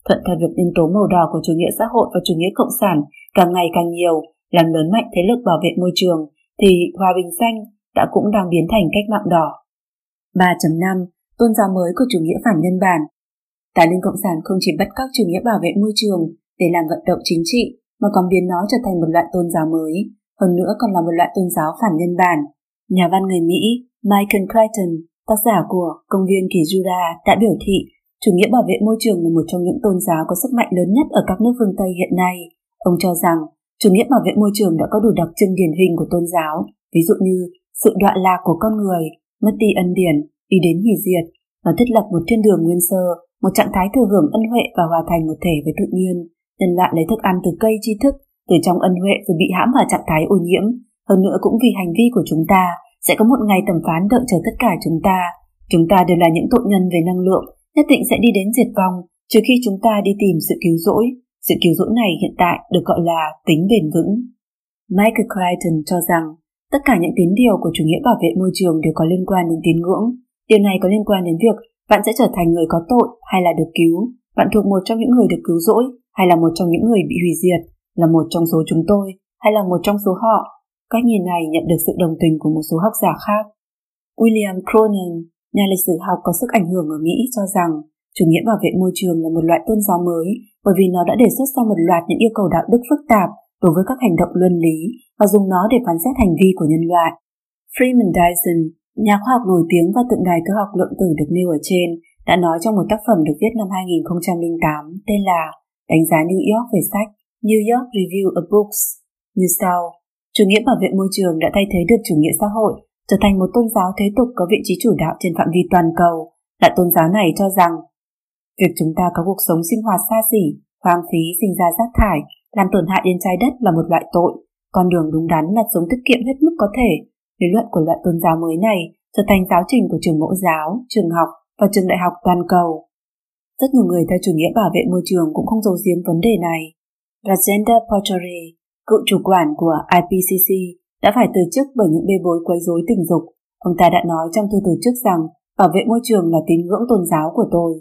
Thuận theo việc nhân tố màu đỏ của chủ nghĩa xã hội và chủ nghĩa cộng sản càng ngày càng nhiều, làm lớn mạnh thế lực bảo vệ môi trường, thì hòa bình xanh đã cũng đang biến thành cách mạng đỏ. 3.5 Tôn giáo mới của chủ nghĩa phản nhân bản Tà linh Cộng sản không chỉ bắt cóc chủ nghĩa bảo vệ môi trường để làm vận động chính trị, mà còn biến nó trở thành một loại tôn giáo mới, hơn nữa còn là một loại tôn giáo phản nhân bản. Nhà văn người Mỹ Michael Crichton, tác giả của Công viên Kỳ Jura đã biểu thị chủ nghĩa bảo vệ môi trường là một trong những tôn giáo có sức mạnh lớn nhất ở các nước phương Tây hiện nay. Ông cho rằng chủ nghĩa bảo vệ môi trường đã có đủ đặc trưng điển hình của tôn giáo, ví dụ như sự đoạn lạc của con người, mất đi ân điển, đi đến hủy diệt, và thiết lập một thiên đường nguyên sơ, một trạng thái thừa hưởng ân huệ và hòa thành một thể với tự nhiên. Nhân loại lấy thức ăn từ cây tri thức, từ trong ân huệ rồi bị hãm vào trạng thái ô nhiễm. Hơn nữa cũng vì hành vi của chúng ta, sẽ có một ngày tầm phán đợi chờ tất cả chúng ta. Chúng ta đều là những tội nhân về năng lượng, nhất định sẽ đi đến diệt vong, trừ khi chúng ta đi tìm sự cứu rỗi. Sự cứu rỗi này hiện tại được gọi là tính bền vững. Michael Crichton cho rằng tất cả những tín điều của chủ nghĩa bảo vệ môi trường đều có liên quan đến tín ngưỡng. Điều này có liên quan đến việc bạn sẽ trở thành người có tội hay là được cứu, bạn thuộc một trong những người được cứu rỗi hay là một trong những người bị hủy diệt. là một trong số chúng tôi hay là một trong số họ. Cách nhìn này nhận được sự đồng tình của một số học giả khác. William Cronin, nhà lịch sử học có sức ảnh hưởng ở Mỹ cho rằng chủ nghĩa bảo vệ môi trường là một loại tôn giáo mới bởi vì nó đã đề xuất ra một loạt những yêu cầu đạo đức phức tạp đối với các hành động luân lý và dùng nó để phán xét hành vi của nhân loại. Freeman Dyson, nhà khoa học nổi tiếng và tượng đài cơ học lượng tử được nêu ở trên, đã nói trong một tác phẩm được viết năm 2008 tên là Đánh giá New York về sách New York Review of Books như sau. Chủ nghĩa bảo vệ môi trường đã thay thế được chủ nghĩa xã hội, trở thành một tôn giáo thế tục có vị trí chủ đạo trên phạm vi toàn cầu. Loại tôn giáo này cho rằng việc chúng ta có cuộc sống sinh hoạt xa xỉ, hoang phí sinh ra rác thải, làm tổn hại đến trái đất là một loại tội. Con đường đúng đắn là sống tiết kiệm hết mức có thể. Lý luận của loại tôn giáo mới này trở thành giáo trình của trường mẫu giáo, trường học và trường đại học toàn cầu. Rất nhiều người theo chủ nghĩa bảo vệ môi trường cũng không giấu giếm vấn đề này. Rajendra Pachauri, cựu chủ quản của IPCC, đã phải từ chức bởi những bê bối quấy rối tình dục. Ông ta đã nói trong thư từ chức rằng bảo vệ môi trường là tín ngưỡng tôn giáo của tôi.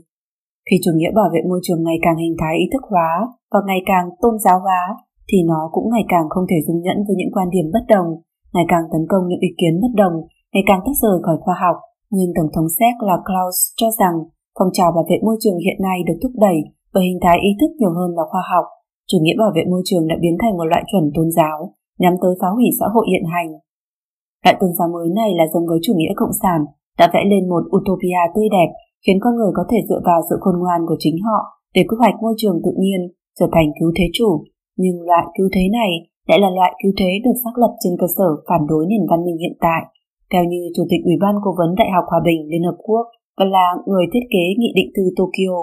Khi chủ nghĩa bảo vệ môi trường ngày càng hình thái ý thức hóa và ngày càng tôn giáo hóa, thì nó cũng ngày càng không thể dung nhẫn với những quan điểm bất đồng, ngày càng tấn công những ý kiến bất đồng, ngày càng tách rời khỏi khoa học. Nguyên Tổng thống Séc là Klaus cho rằng phong trào bảo vệ môi trường hiện nay được thúc đẩy bởi hình thái ý thức nhiều hơn là khoa học. Chủ nghĩa bảo vệ môi trường đã biến thành một loại chuẩn tôn giáo, nhắm tới phá hủy xã hội hiện hành. Loại tôn giáo mới này là giống với chủ nghĩa cộng sản, đã vẽ lên một utopia tươi đẹp, khiến con người có thể dựa vào sự khôn ngoan của chính họ để quy hoạch môi trường tự nhiên, trở thành cứu thế chủ. Nhưng loại cứu thế này lại là loại cứu thế được xác lập trên cơ sở phản đối nền văn minh hiện tại, theo như Chủ tịch Ủy ban Cố vấn Đại học Hòa bình Liên Hợp Quốc và là người thiết kế Nghị định thư Tokyo.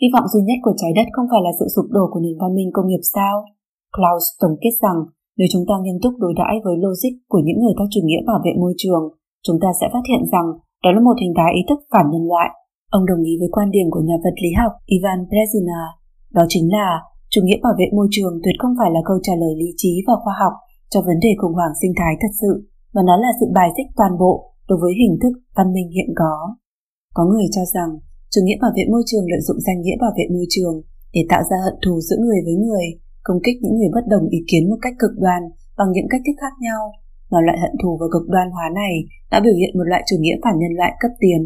Hy vọng duy nhất của trái đất không phải là sự sụp đổ của nền văn minh công nghiệp sao? Klaus tổng kết rằng nếu chúng ta nghiêm túc đối đãi với logic của những người theo chủ nghĩa bảo vệ môi trường, chúng ta sẽ phát hiện rằng đó là một hình thái ý thức phản nhân loại. Ông đồng ý với quan điểm của nhà vật lý học Ivan Brezina. Đó chính là chủ nghĩa bảo vệ môi trường tuyệt không phải là câu trả lời lý trí và khoa học cho vấn đề khủng hoảng sinh thái thật sự, mà nó là sự bài xích toàn bộ đối với hình thức văn minh hiện có. Có người cho rằng chủ nghĩa bảo vệ môi trường lợi dụng danh nghĩa bảo vệ môi trường để tạo ra hận thù giữa người với người, công kích những người bất đồng ý kiến một cách cực đoan bằng những cách thức khác nhau. Và loại hận thù và cực đoan hóa này đã biểu hiện một loại chủ nghĩa phản nhân loại cấp tiến.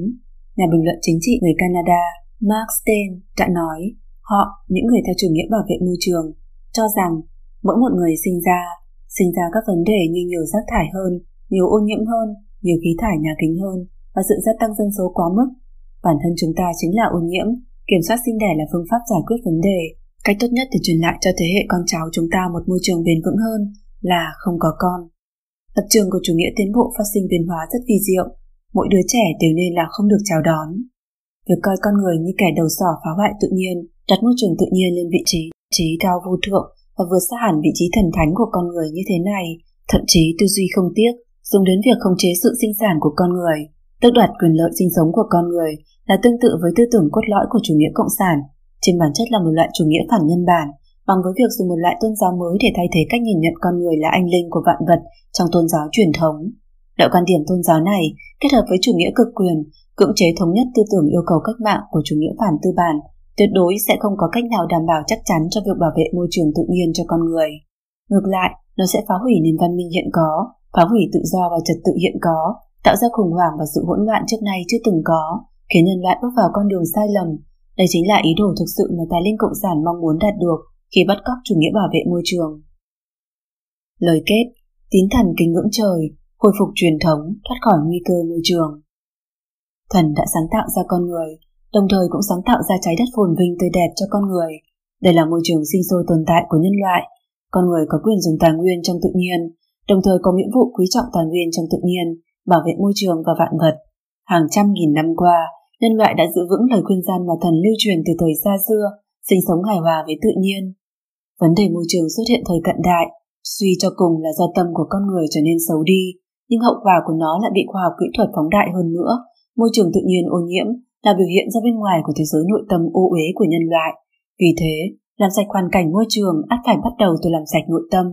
Nhà bình luận chính trị người Canada Mark Stein đã nói họ, những người theo chủ nghĩa bảo vệ môi trường, cho rằng mỗi một người sinh ra, sinh ra các vấn đề như nhiều rác thải hơn, nhiều ô nhiễm hơn, nhiều khí thải nhà kính hơn và sự gia tăng dân số quá mức. Bản thân chúng ta chính là ô nhiễm, kiểm soát sinh đẻ là phương pháp giải quyết vấn đề. Cách tốt nhất để truyền lại cho thế hệ con cháu chúng ta một môi trường bền vững hơn là không có con. Lập trường của chủ nghĩa tiến bộ phát sinh biến hóa rất vi diệu, mỗi đứa trẻ đều nên là không được chào đón. Việc coi con người như kẻ đầu sỏ phá hoại tự nhiên, đặt môi trường tự nhiên lên vị trí, trí cao vô thượng và vượt xa hẳn vị trí thần thánh của con người như thế này, thậm chí tư duy không tiếc, dùng đến việc khống chế sự sinh sản của con người, tước đoạt quyền lợi sinh sống của con người là tương tự với tư tưởng cốt lõi của chủ nghĩa cộng sản, trên bản chất là một loại chủ nghĩa phản nhân bản, bằng với việc dùng một loại tôn giáo mới để thay thế cách nhìn nhận con người là anh linh của vạn vật trong tôn giáo truyền thống. Đạo quan điểm tôn giáo này kết hợp với chủ nghĩa cực quyền, cưỡng chế thống nhất tư tưởng yêu cầu cách mạng của chủ nghĩa phản tư bản, tuyệt đối sẽ không có cách nào đảm bảo chắc chắn cho việc bảo vệ môi trường tự nhiên cho con người. Ngược lại, nó sẽ phá hủy nền văn minh hiện có, phá hủy tự do và trật tự hiện có, tạo ra khủng hoảng và sự hỗn loạn trước nay chưa từng có, khiến nhân loại bước vào con đường sai lầm. Đây chính là ý đồ thực sự mà tài linh cộng sản mong muốn đạt được khi bắt cóc chủ nghĩa bảo vệ môi trường. Lời kết, tín thần kính ngưỡng trời, hồi phục truyền thống, thoát khỏi nguy cơ môi trường. Thần đã sáng tạo ra con người, đồng thời cũng sáng tạo ra trái đất phồn vinh tươi đẹp cho con người. Đây là môi trường sinh sôi tồn tại của nhân loại. Con người có quyền dùng tài nguyên trong tự nhiên, đồng thời có nghĩa vụ quý trọng tài nguyên trong tự nhiên, bảo vệ môi trường và vạn vật. Hàng trăm nghìn năm qua, nhân loại đã giữ vững lời khuyên gian mà thần lưu truyền từ thời xa xưa, sinh sống hài hòa với tự nhiên. Vấn đề môi trường xuất hiện thời cận đại, suy cho cùng là do tâm của con người trở nên xấu đi, nhưng hậu quả của nó lại bị khoa học kỹ thuật phóng đại hơn nữa. Môi trường tự nhiên ô nhiễm là biểu hiện ra bên ngoài của thế giới nội tâm ô uế của nhân loại. Vì thế, làm sạch hoàn cảnh môi trường ắt phải bắt đầu từ làm sạch nội tâm.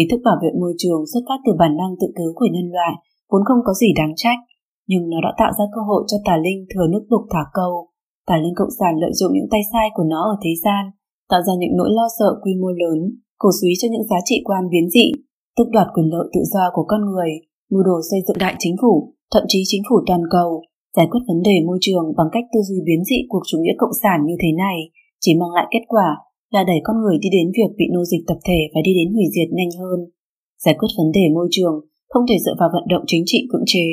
Ý thức bảo vệ môi trường xuất phát từ bản năng tự cứu của nhân loại, vốn không có gì đáng trách, nhưng nó đã tạo ra cơ hội cho tà linh thừa nước đục thả câu. Tà linh cộng sản lợi dụng những tay sai của nó ở thế gian, tạo ra những nỗi lo sợ quy mô lớn, cổ suý cho những giá trị quan biến dị, tức đoạt quyền lợi tự do của con người, mưu đồ xây dựng đại chính phủ, thậm chí chính phủ toàn cầu, giải quyết vấn đề môi trường bằng cách tư duy biến dị cuộc chủ nghĩa cộng sản như thế này chỉ mang lại kết quả là đẩy con người đi đến việc bị nô dịch tập thể và đi đến hủy diệt nhanh hơn. Giải quyết vấn đề môi trường không thể dựa vào vận động chính trị cưỡng chế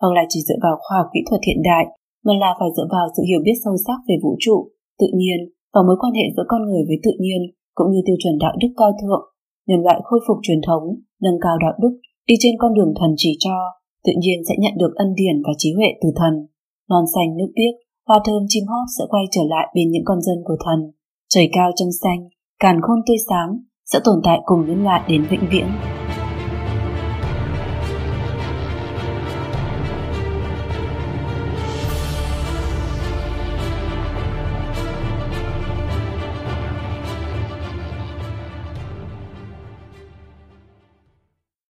hoặc là chỉ dựa vào khoa học kỹ thuật hiện đại mà là phải dựa vào sự hiểu biết sâu sắc về vũ trụ, tự nhiên và mối quan hệ giữa con người với tự nhiên cũng như tiêu chuẩn đạo đức cao thượng, nhân loại khôi phục truyền thống, nâng cao đạo đức, đi trên con đường thần chỉ cho, tự nhiên sẽ nhận được ân điển và trí huệ từ thần. Non xanh nước biếc, hoa thơm chim hót sẽ quay trở lại bên những con dân của thần. Trời cao trong xanh, càn khôn tươi sáng sẽ tồn tại cùng nhân loại đến vĩnh viễn.